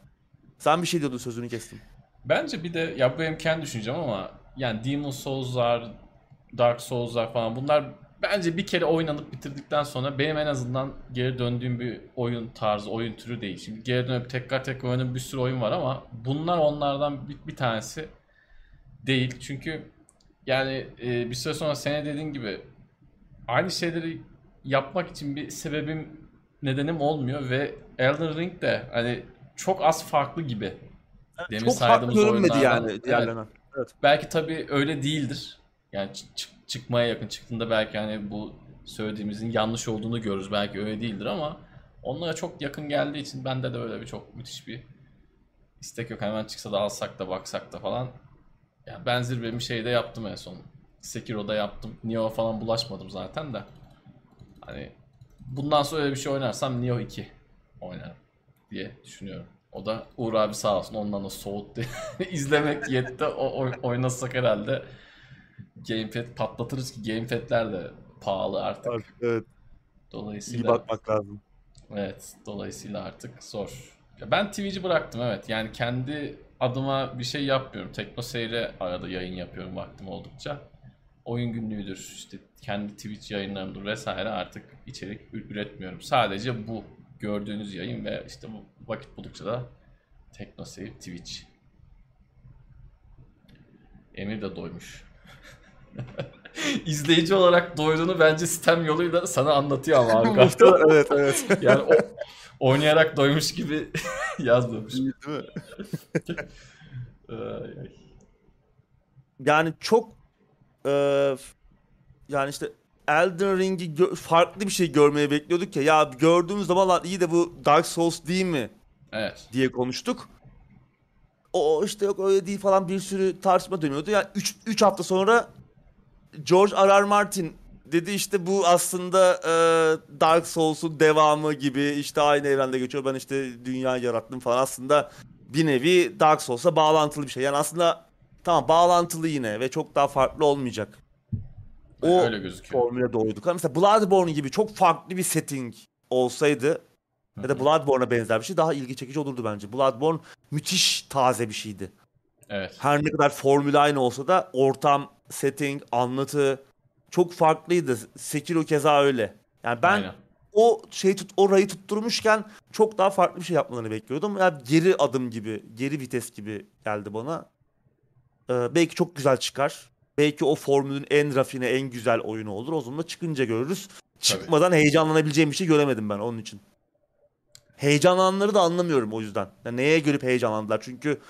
Sen bir şey diyordun sözünü kestim. bence bir de ya bu benim kendi düşüncem ama yani Demon Souls'lar, Dark Souls'lar falan bunlar bence bir kere oynanıp bitirdikten sonra benim en azından geri döndüğüm bir oyun tarzı, oyun türü değil. Şimdi geri dönüp tekrar tekrar oynadığım bir sürü oyun var ama bunlar onlardan bir, bir tanesi değil. Çünkü yani e, bir süre sonra sene dediğin gibi aynı şeyleri yapmak için bir sebebim, nedenim olmuyor ve Elden Ring de hani çok az farklı gibi. Demin çok saydığımız farklı görünmedi yani Evet. diğerlerinden. Evet. Belki tabii öyle değildir. Yani çıkmaya yakın çıktığında belki hani bu söylediğimizin yanlış olduğunu görürüz. Belki öyle değildir ama onlara çok yakın geldiği için bende de öyle bir çok müthiş bir istek yok. Hemen çıksa da alsak da baksak da falan. Yani benzer bir şey de yaptım en son. Sekiro'da yaptım. Nioh falan bulaşmadım zaten de. Hani bundan sonra öyle bir şey oynarsam Nioh 2 oynarım diye düşünüyorum. O da Uğur abi sağ olsun ondan da soğuttu. İzlemek yetti. O, oy- oynasak herhalde gamepad patlatırız ki gamepad'ler de pahalı artık. Artık evet Dolayısıyla iyi bakmak lazım. Evet, dolayısıyla artık zor. Ya ben Twitch'i bıraktım evet. Yani kendi adıma bir şey yapmıyorum. Tekno Seyre arada yayın yapıyorum vaktim oldukça. Oyun günlüğüdür, işte kendi Twitch yayınlarımdır vesaire artık içerik üretmiyorum. Sadece bu gördüğünüz yayın ve işte bu vakit buldukça da Tekno Seyir Twitch. Emir de doymuş. İzleyici olarak doyduğunu bence sistem yoluyla sana anlatıyor ama arka. Muhtemelen evet evet. Yani o, oynayarak doymuş gibi yazmamış. Değil mi? Ay, ay. Yani çok eee, yani işte Elden Ring'i gö- farklı bir şey görmeye bekliyorduk ya. Ya gördüğümüz zaman lan iyi de bu Dark Souls değil mi Evet. diye konuştuk. O işte yok öyle değil falan bir sürü tartışma dönüyordu. Yani 3 hafta sonra George R. R. Martin dedi işte bu aslında eee, Dark Souls'un devamı gibi işte aynı evrende geçiyor. Ben işte dünya yarattım falan aslında bir nevi Dark Souls'a bağlantılı bir şey. Yani aslında tamam bağlantılı yine ve çok daha farklı olmayacak. O Öyle gözüküyor. formüle doğduk. Ama mesela Bloodborne gibi çok farklı bir setting olsaydı ya da Bloodborne'a benzer bir şey daha ilgi çekici olurdu bence. Bloodborne müthiş taze bir şeydi. Evet. Her ne kadar formül aynı olsa da ortam, setting, anlatı çok farklıydı. Sekiro keza öyle. Yani ben Aynen. o şey tut o rayı tutturmuşken çok daha farklı bir şey yapmalarını bekliyordum. Yani geri adım gibi, geri vites gibi geldi bana. Ee, belki çok güzel çıkar. Belki o formülün en rafine, en güzel oyunu olur. O zaman da çıkınca görürüz. Çıkmadan heyecanlanabileceğim bir şey göremedim ben onun için. Heyecanlananları da anlamıyorum o yüzden. Yani neye görüp heyecanlandılar? Çünkü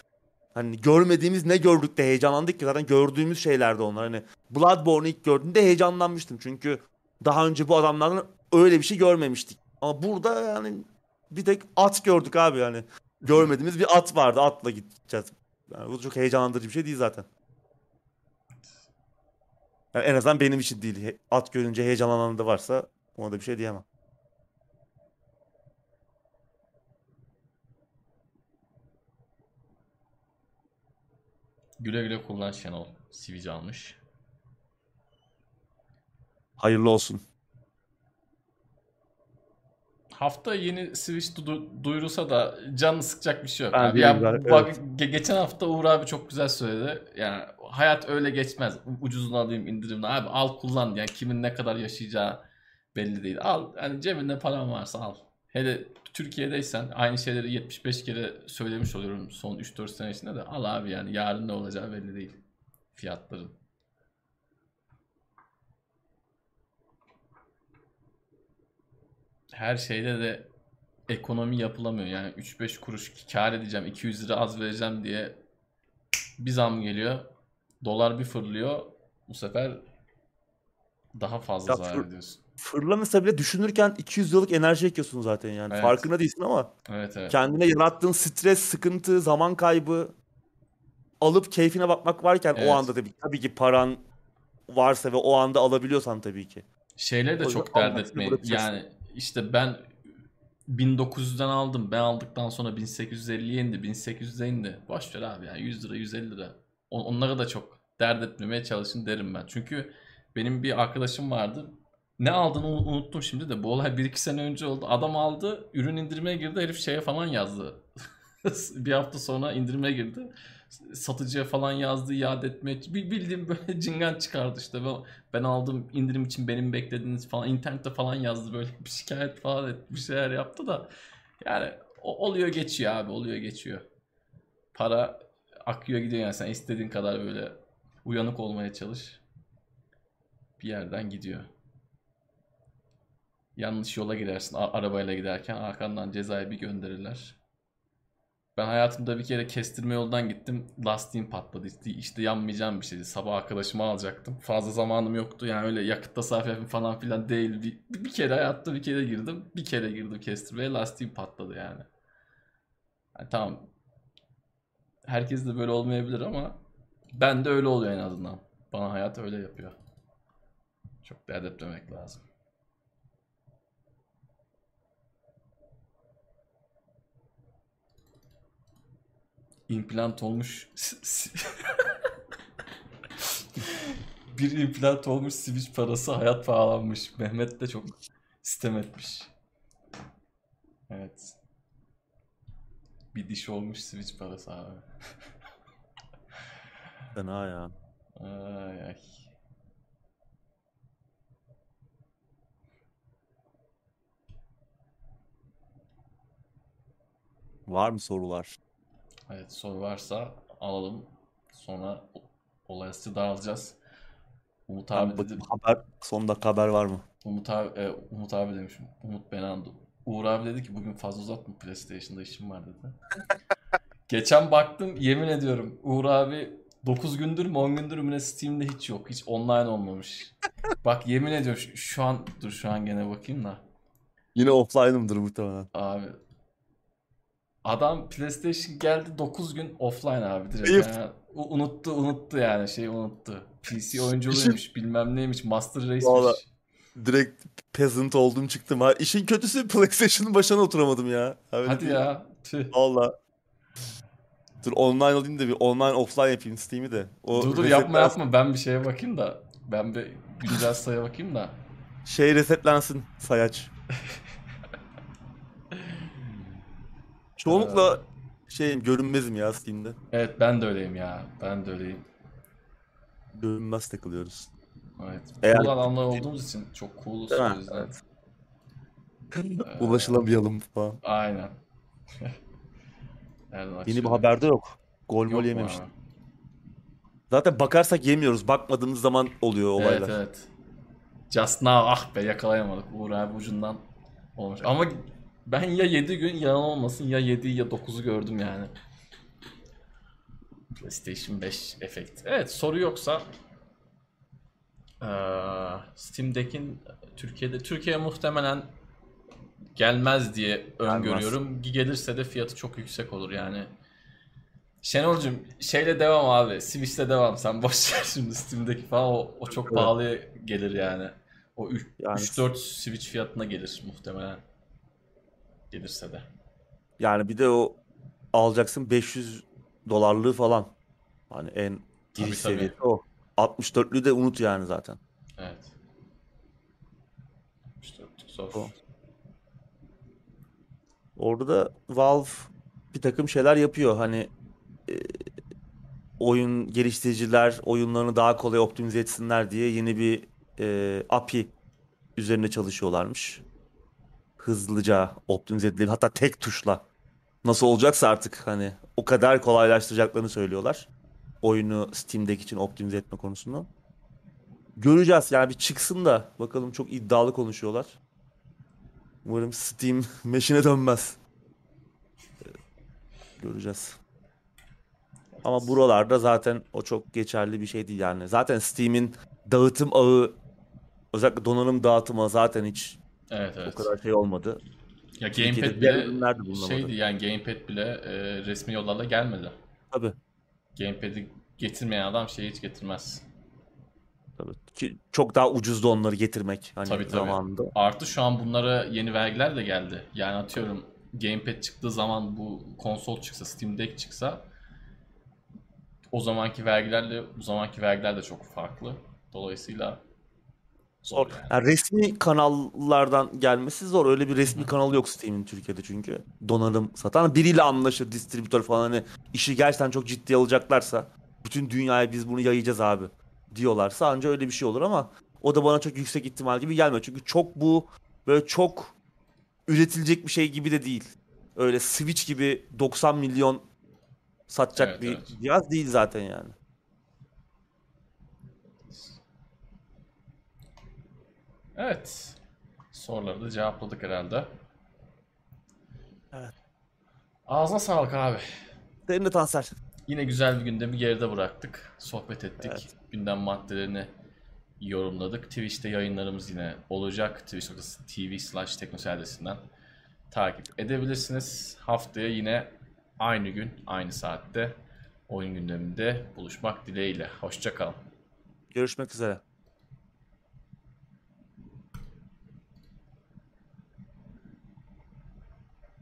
hani görmediğimiz ne gördük de heyecanlandık ki zaten gördüğümüz şeylerdi onlar. Hani Bloodborne'u ilk gördüğümde heyecanlanmıştım. Çünkü daha önce bu adamlardan öyle bir şey görmemiştik. Ama burada yani bir tek at gördük abi yani. Görmediğimiz bir at vardı. Atla gideceğiz. Yani bu çok heyecanlandırıcı bir şey değil zaten. Yani en azından benim için değil. At görünce heyecanlanan da varsa ona da bir şey diyemem. Güle güle kullan Şenol. Sivici almış. Hayırlı olsun. Hafta yeni Switch du- duyurulsa da canını sıkacak bir şey yok. Ben abi. Ya, bak, ge- geçen hafta Uğur abi çok güzel söyledi. Yani hayat öyle geçmez. Ucuzunu alayım indirimli. Abi al kullan. Yani kimin ne kadar yaşayacağı belli değil. Al. Yani cebinde paran varsa al. Hele Türkiye'deysen aynı şeyleri 75 kere söylemiş oluyorum son 3-4 sene içinde de al abi yani yarın ne olacağı belli değil fiyatların. her şeyde de ekonomi yapılamıyor. Yani 3-5 kuruş kar edeceğim, 200 lira az vereceğim diye bir zam geliyor. Dolar bir fırlıyor. Bu sefer daha fazla zarar ediyorsun. Fırlamasa bile düşünürken 200 yıllık enerji ekiyorsun zaten yani. Evet. Farkında değilsin ama Evet evet. kendine yarattığın stres, sıkıntı, zaman kaybı alıp keyfine bakmak varken Evet. o anda tabii, tabii ki paran varsa ve o anda alabiliyorsan tabii ki. Şeyleri de O çok dert etmeyin. Yani işte ben 1900'den aldım. Ben aldıktan sonra 1850'ye indi, 1800'e indi. Boş ver abi ya 100 lira, 150 lira. On- Onlara da çok dert etmemeye çalışın derim ben. Çünkü benim bir arkadaşım vardı. Ne aldığını unu- unuttum şimdi de. Bu olay 1-2 sene önce oldu. Adam aldı, ürün indirmeye girdi. Herif şeye falan yazdı. bir hafta sonra indirime girdi. Satıcıya falan yazdı iade. Bir bildiğim böyle cingan çıkardı işte. Ben, aldım indirim için benim beklediğiniz falan. internette falan yazdı böyle bir şikayet falan et, bir şeyler yaptı da. Yani oluyor geçiyor abi oluyor geçiyor. Para akıyor gidiyor yani sen istediğin kadar böyle uyanık olmaya çalış. Bir yerden gidiyor. Yanlış yola girersin a- arabayla giderken arkandan cezayı bir gönderirler. Ben hayatımda bir kere kestirme yoldan gittim. Lastiğim patladı. İşte, işte yanmayacağım bir şeydi. Sabah arkadaşımı alacaktım. Fazla zamanım yoktu. Yani öyle yakıt tasarrufu falan filan değil. Bir, bir kere hayatta bir kere girdim. Bir kere girdim kestirmeye. Lastiğim patladı yani. Yani tamam. Herkes de böyle olmayabilir ama ben de öyle oluyor en azından. Bana hayat öyle yapıyor. Çok dert etmemek lazım. İmplant olmuş bir implant olmuş switch parası hayat pahalanmış. Mehmet de çok sistem etmiş. Evet. Bir diş olmuş switch parası abi. Fena ya. Ay ay. Var mı sorular? Evet soru varsa alalım. Sonra olaya dağılacağız. Umut Ben abi dedi. haber, son dakika haber var mı? Umut abi, e, Umut abi demişim. Umut Benandu. Uğur abi dedi ki bugün fazla uzatma PlayStation'da işim var dedi. Geçen baktım yemin ediyorum Uğur abi 9 gündür mü 10 gündür mü ne Steam'de hiç yok. Hiç online olmamış. Bak yemin ediyorum şu, şu an dur şu an gene bakayım da. Yine offline'ımdır muhtemelen. Abi adam PlayStation geldi 9 gün offline abi direkt. Yani unuttu unuttu yani şeyi unuttu. PC oyunculuğuymuş bilmem neymiş Master Race'miş. Valla. Direkt peasant oldum çıktım ha. İşin kötüsü PlayStation'ın başına oturamadım ya. Öyle Hadi ya. Tüh. Valla. Dur online alayım da bir online offline yapayım Steam'i de. O Dur dur yapma yapma ben bir şeye bakayım da. Ben bir güncel sayıya bakayım da. Şey resetlensin sayaç. Çoğunlukla şey görünmezim ya Steam'de. Evet ben de öyleyim ya. Ben de öyleyim. Görünmez takılıyoruz. Evet. Eğer- Cool adamlar olduğumuz için çok cooluz o yüzden. Evet. Ee, Ulaşılamayalım falan. Aynen. Yeni bir haberde yok. Gol mol mu yememiş. abi? Zaten bakarsak yemiyoruz. Bakmadığımız zaman oluyor olaylar. Evet evet. Just now ah be yakalayamadık. Uğur abi ucundan olmuş. Ama ben ya 7 gün yalan olmasın ya 7 ya 9'u gördüm yani. PlayStation 5 efekt. Evet soru yoksa eee, Steam Deck'in Türkiye'de Türkiye muhtemelen gelmez diye öngörüyorum. Gelirse de fiyatı çok yüksek olur yani. Şenol'cum şeyle devam abi. Switch'te devam. Sen boş ver şimdi Steam'deki falan o, o çok Evet. pahalıya gelir yani. O 3 Yani- 4 Switch fiyatına gelir muhtemelen. Gelirse de. Yani bir de o alacaksın 500 dolarlığı falan. Hani en Tabii, giriş tabii. seviyesi o. 64'lü de unut yani zaten. Evet. İşte zor. O. Orada da Valve bir takım şeyler yapıyor. Hani e, oyun geliştiriciler oyunlarını daha kolay optimize etsinler diye yeni bir e, API üzerine çalışıyorlarmış. Hızlıca optimize edilebilir. Hatta tek tuşla. Nasıl olacaksa artık hani o kadar kolaylaştıracaklarını söylüyorlar. Oyunu Steam'deki için optimize etme konusunu. Göreceğiz yani bir çıksın da bakalım çok iddialı konuşuyorlar. Umarım Steam meşine dönmez. Ee, Göreceğiz. Ama buralarda zaten o çok geçerli bir şey değil yani. Zaten Steam'in dağıtım ağı özellikle donanım dağıtımı zaten hiç Evet o evet. kadar şey olmadı. Ya Gamepad bile şeydi yani Gamepad bile e, resmi yollarla gelmedi. Tabii. Gamepad'i getirmeyen adam şeyi hiç getirmez. Tabii. Ki çok daha ucuzdu onları getirmek hani Tabii, tabii. zamanında. Artı şu an bunlara yeni vergiler de geldi. Yani atıyorum Gamepad çıktığı zaman bu konsol çıksa, Steam Deck çıksa o zamanki vergilerle bu zamanki vergiler de çok farklı. Dolayısıyla zor yani. Yani resmi kanallardan gelmesi zor. Öyle bir resmi kanalı yok Steam'in Türkiye'de çünkü. Donanım satan biriyle anlaşır distribütör falan hani işi gerçekten çok ciddiye alacaklarsa bütün dünyaya biz bunu yayacağız abi diyorlarsa anca öyle bir şey olur ama o da bana çok yüksek ihtimal gibi gelmiyor. Çünkü çok bu böyle çok üretilecek bir şey gibi de değil. Öyle Switch gibi 90 milyon satacak Evet, bir evet. cihaz değil zaten yani. Evet. Soruları da cevapladık herhalde. Ağzına sağlık abi. Senin de Tansel. Yine güzel bir gündemi geride bıraktık. Sohbet ettik. Evet. Gündem maddelerini yorumladık. Twitch'te yayınlarımız yine olacak. Twitch.tv slash teknosel adresinden takip edebilirsiniz. Haftaya yine aynı gün, aynı saatte oyun gündeminde buluşmak dileğiyle. Hoşçakalın. Görüşmek üzere.